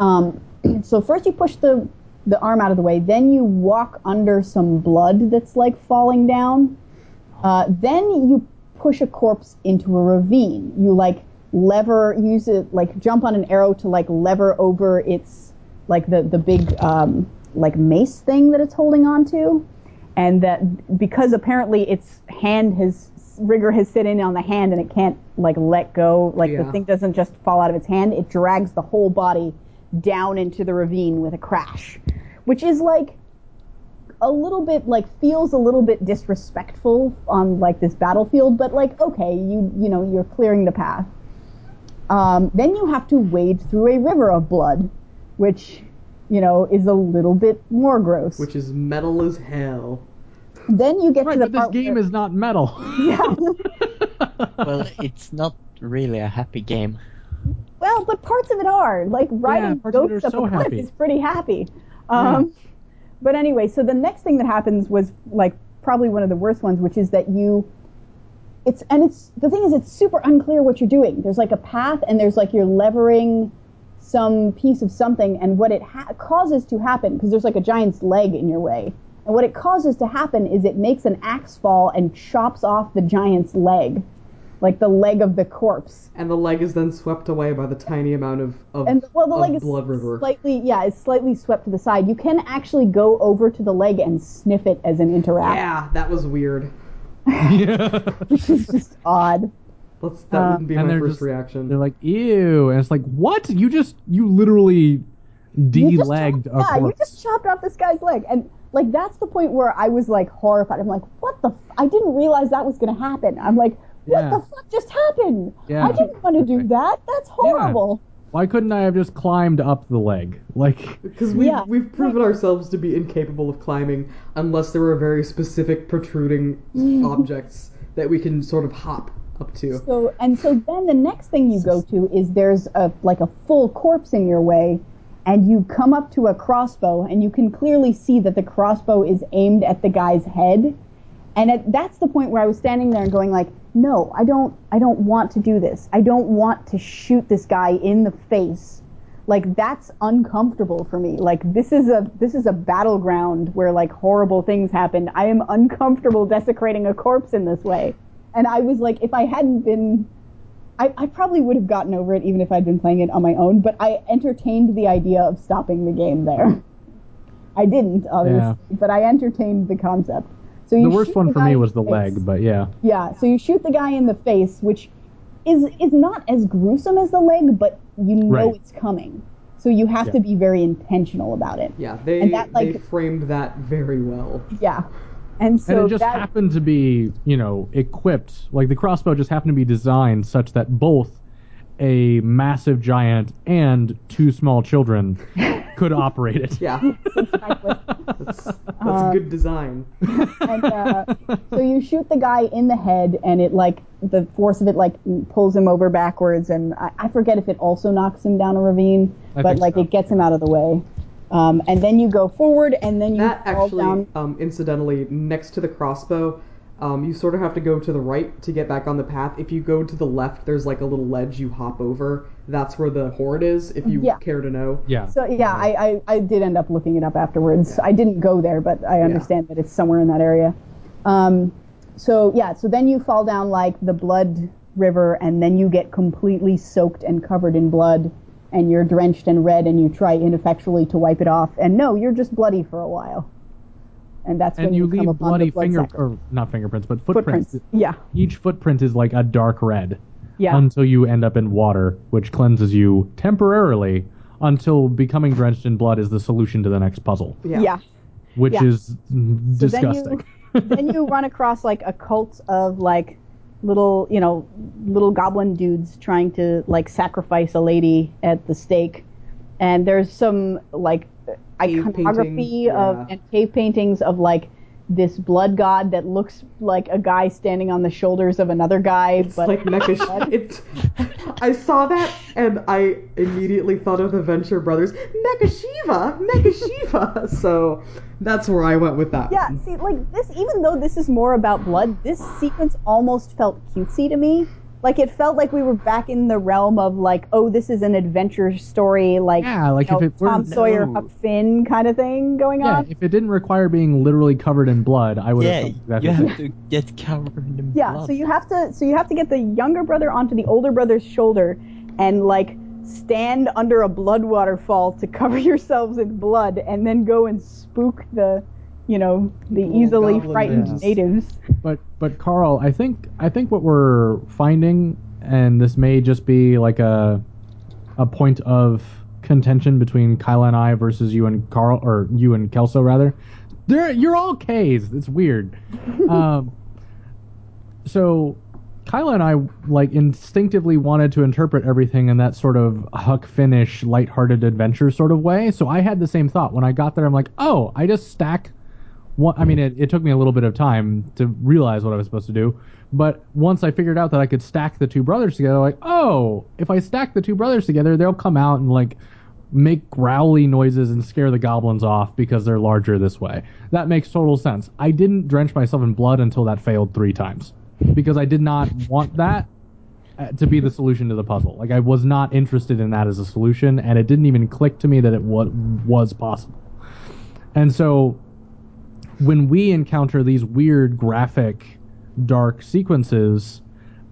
Um, so first you push the the arm out of the way, then you walk under some blood that's like falling down. Uh, then you push a corpse into a ravine. You like lever, use it like jump on an arrow to like lever over its like the the big um, like mace thing that it's holding on to, and that because apparently its hand has rigor has set in on the hand and it can't like let go. Like Yeah. the thing doesn't just fall out of its hand; it drags the whole body down into the ravine with a crash, which is like a little bit like feels a little bit disrespectful on like this battlefield, but like okay, you you know you're clearing the path. Um, then you have to wade through a river of blood, which you know is a little bit more gross. Which is metal as hell. then you get Right, to the but this game where, is not metal. yeah. well, it's not really a happy game. Well, but parts of it are like riding parts of it goats up so a cliff happy. is pretty happy. Um, But anyway, so the next thing that happens was like probably one of the worst ones, which is that you. It's and it's the thing is it's super unclear what you're doing. There's like a path and there's like you're levering some piece of something and what it ha- causes to happen because there's like a giant's leg in your way. And what it causes to happen is it makes an axe fall and chops off the giant's leg. Like the leg of the corpse. And the leg is then swept away by the tiny amount of, of, And well, the of leg is blood river. slightly, yeah, it's slightly swept to the side. You can actually go over to the leg and sniff it as an interact, yeah, that was weird. yeah. which is just odd. Let's, that wouldn't be um, and my first just- reaction. They're like, ew, and it's like, what? You just you literally You just de-legged chopped- a yeah, you just chopped off this guy's leg, and like that's the point where I was like horrified. I'm like, what the? F-? I didn't realize that was gonna happen. I'm like, what Yeah. the fuck just happened? Yeah. I didn't want to do that. That's horrible. Why couldn't I have just climbed up the leg? Like, Because we've, Yeah. we've proven ourselves to be incapable of climbing unless there are very specific protruding mm. objects that we can sort of hop up to. So and so then the next thing you go to is there's a like a full corpse in your way, and you come up to a crossbow, and you can clearly see that the crossbow is aimed at the guy's head. And at, that's the point where I was standing there and going like, no, I don't, I don't want to do this. I don't want to shoot this guy in the face. Like that's uncomfortable for me. Like this is a this is a battleground where like horrible things happen. I am uncomfortable desecrating a corpse in this way. And I was like, if I hadn't been, I, I probably would have gotten over it even if I'd been playing it on my own. But I entertained the idea of stopping the game there. I didn't, obviously, Yeah. but I entertained the concept. So you the worst shoot one the for guy me in was the face. leg, but yeah. Yeah, so you shoot the guy in the face, which is is not as gruesome as the leg, but you know Right. it's coming. So you have Yeah. to be very intentional about it. Yeah, they And that, like- they framed that very well. Yeah. And so and it just that, happened to be, you know, equipped. Like the crossbow just happened to be designed such that both a massive giant and two small children could operate it. Yeah, exactly. that's, that's Uh, good design. and uh, so you shoot the guy in the head, and it like the force of it like pulls him over backwards, and I, I forget if it also knocks him down a ravine, I but think like so. it gets him out of the way. Um, and then you go forward, and then you That fall actually, down. um, incidentally, next to the crossbow, um, you sort of have to go to the right to get back on the path. If you go to the left, there's like a little ledge you hop over. That's where the horde is, if you Yeah. care to know. Yeah. So yeah, I, I, I did end up looking it up afterwards. I didn't go there, but I understand that it's somewhere in that area. Um, so yeah, so then you fall down like the blood river, and then you get completely soaked and covered in blood, and you're drenched and red, and you try ineffectually to wipe it off, and no, you're just bloody for a while. And that's when and you come leave upon bloody the blood finger sac- or not fingerprints, but footprints. footprints. Yeah, Each footprint is like a dark red yeah. until you end up in water, which cleanses you temporarily until becoming drenched in blood is the solution to the next puzzle, Yeah. yeah. which Yeah. is disgusting. then you run across like a cult of like little you know little goblin dudes trying to like sacrifice a lady at the stake and there's some like Cave iconography painting, of yeah. and cave paintings of like this blood god that looks like a guy standing on the shoulders of another guy It's but like Mecha. it's. I saw that and I immediately thought of the Venture Brothers. Mecha Shiva, Mecha Shiva. So that's where I went with that. Yeah, one. see, like this, even though this is more about blood, this sequence almost felt cutesy to me. Like it felt like we were back in the realm of like, oh, this is an adventure story, like, Yeah, like you if it were- Tom Sawyer, No. Huck Finn kind of thing going yeah, on. if it didn't require being literally covered in blood, I would Yeah, have. thought you have to get covered in Yeah, blood. Yeah, so you have to, so you have to get the younger brother onto the older brother's shoulder, and like stand under a blood waterfall to cover yourselves in blood, and then go and spook the, you know, the Little easily goblin frightened ninjas. natives. But but Carl, I think I think what we're finding, and this may just be like a a point of contention between Kyla and I versus you and Carl, or you and Kelso rather. There, you're all K's. It's weird. um, so Kyla and I like instinctively wanted to interpret everything in that sort of Huck Finn-ish, lighthearted adventure sort of way. So I had the same thought when I got there. I'm like, oh, I just stack one, I mean, it, it took me a little bit of time to realize what I was supposed to do. But once I figured out that I could stack the two brothers together, like, oh, if I stack the two brothers together, they'll come out and like make growly noises and scare the goblins off because they're larger this way. That makes total sense. I didn't drench myself in blood until that failed three times because I did not want that uh, to be the solution to the puzzle. Like I was not interested in that as a solution, and it didn't even click to me that it wa- was possible. And so when we encounter these weird graphic dark sequences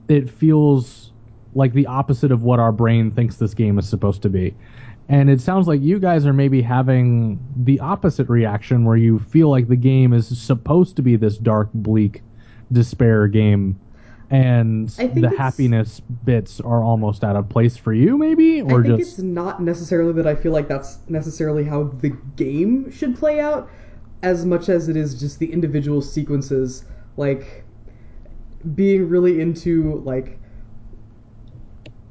it feels like the opposite of what our brain thinks this game is supposed to be. And it sounds like you guys are maybe having the opposite reaction where you feel like the game is supposed to be this dark, bleak, despair game. And the happiness bits are almost out of place for you maybe? Or I think just it's not necessarily that I feel like that's necessarily how the game should play out, as much as it is just the individual sequences, like being really into like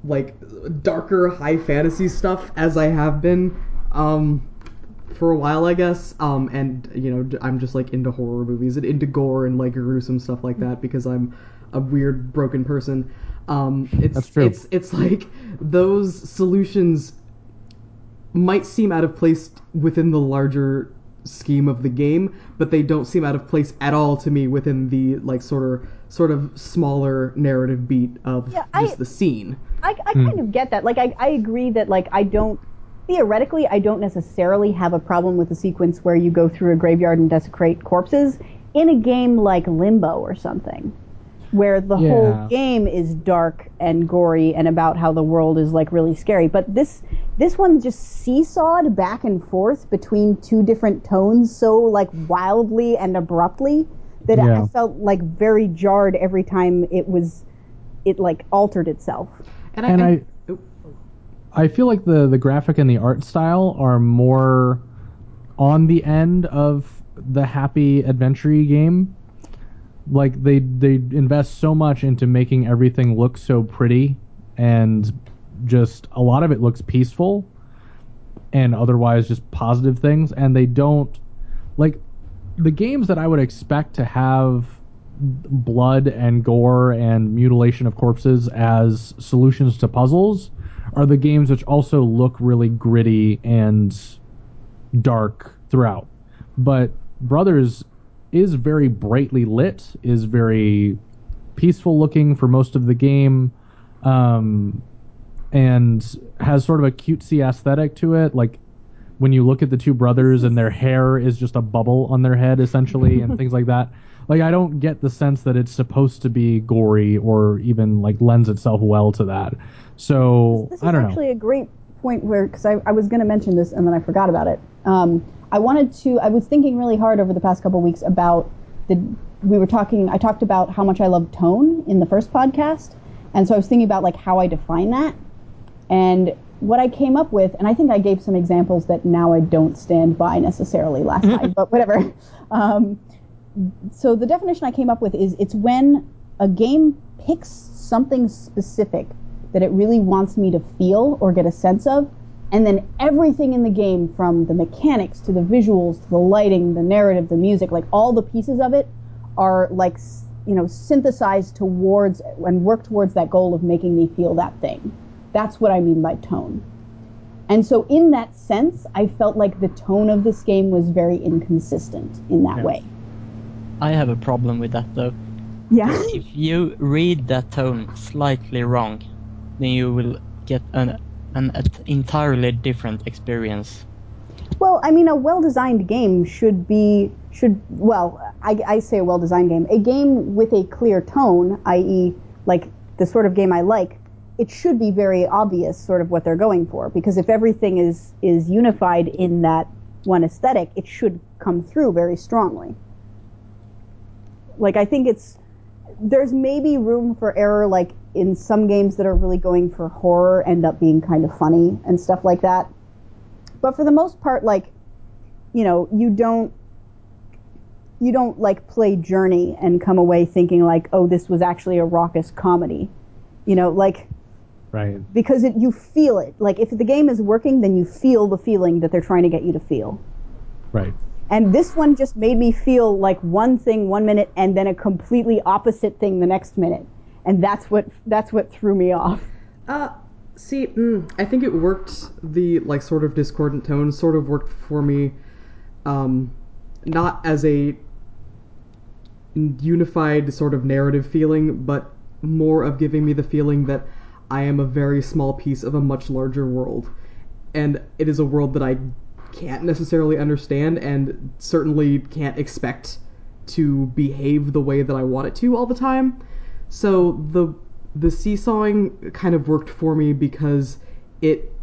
like darker high fantasy stuff as I have been um for a while I guess um and you know I'm just like into horror movies and into gore and like gruesome stuff like that because I'm a weird broken person um it's That's true. it's it's like those solutions might seem out of place within the larger scheme of the game, but they don't seem out of place at all to me within the like sort of sort of smaller narrative beat of Yeah, just I- the scene. I, I hmm. kind of get that. Like, I, I agree that, like, I don't, theoretically, I don't necessarily have a problem with the sequence where you go through a graveyard and desecrate corpses in a game like Limbo or something, where the Yeah. whole game is dark and gory and about how the world is, like, really scary. But this, this one just seesawed back and forth between two different tones so, like, wildly and abruptly that Yeah. I felt, like, very jarred every time it was, it, like, altered itself. And, And I, I- I feel like the the graphic and the art style are more on the end of the happy adventure game. Like they they invest so much into making everything look so pretty and just a lot of it looks peaceful and otherwise just positive things and they don't like the games that I would expect to have blood and gore and mutilation of corpses as solutions to puzzles are the games which also look really gritty and dark throughout. But Brothers is very brightly lit, is very peaceful looking for most of the game, um, and has sort of a cutesy aesthetic to it. Like when you look at the two brothers and their hair is just a bubble on their head essentially and things like that like i don't get the sense that it's supposed to be gory or even like lends itself well to that so This is i don't know. actually a great point where, because I, I was going to mention this and then I forgot about it. Um, I wanted to, I was thinking really hard over the past couple weeks about the, we were talking, I talked about how much I love tone in the first podcast. And so I was thinking about like how I define that. And what I came up with, and I think I gave some examples that now I don't stand by necessarily last time, but whatever. Um, so the definition I came up with is it's when a game picks something specific that it really wants me to feel or get a sense of, and then everything in the game from the mechanics to the visuals to the lighting, the narrative, the music, like all the pieces of it are like you know synthesized towards and work towards that goal of making me feel that thing. That's what I mean by tone. And so in that sense, I felt like the tone of this game was very inconsistent in that Yeah. way. I have a problem with that though. Yeah. If you read that tone slightly wrong, then you will get an an entirely different experience. Well, I mean, a well-designed game should be should well, I, I say a well-designed game, a game with a clear tone, i.e., like the sort of game I like. It should be very obvious, sort of what they're going for, because if everything is is unified in that one aesthetic, it should come through very strongly. Like I think it's there's maybe room for error, like in some games that are really going for horror, end up being kind of funny and stuff like that but for the most part like you know you don't you don't like play journey and come away thinking like oh this was actually a raucous comedy you know like right. Because it, you feel it. Like if the game is working then you feel the feeling that they're trying to get you to feel. Right. And this one just made me feel like one thing one minute and then a completely opposite thing the next minute. And that's what that's what threw me off. Uh, see, mm, I think it worked. The like sort of discordant tone sort of worked for me, um, not as a unified sort of narrative feeling, but more of giving me the feeling that I am a very small piece of a much larger world, and it is a world that I can't necessarily understand and certainly can't expect to behave the way that I want it to all the time. So the the seesawing kind of worked for me because it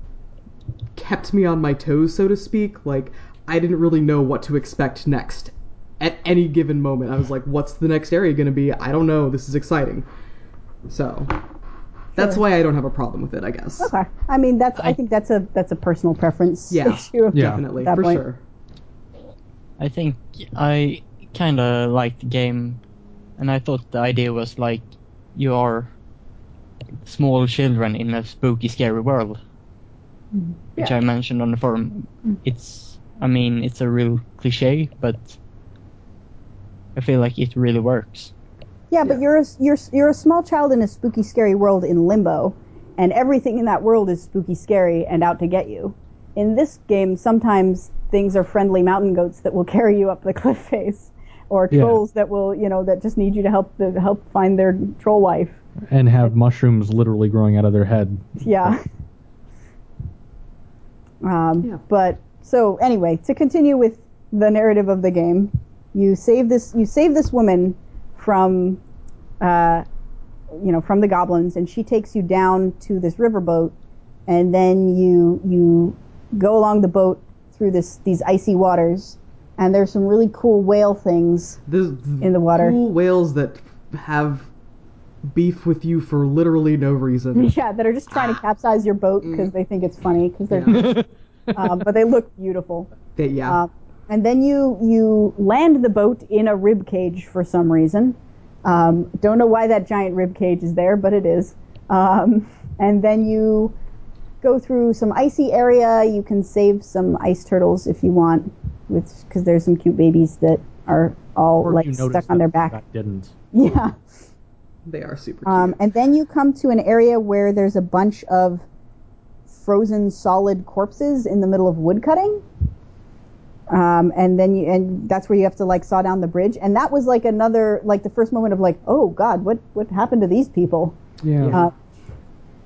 kept me on my toes, so to speak. Like I didn't really know what to expect next at any given moment. I was like, "What's the next area going to be? I don't know. This is exciting." So that's Sure. why I don't have a problem with it. I guess. Okay. I mean, that's. I, I- think that's a that's a personal preference Yeah. issue. Yeah. Definitely, That for point. sure. I think I kind of liked the game, and I thought the idea was like you are small children in a spooky, scary world, mm-hmm. which Yeah. I mentioned on the forum. Mm-hmm. It's, I mean, it's a real cliche, but I feel like it really works. Yeah, but Yeah. you're a, you're you're a small child in a spooky, scary world in limbo, and everything in that world is spooky, scary, and out to get you. In this game, sometimes things are friendly mountain goats that will carry you up the cliff face, or Yeah. trolls that will you know that just need you to help the, help find their troll wife. And have mushrooms literally growing out of their head. Yeah. Um, Yeah. But so anyway, to continue with the narrative of the game, you save this you save this woman from, uh, you know, from the goblins, and she takes you down to this riverboat, and then you you go along the boat through this these icy waters, and there's some really cool whale things. There's In the water. cool whales that have beef with you for literally no reason. Yeah, that are just trying to capsize your boat because they think it's funny because they're, Yeah. um, but they look beautiful. They- yeah. Uh, and then you you land the boat in a rib cage for some reason. Um, don't know why that giant rib cage is there, but it is. Um, and then you go through some icy area. You can save some ice turtles if you want, with because there's some cute babies that are all Or like stuck on their back. I didn't. Yeah. they are super cute. Um, and then you come to an area where there's a bunch of frozen solid corpses in the middle of woodcutting. Um, and then you, and that's where you have to like saw down the bridge. And that was like another, like the first moment of like, oh God, what, what happened to these people? Yeah. Uh,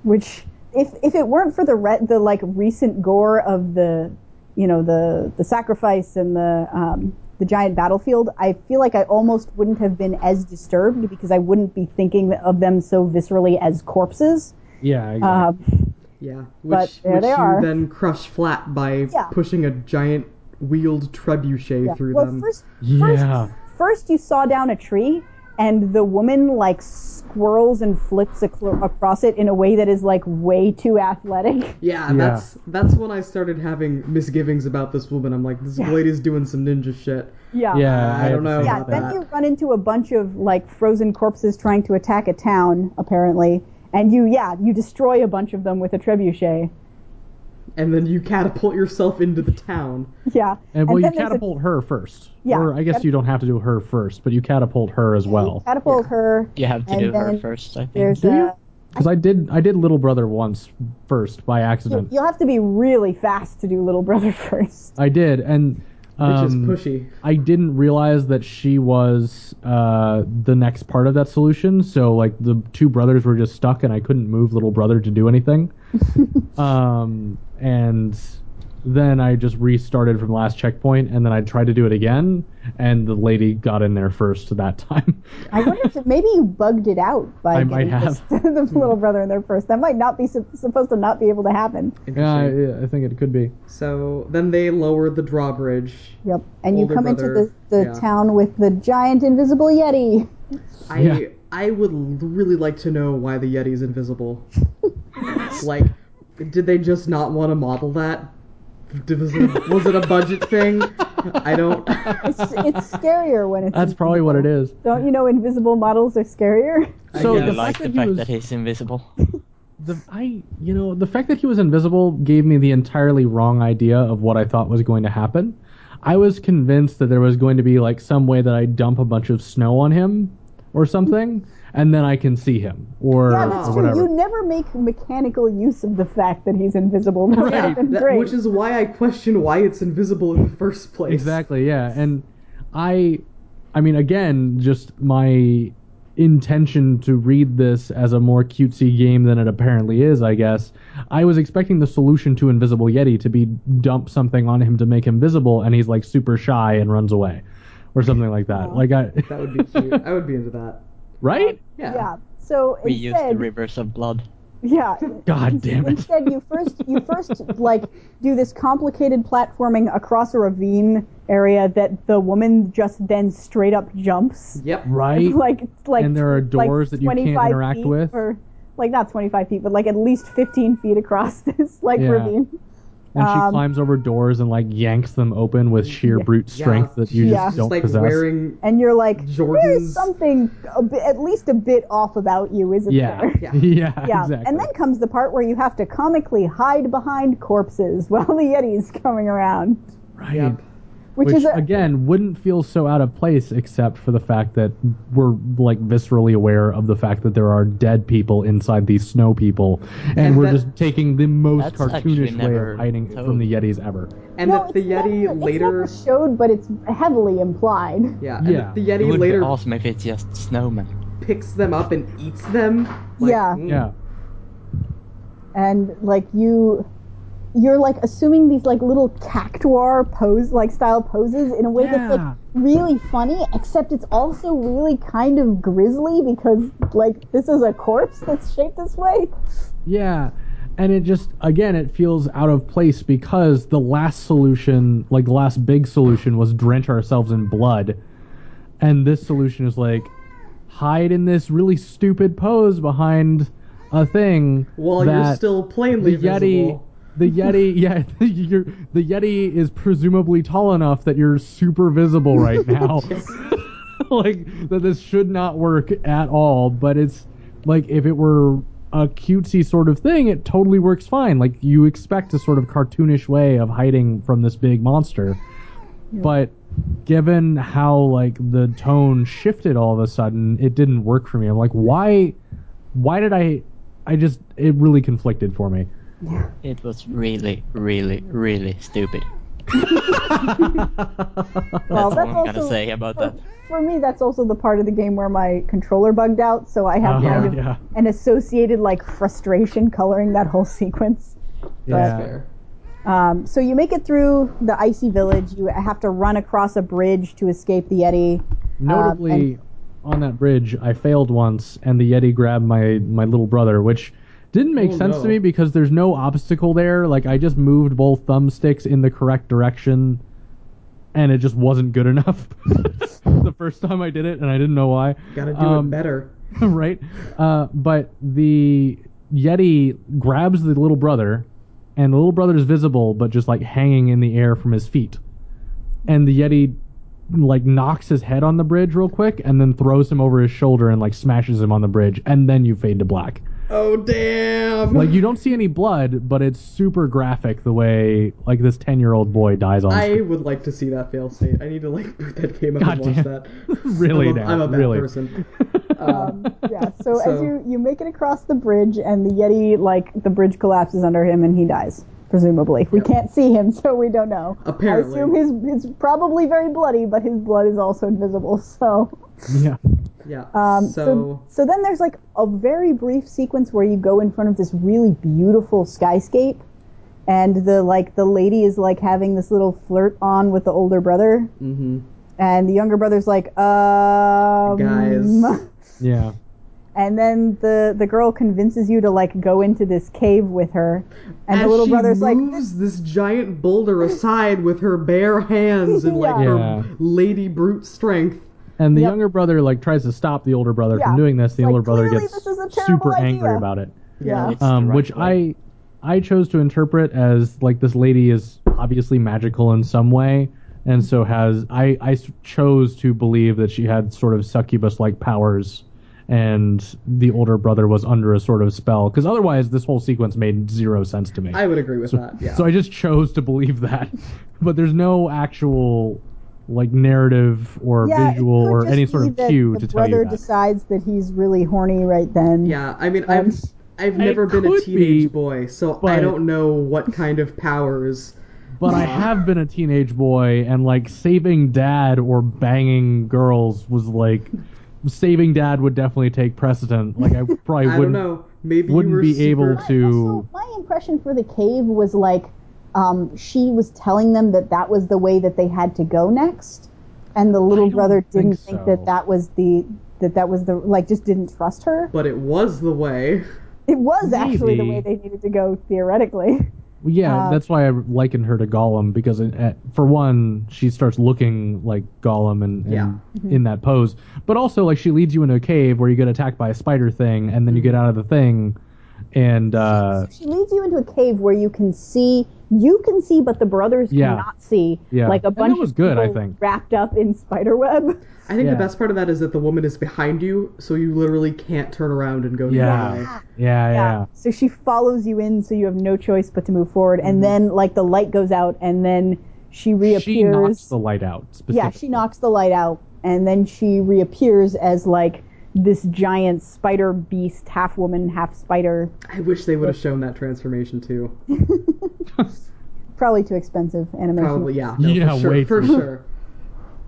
which if, if it weren't for the re- the like recent gore of the, you know, the, the sacrifice and the, um, the giant battlefield, I feel like I almost wouldn't have been as disturbed because I wouldn't be thinking of them so viscerally as corpses. yeah. I- Um, yeah. Which, but there which they you are. then crush flat by Yeah. pushing a giant wheeled trebuchet yeah. through well, them. first, yeah. first, first you saw down a tree, and the woman like squirrels and flips aclo- across it in a way that is like way too athletic. yeah, Yeah. that's that's when I started having misgivings about this woman. I'm like, this Yeah. lady's doing some ninja shit. Yeah. Yeah. I had don't know Yeah, about then that. you run into a bunch of like frozen corpses trying to attack a town, apparently, and you yeah you destroy a bunch of them with a trebuchet. And then you catapult yourself into the town. Yeah, And well, you then there's a- catapult her first. Yeah, Or I guess you don't have to do her first, but you catapult her as well. catapult Yeah. her. You have to do her first, I think. Do you? Because I did, I did Little Brother once first by accident. you'll have to be really fast to do Little Brother first. I did, and Which is um, pushy. I didn't realize that she was uh, the next part of that solution. So like the two brothers were just stuck, and I couldn't move little brother to do anything. um, and then I just restarted from the last checkpoint, and then I tried to do it again, and the lady got in there first that time. I wonder if maybe you bugged it out by I might getting have. the little brother in there first. That might not be sup- supposed to not be able to happen. yeah, Interesting. I, I think it could be. So then they lower the drawbridge. Yep. And you come brother, into the, the yeah. town with the giant invisible yeti. I Yeah. I would really like to know why the yeti is invisible. like, did they just not want to model that? Was it, was it a budget thing? I don't. It's, it's scarier when it's. That's probably what it is. Don't you know invisible models are scarier? I So I the like fact the that he fact was- that he's invisible. The I you know the fact that he was invisible gave me the entirely wrong idea of what I thought was going to happen. I was convinced that there was going to be like some way that I dump a bunch of snow on him or something, and then I can see him or, Yeah, that's or true. whatever. You never make mechanical use of the fact that he's invisible. That Right. That- which is why I question why it's invisible in the first place. Exactly, yeah. And I I mean again, just my intention to read this as a more cutesy game than it apparently is, I guess. I was expecting the solution to Invisible Yeti to be dump something on him to make him visible and he's like super shy and runs away. Or something like that. Aw. Like I That would be cute. I would be into that. Right? Yeah. yeah. So We use instead, the rivers of blood. yeah. God damn it. Instead, you first you first like do this complicated platforming across a ravine area that the woman just then straight up jumps. Yep. Right? like like And there are like doors that you can't interact with? or like not 25 feet but like at least 15 feet across this like Yeah. ravine And she Um, climbs over doors and like yanks them open with sheer Yeah. brute strength Yeah. that you Yeah. just Just don't like possess. wearing. and you're like Jordans. there's something a bit, at least a bit off about you isn't yeah. there Yeah. yeah. yeah Exactly. and then comes the part where you have to comically hide behind corpses while the yeti's coming around right. Yep. Which, Which, is a, again wouldn't feel so out of place except for the fact that we're like viscerally aware of the fact that there are dead people inside these snow people and, And we're that- just taking the most cartoonish way of hiding told. from the yetis ever And no, that the it's Yeti never, later. it's never showed but it's heavily implied Yeah. And Yeah. that the It Yeti would later be awesome if it's just snowmen. picks them up and eats them. Like, Yeah. mm. yeah and like you you're like assuming these like little cactuar pose like style poses in a way that's like really funny except it's also really kind of grisly because like this is a corpse that's shaped this way Yeah. And it just again it feels out of place because the last solution, like the last big solution was drench ourselves in blood. And this solution is like hide in this really stupid pose behind a thing While that you're still plainly the Yeti visible. The Yeti yeah you're, the Yeti is presumably tall enough that you're super visible right now. like that this should not work at all, but it's like if it were a cutesy sort of thing, it totally works fine. Like you expect a sort of cartoonish way of hiding from this big monster. But given how like the tone shifted all of a sudden, it didn't work for me. I'm like, why why did I I just it really conflicted for me. It was really, really, really stupid. well That's that's all I'm gonna say about for, that. for me that's also the part of the game where my controller bugged out so i have Uh-huh, kind of yeah. an associated like frustration coloring that whole sequence Yeah. Fair. Um, so you make it through the icy village. You have to run across a bridge to escape the Yeti. Notably, Um, and- on that bridge, I failed once, and the Yeti grabbed my my little brother, which didn't make Oh, sense no. to me because there's no obstacle there. Like I just moved both thumbsticks in the correct direction, and it just wasn't good enough. the first time I did it, and I didn't know why. Gotta do Um, it better. right? Uh, but the Yeti grabs the little brother, and the little brother is visible, but just like hanging in the air from his feet. And the Yeti like knocks his head on the bridge real quick, and then throws him over his shoulder and like smashes him on the bridge, and then you fade to black. Oh damn! Like you don't see any blood, but it's super graphic the way like this ten year old boy dies on. I would like to see that fail state. I need to like boot that game up God and watch damn. that. Really I'm a, now, I'm a bad really. person. Um, Um, yeah. So, as you you make it across the bridge, and the Yeti like the bridge collapses under him, and he dies. Presumably, we can't see him, so we don't know. Apparently. I assume his it's probably very bloody, but his blood is also invisible. So, yeah. yeah. um, so, so so then there's like a very brief sequence where you go in front of this really beautiful skyscape, and the like the lady is like having this little flirt on with the older brother, hmm and the younger brother's like, um, Guys. Yeah. And then the the girl convinces you to like go into this cave with her, and As the little she brother's like, moves this giant boulder aside with her bare hands and like Yeah. her lady brute strength. And the Yep. younger brother like tries to stop the older brother Yeah. from doing this. The Like, older brother clearly gets this is a terrible super angry idea. about it. yeah, It's the um, right which way. I I chose to interpret as like this lady is obviously magical in some way, and so has I I s- chose to believe that she had sort of succubus like powers, and the older brother was under a sort of spell because otherwise this whole sequence made zero sense to me. I would agree with so, that. Yeah. so I just chose to believe that, but there's no actual like narrative or yeah. it visual could or just any sort be of that cue the to tell you brother that. decides that he's really horny right then. yeah. I mean, Um, I've I've never been a could teenage be, boy, so I but- don't know what kind of powers. But I have been a teenage boy, and like saving dad or banging girls was like saving dad would definitely take precedent. Like I probably I don't wouldn't. know. Maybe you wouldn't were be super- able to- also, my impression for the cave was like um, she was telling them that that was the way that they had to go next, and the little don't brother think didn't think, so. that that was the that that was the like just didn't trust her. But it was the way. It was actually the Maybe. way they needed to go theoretically. Well, yeah, Uh, that's why I likened her to Gollum because, it, at, for one, she starts looking like Gollum and, and Yeah. in that pose, but also like she leads you into a cave where you get attacked by a spider thing, and then you get out of the thing, and uh, She leads you into a cave where you can see, you can see, but the brothers Yeah. cannot see. Yeah. Like a And that bunch was of good, I people think. wrapped up in spider web. I think Yeah. the best part of that is that the woman is behind you, so you literally can't turn around and go the yeah, other way. yeah, yeah, So she follows you in, so you have no choice but to move forward. Mm-hmm. And then, like, the light goes out, and then she reappears. She knocks the light out. yeah, Specifically. she knocks the light out, and then she reappears as like this giant spider beast, half woman, half spider. I wish they would have shown that transformation too. Probably too expensive animation. Probably, yeah. No, Yeah, for sure, way for sure.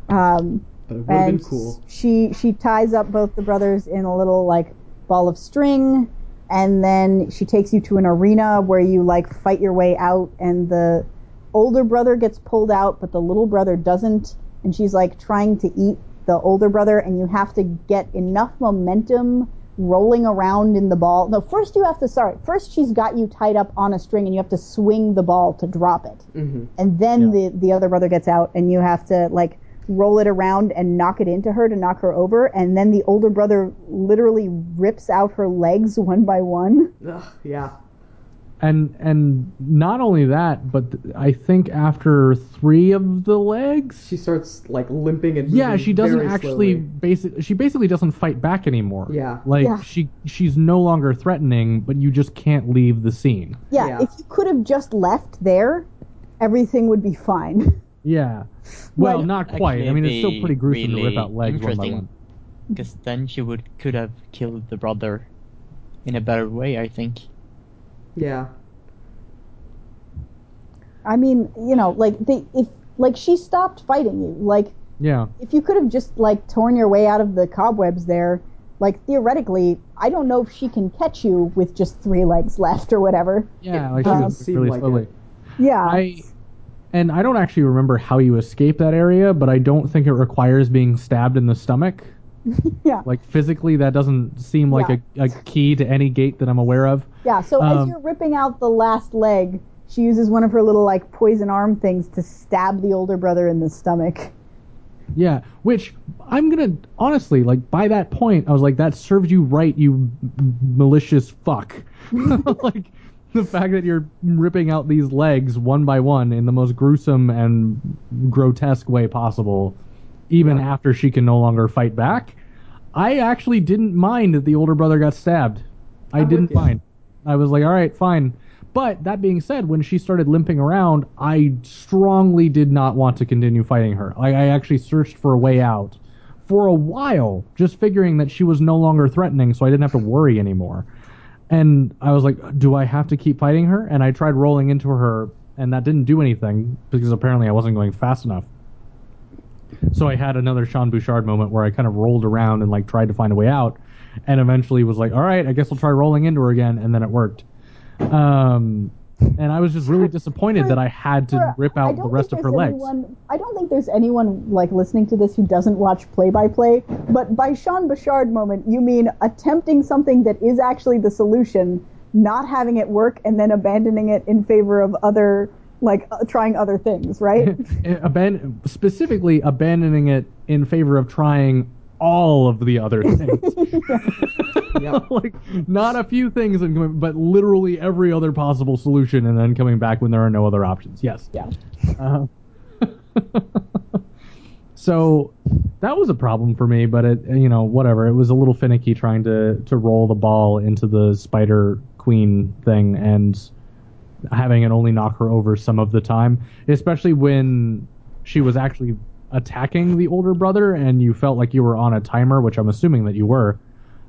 Um, But it would have been and cool. she she ties up both the brothers in a little like ball of string, and then she takes you to an arena where you like fight your way out, and the older brother gets pulled out, but the little brother doesn't, and she's like trying to eat the older brother, and you have to get enough momentum rolling around in the ball. No, first you have to sorry. First she's got you tied up on a string, and you have to swing the ball to drop it hmm and then Yeah. the the other brother gets out and you have to like roll it around and knock it into her to knock her over and then the older brother literally rips out her legs one by one Ugh, yeah. And and not only that, but th- I think after three of the legs, She starts like limping and yeah, she doesn't very actually slowly. basic. She basically doesn't fight back anymore. Yeah. like Yeah. she she's no longer threatening, but you just can't leave the scene. yeah, Yeah. if you could have just left there everything would be fine Yeah, well, Like- not quite. I mean, it's still pretty gruesome to rip out legs one by interesting. one. Because then she would could have killed the brother in a better way, I think. Yeah. i mean you know like they if like she stopped fighting you like Yeah, if you could have just like torn your way out of the cobwebs there like theoretically i don't know if she can catch you with just three legs left or whatever yeah, like doesn't she was really like slowly. it. yeah I and I don't actually remember how you escape that area, but I don't think it requires being stabbed in the stomach. yeah Like physically, that doesn't seem like a, a key to any gate that I'm aware of. Yeah, so as Um, you're ripping out the last leg, she uses one of her little like poison arm things to stab the older brother in the stomach. Yeah, which I'm gonna honestly like. By that point, I was like, that serves you right, you malicious fuck. like the fact that you're ripping out these legs one by one in the most gruesome and grotesque way possible, even Yeah. after she can no longer fight back. I actually didn't mind that the older brother got stabbed. I oh, I'm didn't mind. I was like, all right, fine. But that being said, when she started limping around, I strongly did not want to continue fighting her. I, I actually searched for a way out for a while, just figuring that she was no longer threatening, so I didn't have to worry anymore. And I was like, do I have to keep fighting her? And I tried rolling into her, and that didn't do anything because apparently I wasn't going fast enough. So I had another Sean Bouchard moment where I kind of rolled around and like tried to find a way out, and eventually was like, all right, I guess I'll try rolling into her again, and then it worked. Um, and I was just really disappointed that I had to For- rip out the rest of her there's legs. I don't think there's anyone like listening to this who doesn't watch play by play. But by Sean Bouchard moment, you mean attempting something that is actually the solution, not having it work, and then abandoning it in favor of other like uh, trying other things, right? Aban- specifically abandoning it in favor of trying all of the other things. Yep. like not a few things, and but literally every other possible solution, and then coming back when there are no other options. Yes. yeah. Uh, so that was a problem for me, but it you know whatever. It was a little finicky trying to to roll the ball into the spider queen thing and having it only knock her over some of the time, especially when she was actually attacking the older brother and you felt like you were on a timer, which I'm assuming that you were.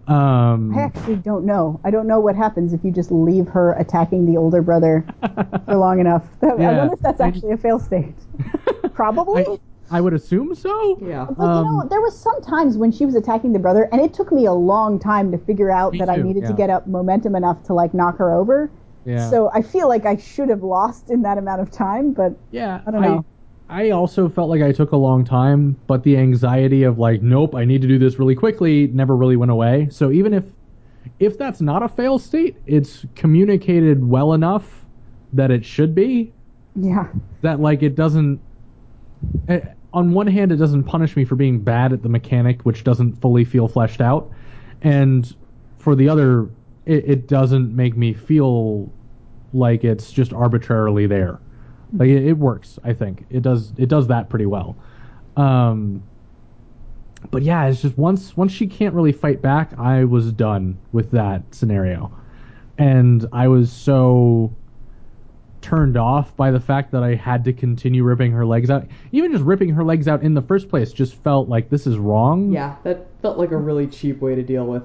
Um, I actually don't know. I don't know what happens if you just leave her attacking the older brother for long enough. That, I wonder if that's actually a fail state. Probably. I, I would assume so. Yeah. But you know, Um, there was some times when she was attacking the brother, and it took me a long time to figure out Me that I too, needed to get up momentum enough to like knock her over. Yeah. So I feel like I should have lost in that amount of time, but Yeah, I don't know. I also felt like I took a long time, but the anxiety of like, nope, I need to do this really quickly never really went away. So even if if that's not a fail state, it's communicated well enough that it should be Yeah. that like it doesn't eh, on one hand it doesn't punish me for being bad at the mechanic which doesn't fully feel fleshed out and for the other it, it doesn't make me feel like it's just arbitrarily there like it, it works i think it does it does that pretty well um but yeah it's just once once she can't really fight back i was done with that scenario and i was so turned off by the fact that I had to continue ripping her legs out. Even just ripping her legs out in the first place just felt like this is wrong. Yeah, that felt like a really cheap way to deal with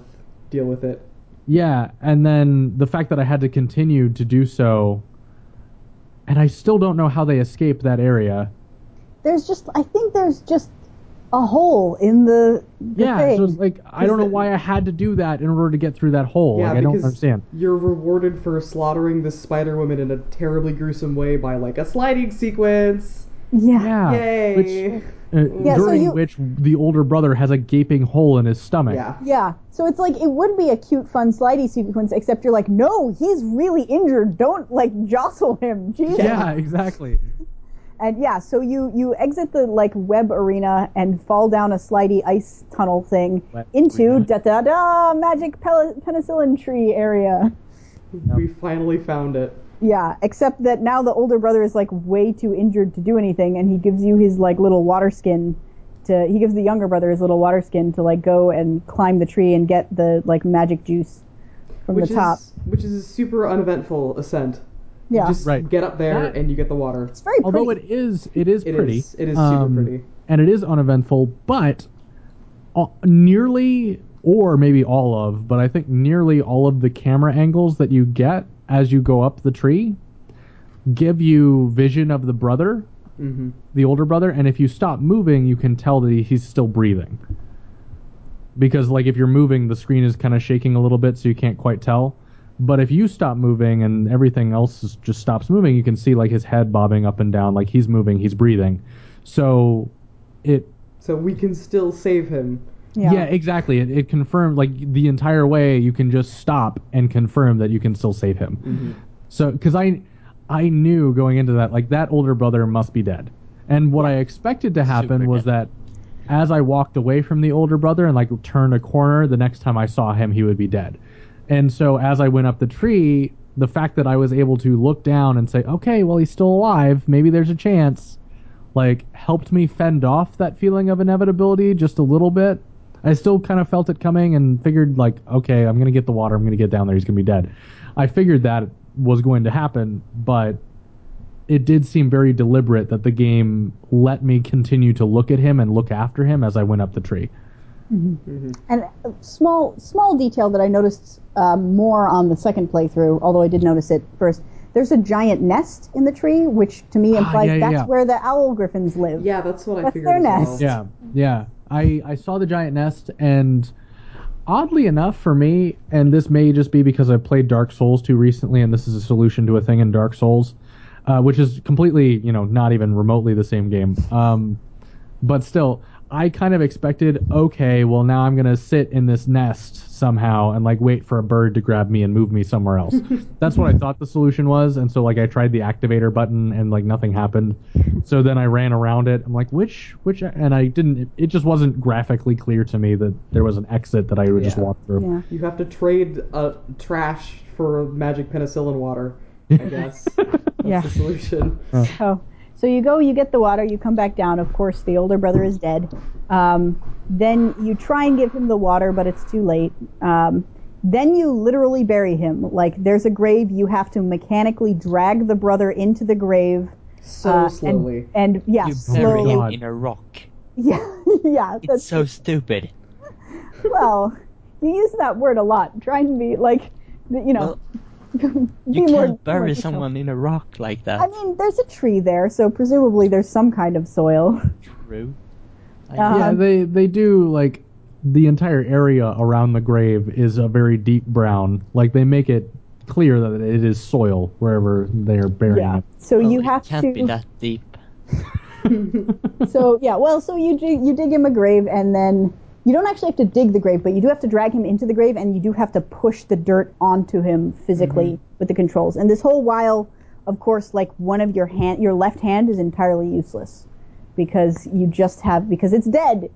deal with it. Yeah, and then the fact that I had to continue to do so and I still don't know how they escape that area. There's just, I think there's just a hole in the, the yeah, thing. so it's like I don't know why I had to do that in order to get through that hole. Yeah, like I don't because understand. you're rewarded for slaughtering this Spider Woman in a terribly gruesome way by like a sliding sequence. Yeah. Yeah. Yay! Which uh, Yeah, so during you- which the older brother has a gaping hole in his stomach. Yeah. Yeah. So it's like it would be a cute, fun slidey sequence, except you're like, no, he's really injured. Don't like jostle him. Jesus. Yeah, exactly. And yeah, so you you exit the like web arena and fall down a slidey ice tunnel thing Web into da da da magic pel- penicillin tree area. We finally found it. Yeah, except that now the older brother is like way too injured to do anything, and he gives you his like little water skin to. He gives the younger brother his little water skin to like go and climb the tree and get the like magic juice from which the top. is which is a super uneventful ascent. Yeah, You just Right. get up there That- and you get the water. it's very pretty. Although it is, it is It pretty. is- it is super um, pretty. and it is uneventful. But uh, nearly, or maybe all of, but I think nearly all of the camera angles that you get as you go up the tree give you vision of the brother, hmm the older brother, and if you stop moving, you can tell that he's still breathing. Because like if you're moving, the screen is kind of shaking a little bit, so you can't quite tell. But if you stop moving and everything else is, just stops moving, you can see like his head bobbing up and down, like he's moving, he's breathing. So it So we can still save him. Yeah, exactly. It, it confirmed like the entire way you can just stop and confirm that you can still save him. Mm-hmm. So because I I knew going into that like that older brother must be dead, and what I expected to happen Super was dead. that as I walked away from the older brother and like turned a corner, the next time I saw him, he would be dead. And so as I went up the tree, the fact that I was able to look down and say, okay, well he's still alive, maybe there's a chance, like helped me fend off that feeling of inevitability just a little bit. I still kind of felt it coming and figured like, okay, I'm gonna get the water, I'm gonna get down there, he's gonna be dead. I figured that was going to happen, but it did seem very deliberate that the game let me continue to look at him and look after him as I went up the tree. And a small small detail that I noticed um, more on the second playthrough, although I did notice it first. There's a giant nest in the tree, which to me Ah, implies yeah, yeah, that's yeah. where the owl griffins live. Yeah, that's what I That's figured. their as well. nest. Yeah, yeah. I I saw the giant nest, and oddly enough for me, and this may just be because I played Dark Souls too recently, and this is a solution to a thing in Dark Souls, uh, which is completely, you know, not even remotely the same game. Um, but still, I kind of expected, okay, well now I'm gonna sit in this nest somehow and like wait for a bird to grab me and move me somewhere else. That's what I thought the solution was, and so like I tried the activator button and like nothing happened. So then I ran around it. I'm like, which which, and I didn't. It just wasn't graphically clear to me that there was an exit that I would just walk through. Yeah. You have to trade uh, trash for magic penicillin water. I guess. That's Yeah. the solution. Oh, so you go, you get the water, you come back down. Of course, the older brother is dead. Um, then you try and give him the water, but it's too late. Um, then you literally bury him. Like there's a grave, you have to mechanically drag the brother into the grave. So uh, slowly. And, and yeah, You bury slowly. God. him in a rock. Yeah, yeah. It's That's so stupid. well. You use that word a lot, trying to be like, you know, Well, be You can't bury more someone in a rock like that. I mean, there's a tree there, so presumably there's some kind of soil. True. I Uh, Yeah, Um, they they do like the entire area around the grave is a very deep brown. Like they make it clear that it is soil wherever they are burying Yeah. it. So Well, you it have can't to. be that deep. so yeah, well, so you dig, you dig him a grave, and then you don't actually have to dig the grave, but you do have to drag him into the grave, and you do have to push the dirt onto him physically mm-hmm. with the controls. And this whole while, of course, like one of your hand, your left hand is entirely useless because you just have because it's dead,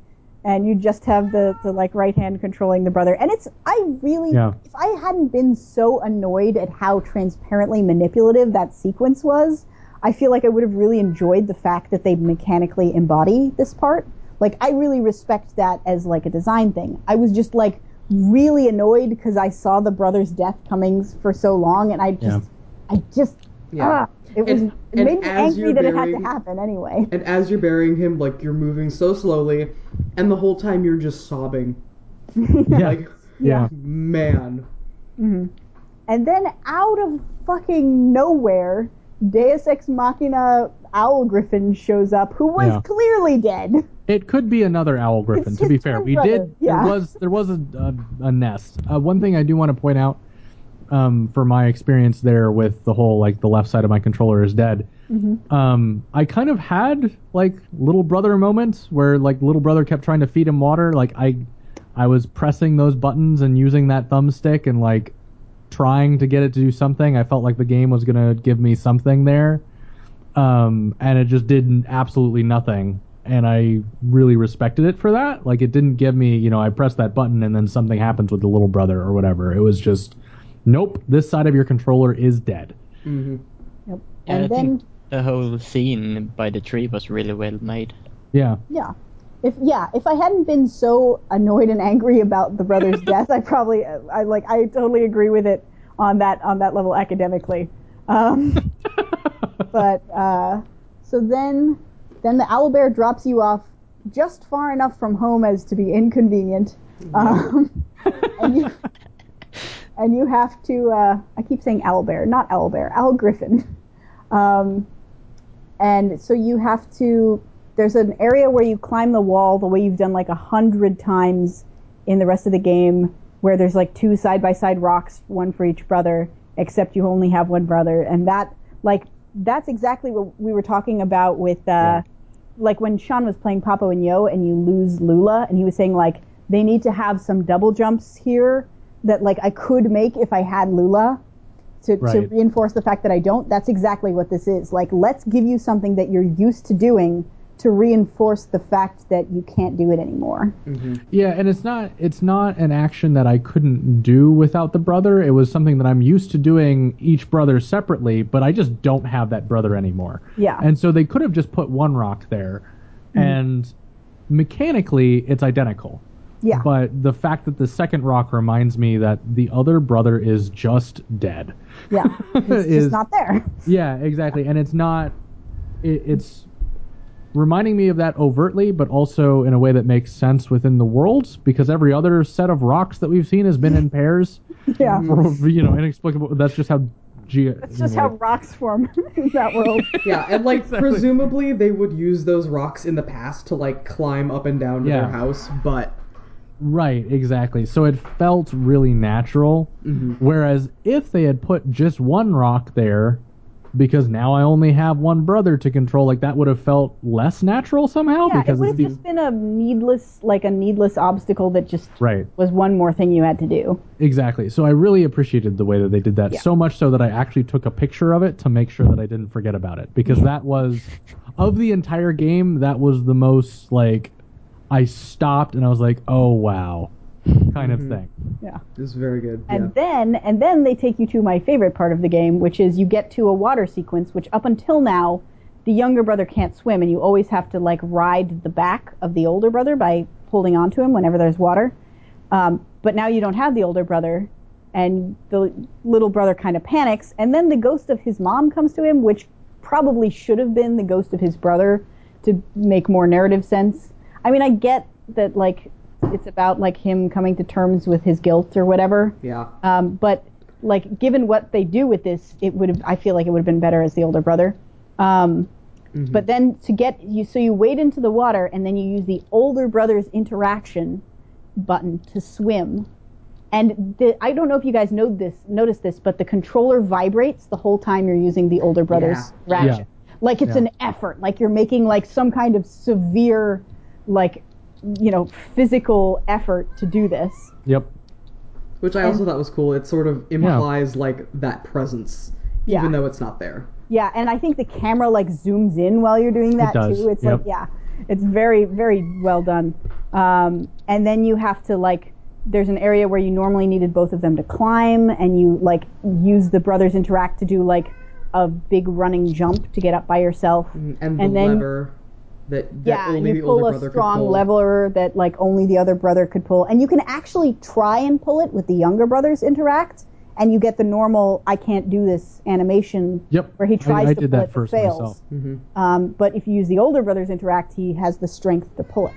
and you just have the the like right hand controlling the brother. And it's I really Yeah. if I hadn't been so annoyed at how transparently manipulative that sequence was, I feel like I would have really enjoyed the fact that they mechanically embody this part. Like I really respect that as like a design thing. I was just like really annoyed because I saw the brother's death coming for so long, and I just, Yeah. I just, Yeah. ah, it was And- it and made me angry you're that it had to happen anyway. And as you're burying him, like you're moving so slowly, and the whole time you're just sobbing. Yeah. Like, yeah. man. And then out of fucking nowhere, Deus Ex Machina Owl Griffin shows up, who was Yeah. clearly dead. It could be another owl griffin. It's To be his fair, twin we brother, did. yeah. There was there was a a, a nest. Uh, one thing I do want to point out, um, for my experience there with the whole like the left side of my controller is dead. Mm-hmm. Um, I kind of had like little brother moments where like little brother kept trying to feed him water. Like I, I was pressing those buttons and using that thumbstick and like trying to get it to do something. I felt like the game was gonna give me something there, um, and it just did absolutely nothing. And I really respected it for that. Like it didn't give me, you know, I press that button and then something happens with the little brother or whatever. It was just, nope, this side of your controller is dead. hmm Yep. Yeah, and I then think the whole scene by the tree was really well made. Yeah. Yeah. If yeah, if I hadn't been so annoyed and angry about the brother's death, I probably I like I totally agree with it on that on that level academically. Um, but uh, so then then the owl bear drops you off just far enough from home as to be inconvenient. Um, and you and you have to uh, I keep saying owl bear, not owl bear, owl griffin. Um, and so you have to there's an area where you climb the wall the way you've done like a hundred times in the rest of the game where there's like two side by side rocks one for each brother except you only have one brother and that like that's exactly what we were talking about with uh Yeah. like when Sean was playing Papo and Yo and you lose Lula and he was saying like they need to have some double jumps here that like I could make if I had Lula to, to reinforce the fact that I don't. That's exactly what this is. Like, let's give you something that you're used to doing to reinforce the fact that you can't do it anymore. Mm-hmm. Yeah, and it's not it's not an action that I couldn't do without the brother. It was something that I'm used to doing each brother separately, but I just don't have that brother anymore. Yeah. And so they could have just put one rock there mm-hmm. and mechanically it's identical. Yeah. But the fact that the second rock reminds me that the other brother is just dead. yeah. It's is- just not there. Yeah, exactly. And it's not. It, it's reminding me of that overtly, but also in a way that makes sense within the world because every other set of rocks that we've seen has been in pairs. Yeah. You know, inexplicable. That's just how. Ge- That's just how rocks form in that world. Yeah, and like presumably they would use those rocks in the past to like climb up and down to Yeah. their house, but Right, exactly. So it felt really natural. Mm-hmm. Whereas if they had put just one rock there, because now I only have one brother to control, like that would have felt less natural somehow. Yeah, it because would it's have just been a needless, like a needless obstacle that just right. was one more thing you had to do. Exactly. So I really appreciated the way that they did that. Yeah. So much so that I actually took a picture of it to make sure that I didn't forget about it. Because that was of the entire game, that was the most like I stopped and I was like, "Oh wow." Kind of thing. Yeah. it was very good. And yeah. then and then they take you to my favorite part of the game, which is you get to a water sequence, which up until now, the younger brother can't swim, and you always have to like ride the back of the older brother by holding onto him whenever there's water. Um, but now you don't have the older brother, and the little brother kind of panics, and then the ghost of his mom comes to him, which probably should have been the ghost of his brother to make more narrative sense. I mean, I get that like it's about like him coming to terms with his guilt or whatever. yeah. Um, but like, given what they do with this, it would have. I feel like it would have been better as the older brother. Um, But then to get you, so you wade into the water, and then you use the older brother's interaction button to swim. And the, I don't know if you guys know this, notice this, but the controller vibrates the whole time you're using the older brother's Yeah. ratchet. like it's Yeah. an effort, like you're making like some kind of severe, like, you know, physical effort to do this. Yep. Which I also thought was cool. It sort of implies like that presence, Yeah. even though it's not there. Yeah, and I think the camera like zooms in while you're doing that does, too. It's yep. like yeah, it's very very well done. Um, and then you have to like there's an area where you normally needed both of them to climb, and you like use the brothers interact to do like a big running jump to get up by yourself. And the And then- lever that, that Yeah, only you the pull older a brother strong could pull. lever that like only the other brother could pull, and you can actually try and pull it with the younger brothers interact, and you get the normal "I can't do this" animation Yep. where he tries I to did pull that it but first fails. myself. Um, but if you use the older brothers interact, he has the strength to pull it.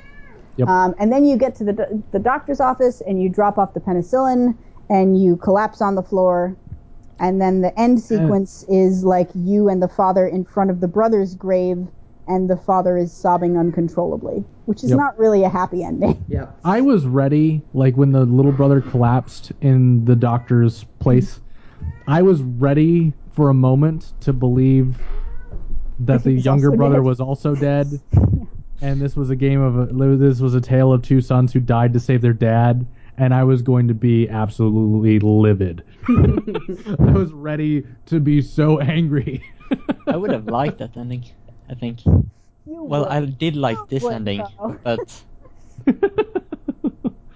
Yep. Um, and then you get to the, the doctor's office and you drop off the penicillin and you collapse on the floor. And then the end sequence is like you and the father in front of the brother's grave, and the father is sobbing uncontrollably, which is Yep. not really a happy ending. Yeah. I was ready, like when the little brother collapsed in the doctor's place. I was ready for a moment to believe that the younger brother dead. was also dead, and this was a game of a, this was a tale of two sons who died to save their dad. And I was going to be absolutely livid. I was ready to be so angry. I would have liked that ending. I think. You Well, would. I did like this would, ending, though. but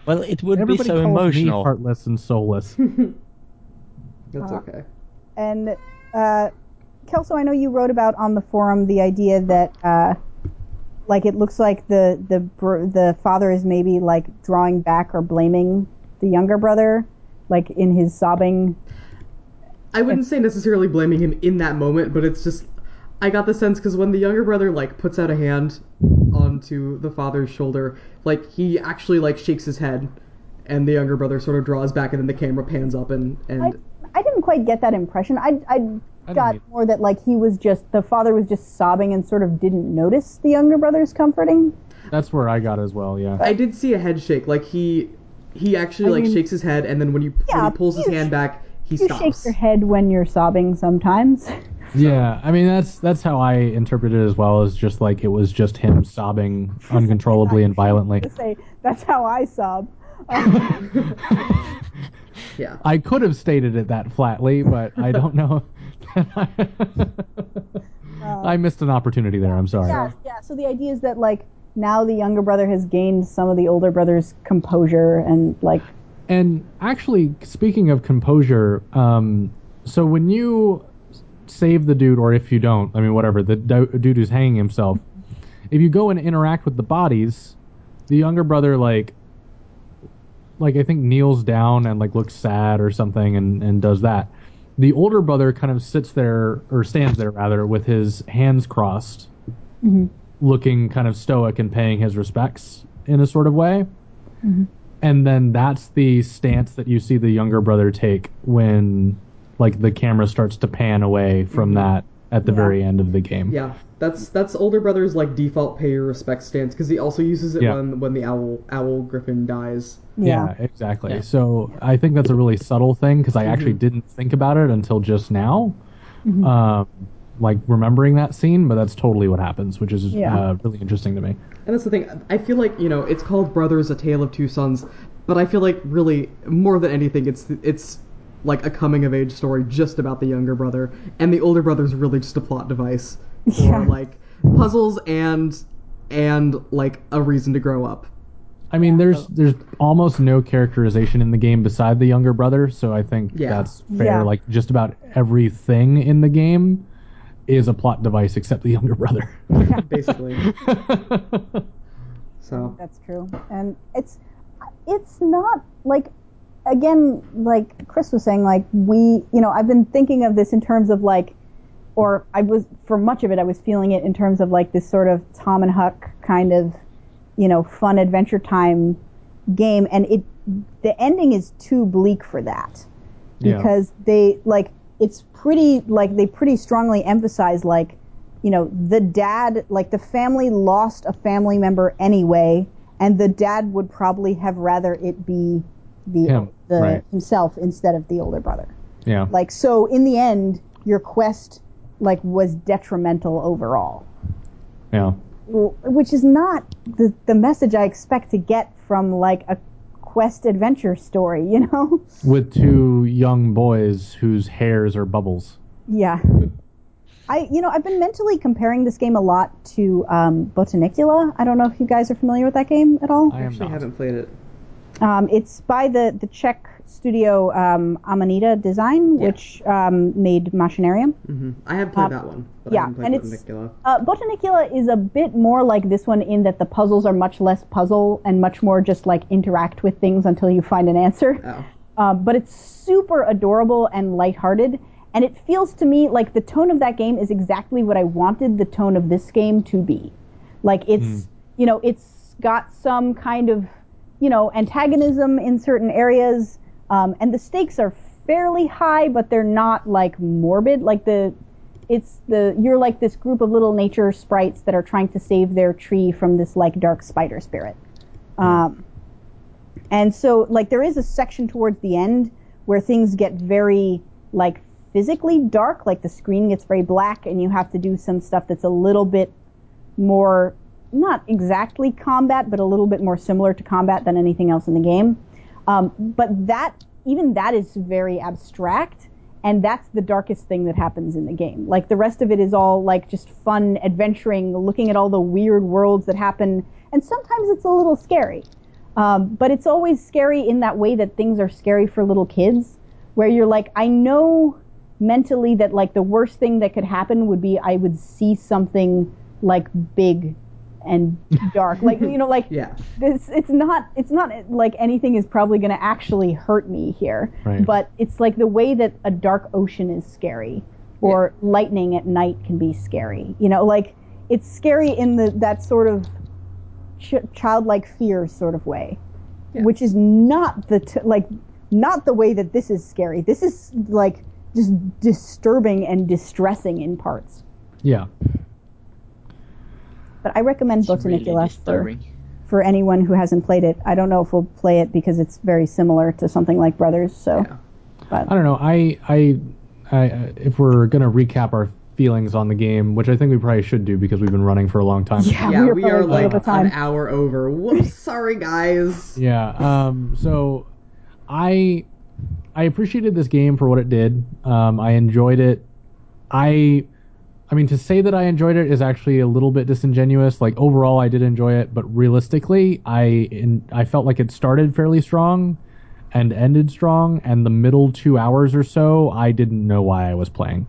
well, it would Everybody be so calls emotional. me heartless and soulless. That's Uh, okay. And uh, Kelso, I know you wrote about on the forum the idea that, uh, like, it looks like the the br- the father is maybe like drawing back or blaming the younger brother, like in his sobbing. I wouldn't say necessarily blaming him in that moment, but it's just I got the sense because when the younger brother like puts out a hand onto the father's shoulder, like he actually like shakes his head, and the younger brother sort of draws back, and then the camera pans up and and I I didn't quite get that impression. I I got either. more that like he was just the father was just sobbing and sort of didn't notice the younger brother's comforting. That's where I got as well. Yeah. I did see a head shake. Like he he actually I like mean- shakes his head, and then when you when he pulls his hand sh- back, he You stops. shake your head when you're sobbing sometimes. Yeah, I mean that's that's how I interpret it as well as just like it was just him sobbing uncontrollably and violently. to say that's how I sob. Um, Yeah. I could have stated it that flatly, but I don't know. I missed an opportunity there. I'm sorry. yeah, yeah. So the idea is that like now the younger brother has gained some of the older brother's composure and like And actually, speaking of composure, um, so when you save the dude, or if you don't, I mean, whatever, the do- dude who's hanging himself, if you go and interact with the bodies, the younger brother, like, like I think kneels down and like looks sad or something and, and does that. The older brother kind of sits there, or stands there rather, with his hands crossed, mm-hmm. looking kind of stoic and paying his respects in a sort of way. Mm-hmm. And then that's the stance that you see the younger brother take when like the camera starts to pan away from that at the Yeah. very end of the game Yeah, that's that's older brother's like default pay your respect stance because he also uses it Yeah. when when the owl owl griffin dies. yeah. exactly Yeah. so i think that's a really subtle thing because i actually didn't think about it until just now um, like remembering that scene but that's totally what happens which is Yeah. uh, really interesting to me And that's the thing. I feel like you know it's called Brothers: A Tale of Two Sons, but I feel like really more than anything, it's it's like a coming of age story just about the younger brother, and the older brother's really just a plot device for Yeah. like puzzles and and like a reason to grow up. I mean, there's there's almost no characterization in the game beside the younger brother, so I think Yeah. that's fair. Yeah. Like just about everything in the game is a plot device except the younger brother. Basically, so That's true. And it's it's not like again like Chris was saying like we you know I've been thinking of this in terms of like or I was for much of it I was feeling it in terms of like this sort of Tom and Huck kind of you know fun adventure time game and it the ending is too bleak for that Yeah. because they like it's pretty like they pretty strongly emphasize like you know the dad like the family lost a family member anyway and the dad would probably have rather it be the, Him, the right. himself instead of the older brother yeah. like so in the end your quest like was detrimental overall. Yeah. which is not the, the message I expect to get from like a quest adventure story, you know? With two young boys whose hairs are bubbles. Yeah. I, you know, I've been mentally comparing this game a lot to um, Botanicula. I don't know if you guys are familiar with that game at all. I I actually not. haven't played it. Um, it's by the, the Czech studio um, Amanita Design, Yeah. which um, made Machinarium. hmm I have played Uh, that one, but yeah, and it's- Botanicula. Uh, Botanicula is a bit more like this one in that the puzzles are much less puzzle and much more just like interact with things until you find an answer. Oh. Uh, but it's super adorable and lighthearted. And it feels to me like the tone of that game is exactly what I wanted the tone of this game to be. Like it's, you know, it's got some kind of, you know, antagonism in certain areas, um, and the stakes are fairly high, but they're not like morbid. Like the, it's the you're like this group of little nature sprites that are trying to save their tree from this like dark spider spirit. Um, and so, like, there is a section towards the end where things get very, like, physically dark. Like, the screen gets very black, and you have to do some stuff that's a little bit more, not exactly combat, but a little bit more similar to combat than anything else in the game. Um, but that, even that is very abstract, and that's the darkest thing that happens in the game. Like, the rest of it is all, like, just fun adventuring, looking at all the weird worlds that happen, and sometimes it's a little scary. Um, but it's always scary in that way that things are scary for little kids, where you're like, I know mentally that like the worst thing that could happen would be I would see something like big and dark, like you know, like Yeah. this. It's not. It's not like anything is probably going to actually hurt me here, Right. but it's like the way that a dark ocean is scary, or lightning at night can be scary. You know, like it's scary in the that sort of ch- childlike fear sort of way, Yeah. which is not the t- like not the way that this is scary. This is like just disturbing and distressing in parts. Yeah. But I recommend It's really Botanicula for, for anyone who hasn't played it. I don't know if we'll play it because it's very similar to something like Brothers. So, Yeah. but I don't know. I, I, I, if we're gonna recap our feelings on the game, which I think we probably should do because we've been running for a long time. yeah, Yeah, we are, we are like over time. an hour over. Whoops, sorry guys. Yeah. Um. So, I, I appreciated this game for what it did. Um. I enjoyed it. I, I mean, to say that I enjoyed it is actually a little bit disingenuous. Like overall, I did enjoy it, but realistically, I in, I felt like it started fairly strong, and ended strong, and the middle two hours or so, I didn't know why I was playing,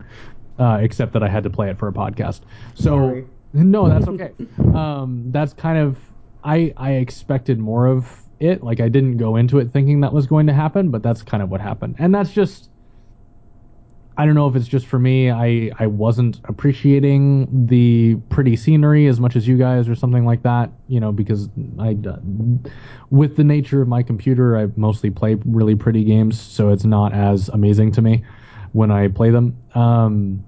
uh, except that I had to play it for a podcast. So. Sorry. No, that's okay. um, that's kind of I I expected more of it. Like I didn't go into it thinking that was going to happen, but that's kind of what happened. And that's just I don't know if it's just for me. I I wasn't appreciating the pretty scenery as much as you guys or something like that. You know, because I with the nature of my computer, I mostly play really pretty games, so it's not as amazing to me when I play them. Um,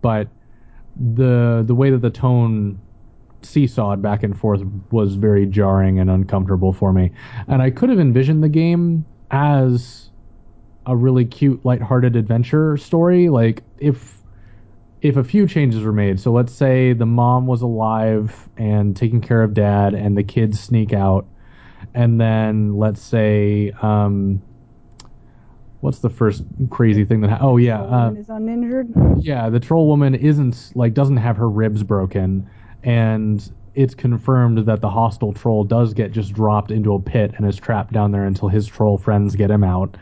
but the the way that the tone seesawed back and forth was very jarring and uncomfortable for me. And I could have envisioned the game as a really cute, lighthearted adventure story. Like if if a few changes were made. So let's say the mom was alive and taking care of dad, and the kids sneak out, and then let's say. Um, What's the first crazy thing that? Ha- oh yeah, uh, is uninjured. yeah, the troll woman isn't like doesn't have her ribs broken, and it's confirmed that the hostile troll does get just dropped into a pit and is trapped down there until his troll friends get him out.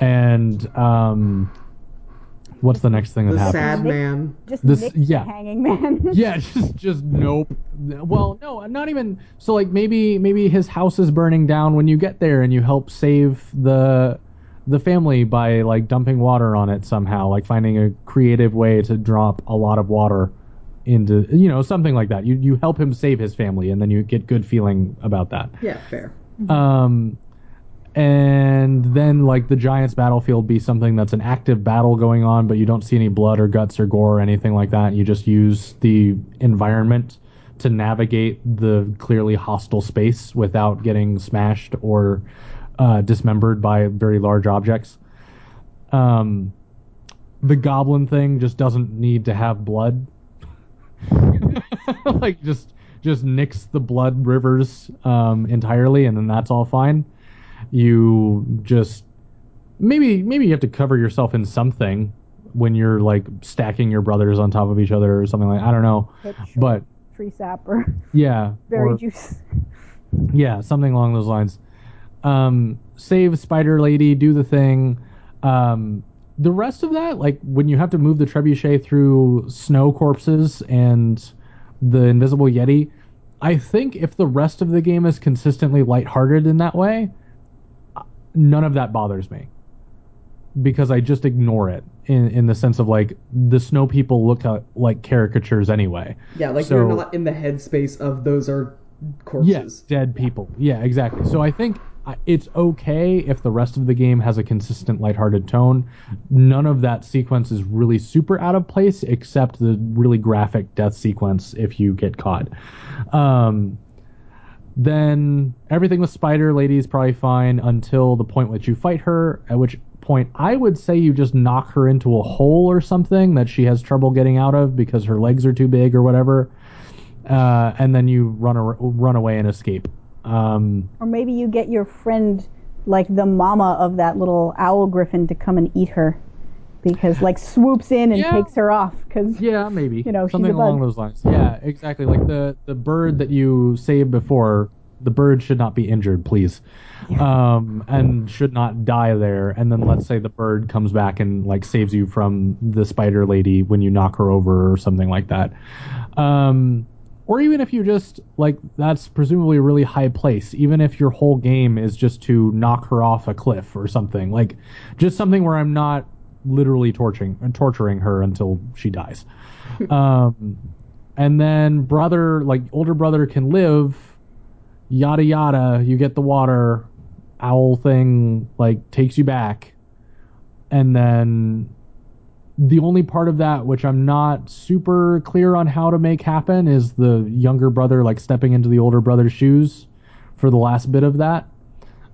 And um, what's the next thing that The happens? sad man. Just This- Nick yeah. hanging man. yeah, just just nope. Well, no, not even. So like maybe maybe his house is burning down when you get there and you help save the the family by like dumping water on it somehow, like finding a creative way to drop a lot of water into you know something like that. You you help him save his family and then you get good feeling about that. Yeah, fair. Um, and then like the Giants battlefield be something that's an active battle going on, but you don't see any blood or guts or gore or anything like that. You just use the environment to navigate the clearly hostile space without getting smashed or uh, dismembered by very large objects. Um, the goblin thing just doesn't need to have blood. like just just nix the blood rivers um, entirely, and then that's all fine. You just maybe maybe you have to cover yourself in something when you're like stacking your brothers on top of each other or something like I don't know, but tree sap or yeah, berry or- juice. yeah, something along those lines. Um, save Spider Lady, do the thing. Um, the rest of that, like when you have to move the trebuchet through snow corpses and the invisible yeti, I think if the rest of the game is consistently lighthearted in that way, none of that bothers me because I just ignore it in in the sense of like the snow people look at, like caricatures anyway. Yeah, like So- you're not in the headspace of those are Yes, corpses. dead people. Yeah, exactly. So I think it's okay if the rest of the game has a consistent lighthearted tone. None of that sequence is really super out of place, except the really graphic death sequence if you get caught. Um, then everything with Spider Lady is probably fine until the point which you fight her, at which point I would say you just knock her into a hole or something that she has trouble getting out of because her legs are too big or whatever. Uh, and then you run ar- run away and escape. Um, Or maybe you get your friend, like the mama of that little owl griffin, to come and eat her. Because, like, swoops in and Yeah. takes her off. Because, yeah, maybe You know, something along those lines. Yeah, exactly. Like the the bird that you saved before. The bird should not be injured, please, um, and should not die there. And then let's say the bird comes back and like saves you from the spider lady when you knock her over or something like that. Um, or even if you just like that's presumably a really high place. Even if your whole game is just to knock her off a cliff or something, like just something where I'm not literally torturing torturing her until she dies. um, and then brother, like older brother, can live. Yada yada. You get the water. Owl thing like takes you back, and then the only part of that which I'm not super clear on how to make happen is the younger brother like stepping into the older brother's shoes for the last bit of that.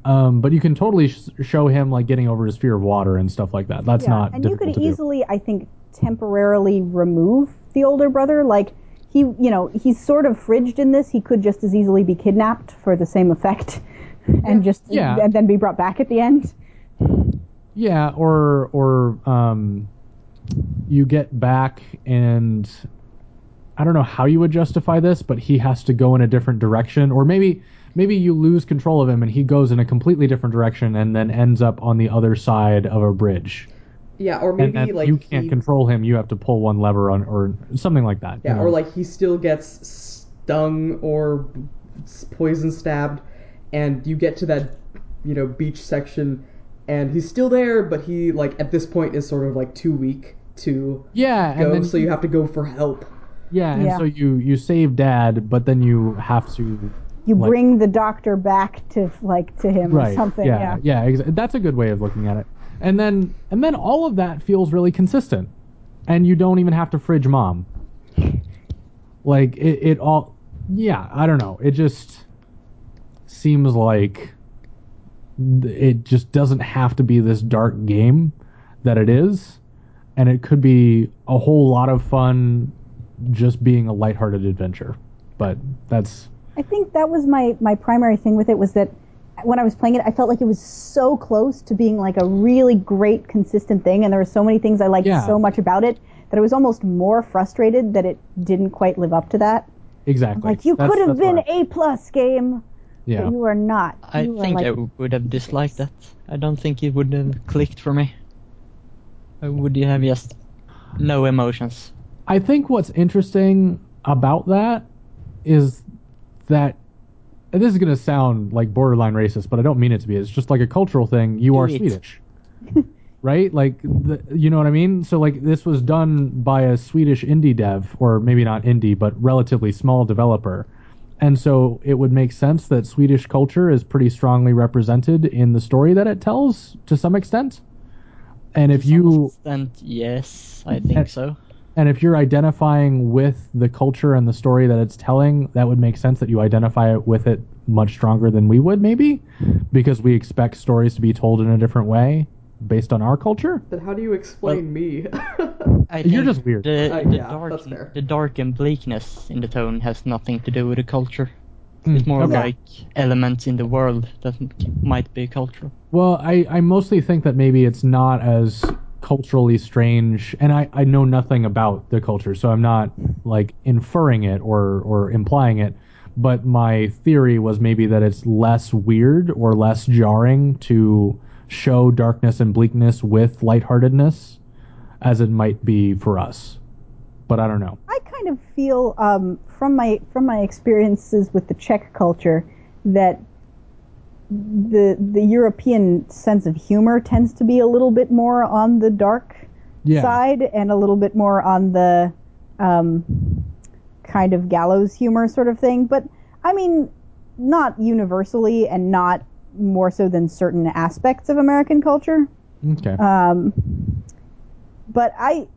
Um, but you can totally sh- show him like getting over his fear of water and stuff like that. That's yeah. not and you could to do. easily, I think, temporarily remove the older brother. Like, he, you know, he's sort of fridged in this. He could just as easily be kidnapped for the same effect. And just, Yeah. and then be brought back at the end. Yeah, or or um, you get back and I don't know how you would justify this, but he has to go in a different direction, or maybe maybe you lose control of him and he goes in a completely different direction and then ends up on the other side of a bridge. Yeah, or And maybe like you can't he, control him. You have to pull one lever on, or something like that. you Yeah, know? or like he still gets stung or s- poison stabbed, and you get to that, you know, beach section, and he's still there, but he like at this point is sort of like too weak to yeah, and then so you have to go for help. yeah, and Yeah. so you you save dad, but then you have to You Like- bring the doctor back to, like, to him or something. Yeah, yeah, exa- that's a good way of looking at it. And then and then all of that feels really consistent, and you don't even have to fridge mom. Like it, it all, yeah. I don't know. It just seems like it just doesn't have to be this dark game that it is, and it could be a whole lot of fun, just being a lighthearted adventure. But that's I think that was my my primary thing with it was that when I was playing it, I felt like it was so close to being like a really great consistent thing, and there were so many things I liked Yeah. so much about it that I was almost more frustrated that it didn't quite live up to that. exactly Like you could have been a plus game, yeah. but you are not. I You are think like, I would have disliked that. I don't think it would have clicked for me. I would have just no emotions. I think what's interesting about that is that and this is going to sound like borderline racist, but I don't mean it to be. It's just like a cultural thing. You Do are it. Swedish. right? Like the, you know what I mean? So like this was done by a Swedish indie dev or maybe not indie, but relatively small developer. And so it would make sense that Swedish culture is pretty strongly represented in the story that it tells to some extent. And if To some you extent, yes, I think And- so. And if you're identifying with the culture and the story that it's telling, that would make sense that you identify with it much stronger than we would, maybe, because we expect stories to be told in a different way. based on our culture. Then how do you explain me? I You're just weird. The, Uh, the yeah, dark, that's fair. the dark and bleakness in the tone has nothing to do with the culture. Hmm, It's more okay. like elements in the world that m- might be cultural. Well, I, I mostly think that maybe it's not as culturally strange, and I, I know nothing about the culture, so I'm not like inferring it or, or implying it. But my theory was maybe that it's less weird or less jarring to show darkness and bleakness with lightheartedness as it might be for us. But I don't know. I kind of feel um, from my from my experiences with the Czech culture that the the European sense of humor tends to be a little bit more on the dark Yeah. side and a little bit more on the um, kind of gallows humor sort of thing. But I mean, not universally and not more so than certain aspects of American culture. Okay. Um, but I,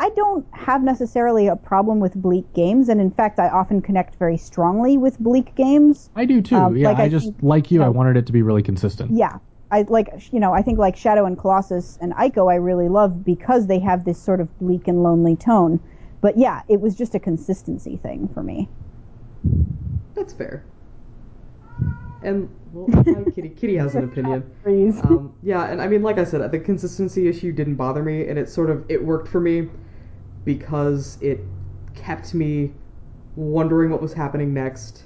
I don't have necessarily a problem with bleak games, and in fact, I often connect very strongly with bleak games. I do too. um, yeah, like I, I just think, like you. you I wanted it to be really consistent. Yeah, I like you know I think like Shadow and Colossus and Ico I really love because they have this sort of bleak and lonely tone. But yeah, it was just a consistency thing for me. That's fair. And well, Kitty. Kitty has an opinion. Freeze. Um, yeah, and I mean, like I said, the consistency issue didn't bother me, and it sort of it worked for me because it kept me wondering what was happening next,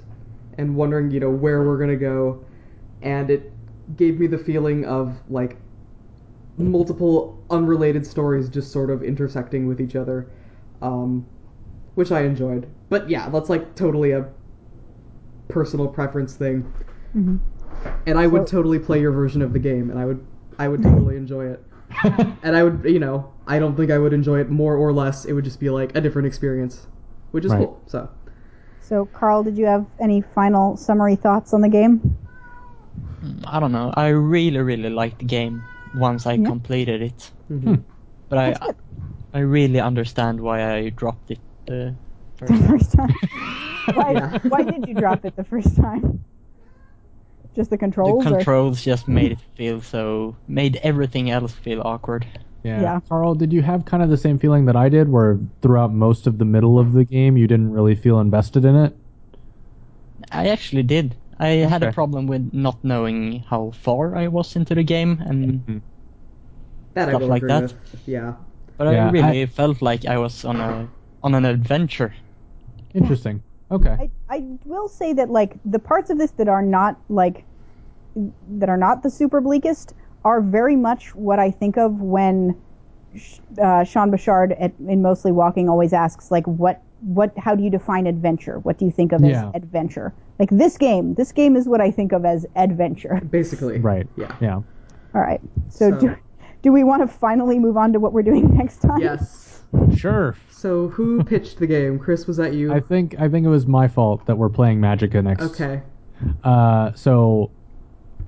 and wondering, you know, where we're gonna go, and it gave me the feeling of like multiple unrelated stories just sort of intersecting with each other, um, which I enjoyed. But yeah, that's like totally a personal preference thing. Mhm. And I would totally play your version of the game, and I would, I would totally enjoy it. And I would, you know, I don't think I would enjoy it more or less. It would just be like a different experience, which is Right. cool. So So, Carl, did you have any final summary thoughts on the game? Mm, I don't know. I really, really liked the game once I Yeah. completed it, mhm. but I, I really understand why I dropped it uh, The first. first time. why, Yeah. why did you drop it the first time? Just the The controls? or- controls just made it feel so, made everything else feel awkward. Yeah. Yeah. Carl, did you have kind of the same feeling that I did, where throughout most of the middle of the game you didn't really feel invested in it? I actually did. I had a problem with not knowing how far I was into the game, and mm-hmm. that Stuff will like that. with. Yeah, but Yeah, I really I- felt like I was on a on an adventure. Interesting. Okay. I, I will say that like the parts of this that are not like that are not the super bleakest are very much what I think of when Sh- uh, Sean Bouchard at, in Mostly Walking always asks like what what how do you define adventure? What do you think of Yeah. as adventure? Like this game, this game is what I think of as adventure. basically. Right. Yeah. Yeah. All right, so, So- do do we want to finally move on to what we're doing next time? Yes. Sure. So who pitched the game? Chris, was that you? I think I think it was my fault that we're playing Magicka next. okay. Uh, so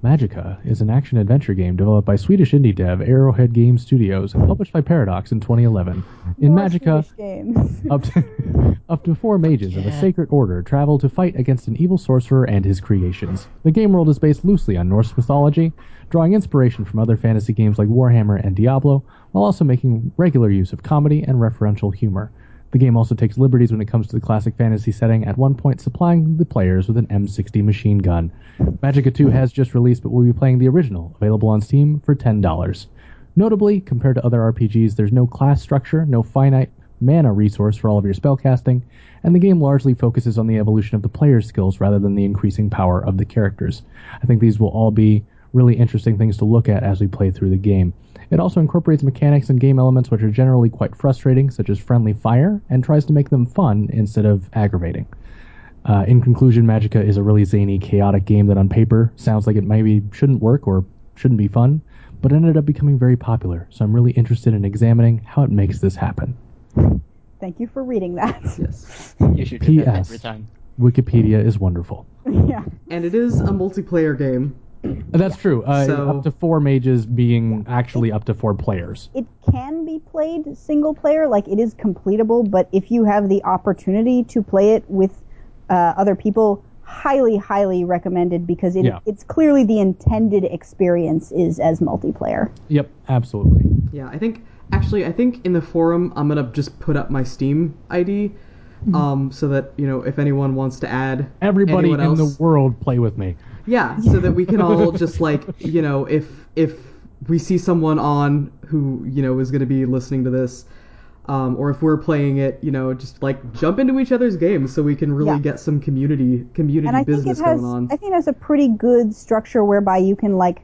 Magicka is an action adventure game developed by Swedish indie dev Arrowhead Game Studios and published by Paradox in 2011. In More Magicka, Swedish games. up to, up to four mages of a sacred order travel to fight against an evil sorcerer and his creations. The game world is based loosely on Norse mythology, drawing inspiration from other fantasy games like Warhammer and Diablo, while also making regular use of comedy and referential humor. The game also takes liberties when it comes to the classic fantasy setting, at one point supplying the players with an M60 machine gun. Magicka 2 has just released, but we'll be playing the original, available on Steam for $10. Notably, compared to other RPGs, there's no class structure, no finite mana resource for all of your spellcasting, and the game largely focuses on the evolution of the player's skills rather than the increasing power of the characters. I think these will all be really interesting things to look at as we play through the game. It also incorporates mechanics and game elements which are generally quite frustrating, such as friendly fire, and tries to make them fun instead of aggravating. Uh, in conclusion, Magicka is a really zany, chaotic game that on paper sounds like it maybe shouldn't work or shouldn't be fun, but ended up becoming very popular, so I'm really interested in examining how it makes this happen. Thank you for reading that. Yes. You should do that P.S. every time. Wikipedia is wonderful. yeah. And it is a multiplayer game. That's true. Uh, So- up to four mages being actually up to four players. it can be played single player, like it is completable, but if you have the opportunity to play it with uh, other people, highly, highly recommended because it, Yeah. it's clearly the intended experience is as multiplayer. Yep, absolutely. Yeah, I think actually I think in the forum I'm gonna just put up my Steam ID, um, so that you know if anyone wants to add Everybody anyone in else, the world play with me. Yeah, so that we can all just like you know if if we see someone on who you know is gonna be listening to this. Um, or if we're playing it, you know, just like jump into each other's games so we can really Yeah. get some community community And I think it business has, going on. I think it has a pretty good structure whereby you can like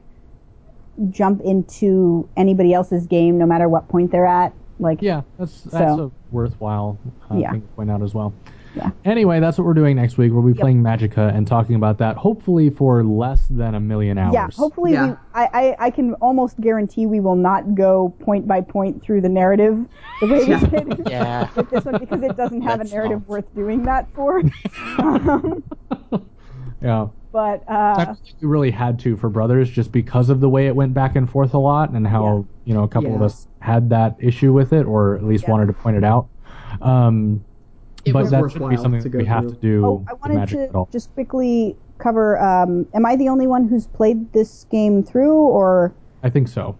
jump into anybody else's game no matter what point they're at. Like, Yeah, that's that's So- a worthwhile uh, Yeah. thing to point out as well. Yeah. Anyway, that's what we're doing next week. We'll be playing Magicka and talking about that, hopefully for less than a million hours. Yeah, hopefully Yeah. We, I, I, I can almost guarantee we will not go point by point through the narrative the way Yeah. we did Yeah. with this one because it doesn't have a Let's narrative not. worth doing that for. um, Yeah. but uh, don't think we really had to for Brothers just because of the way it went back and forth a lot and how, you know, a couple of us had that issue with it or at least Yeah. wanted to point it out. Um, It but was that shouldn't be something to go we have through. to do oh, I wanted Magic at all. to just quickly cover. Um, am I the only one who's played this game through, or I think so.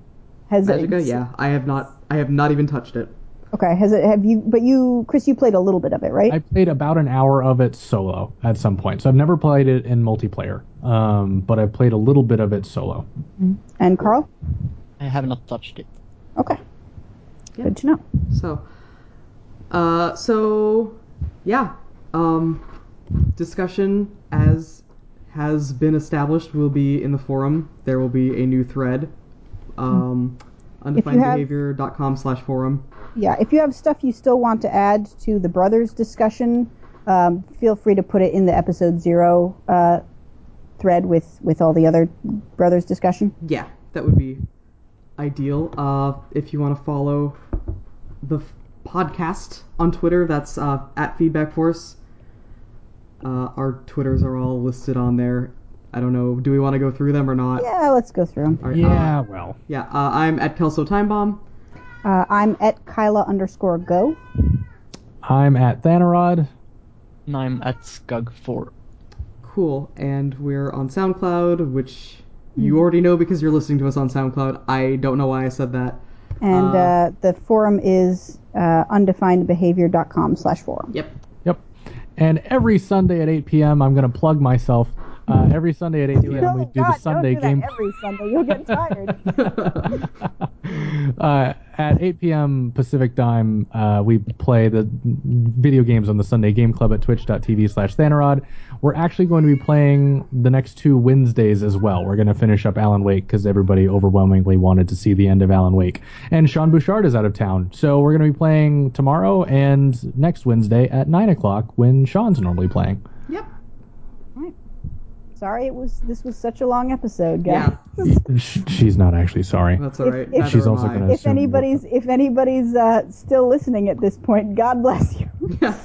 has Magicka, it? yeah, I have not, I have not even touched it. Okay, has it? Have you? But you, Chris, you played a little bit of it, right? I played about an hour of it solo at some point. So I've never played it in multiplayer, um, but I've played a little bit of it solo. and Carl. I have not touched it. Okay. Yeah. Good to know. So, uh, so yeah, um, discussion as has been established will be in the forum. There will be a new thread, um, undefinedbehavior.com slash forum. Yeah, if you have stuff you still want to add to the brothers discussion, um, feel free to put it in the episode zero uh, thread with with all the other brothers discussion. Yeah, that would be ideal. Uh, if you want to follow the podcast on Twitter, that's uh, at Feedback Force. Uh, our Twitters are all listed on there. I don't know. Do we want to go through them or not? Yeah, let's go through them. All right, Yeah, uh, well. yeah. Uh, I'm at Kelso Time Bomb. Uh, I'm at Kyla underscore go. I'm at Thanarod. And I'm at Skug4. Cool. And we're on SoundCloud, which you already know because you're listening to us on SoundCloud. I don't know why I said that. And Uh, uh, the forum is uh, undefinedbehavior.com slash forum. Yep. Yep. And every Sunday at 8 p.m., I'm going to plug myself. Uh, every Sunday at 8 p.m., we do God, the Sunday don't do game. every Sunday. You'll get tired. At 8 p.m. Pacific time, uh, we play the video games on the Sunday Game Club at twitch.tv slash Thanarod. We're actually going to be playing the next two Wednesdays as well. We're going to finish up Alan Wake because everybody overwhelmingly wanted to see the end of Alan Wake. And Sean Bouchard is out of town. So we're going to be playing tomorrow and next Wednesday at 9 o'clock when Sean's normally playing. Yep. Sorry, it was this was such a long episode, guys. Yeah. She's not actually sorry. That's all If- if- She's also gonna- If assume we'll- anybody's if anybody's uh, still listening at this point, God bless you. Yeah.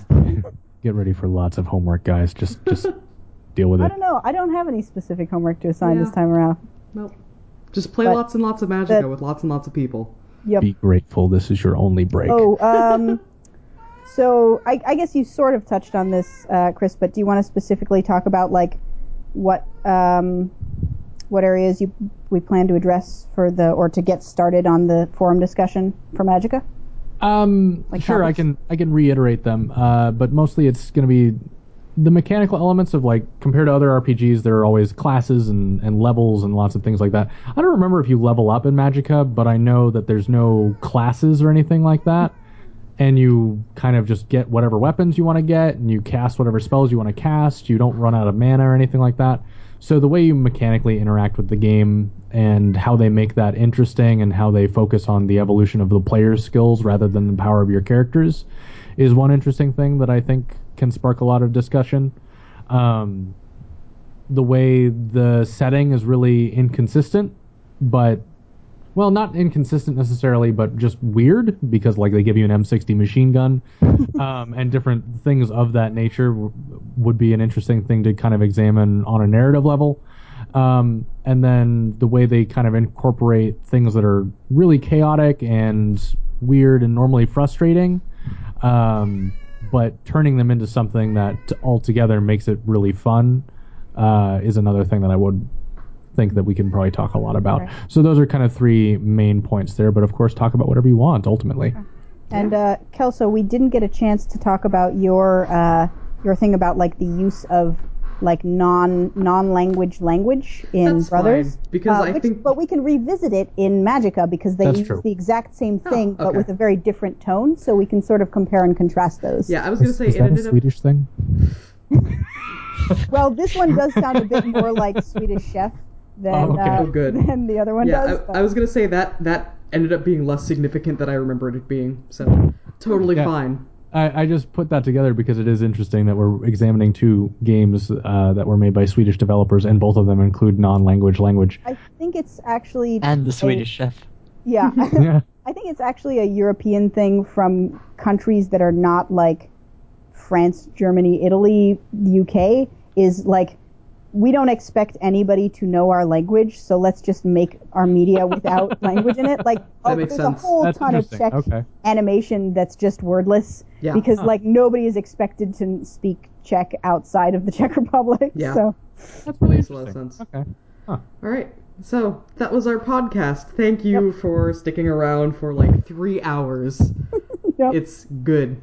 Get ready for lots of homework, guys. Just just deal with it. I don't know. I don't have any specific homework to assign Yeah. this time around. Nope. Just play But lots and lots of Magicka the- with lots and lots of people. Yep. Be grateful. This is your only break. Oh, um, so I, I guess you sort of touched on this, uh, Chris. But do you want to specifically talk about like what um, what areas you we plan to address for the or to get started on the forum discussion for Magicka? Um, Like sure, I can I can reiterate them, uh, but mostly it's going to be the mechanical elements of like compared to other RPGs. There are always classes and, and levels and lots of things like that. I don't remember if you level up in Magicka, but I know that there's no classes or anything like that, and you kind of just get whatever weapons you want to get, and you cast whatever spells you want to cast. You don't run out of mana or anything like that. So the way you mechanically interact with the game and how they make that interesting and how they focus on the evolution of the player's skills rather than the power of your characters is one interesting thing that I think can spark a lot of discussion. Um, the way the setting is really inconsistent, but well, not inconsistent necessarily, but just weird because like they give you an M60 machine gun, um, and different things of that nature w- would be an interesting thing to kind of examine on a narrative level. Um, and then the way they kind of incorporate things that are really chaotic and weird and normally frustrating, um, but turning them into something that altogether makes it really fun uh, is another thing that I would think that we can probably talk a lot about. Right. So those are kind of three main points there, but of course, talk about whatever you want ultimately. And uh, Kelso, we didn't get a chance to talk about your uh, your thing about like the use of like non non language language in That's Brothers. fine, because Uh, I which- think but we can revisit it in Magicka because they That's use true. the exact same Oh, thing but with a very different tone, so we can sort of compare and contrast those. yeah, I was gonna say is it that a ended up. Swedish thing? Well, this one does sound a bit more like Swedish Chef than Oh, okay. uh, Oh, good. than the other one Yeah, does. I, I was gonna say that that ended up being less significant than I remembered it being. So totally Yeah. fine. I, I just put that together because it is interesting that we're examining two games uh, that were made by Swedish developers, and both of them include non-language language. I think it's actually And the a- Swedish chef. Yeah, Yeah. I think it's actually a European thing from countries that are not like France, Germany, Italy, the UK. Is like we don't expect anybody to know our language, so let's just make our media without language in it. Like, oh, makes there's sense. a whole That's ton of. Czech Okay. animation that's just wordless Yeah. because Huh. like nobody is expected to speak Czech outside of the Czech Republic. Yeah. So That's really Makes a lot of interesting. sense. Okay. All right. So that was our podcast. Thank you for sticking around for like three hours. Yep. It's good.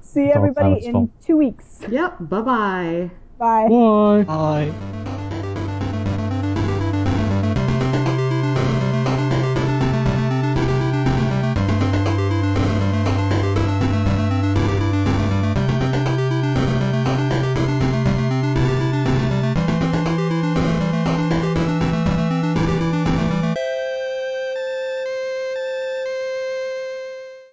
see all everybody in two weeks. Yep. Bye bye. Bye. Bye. Bye.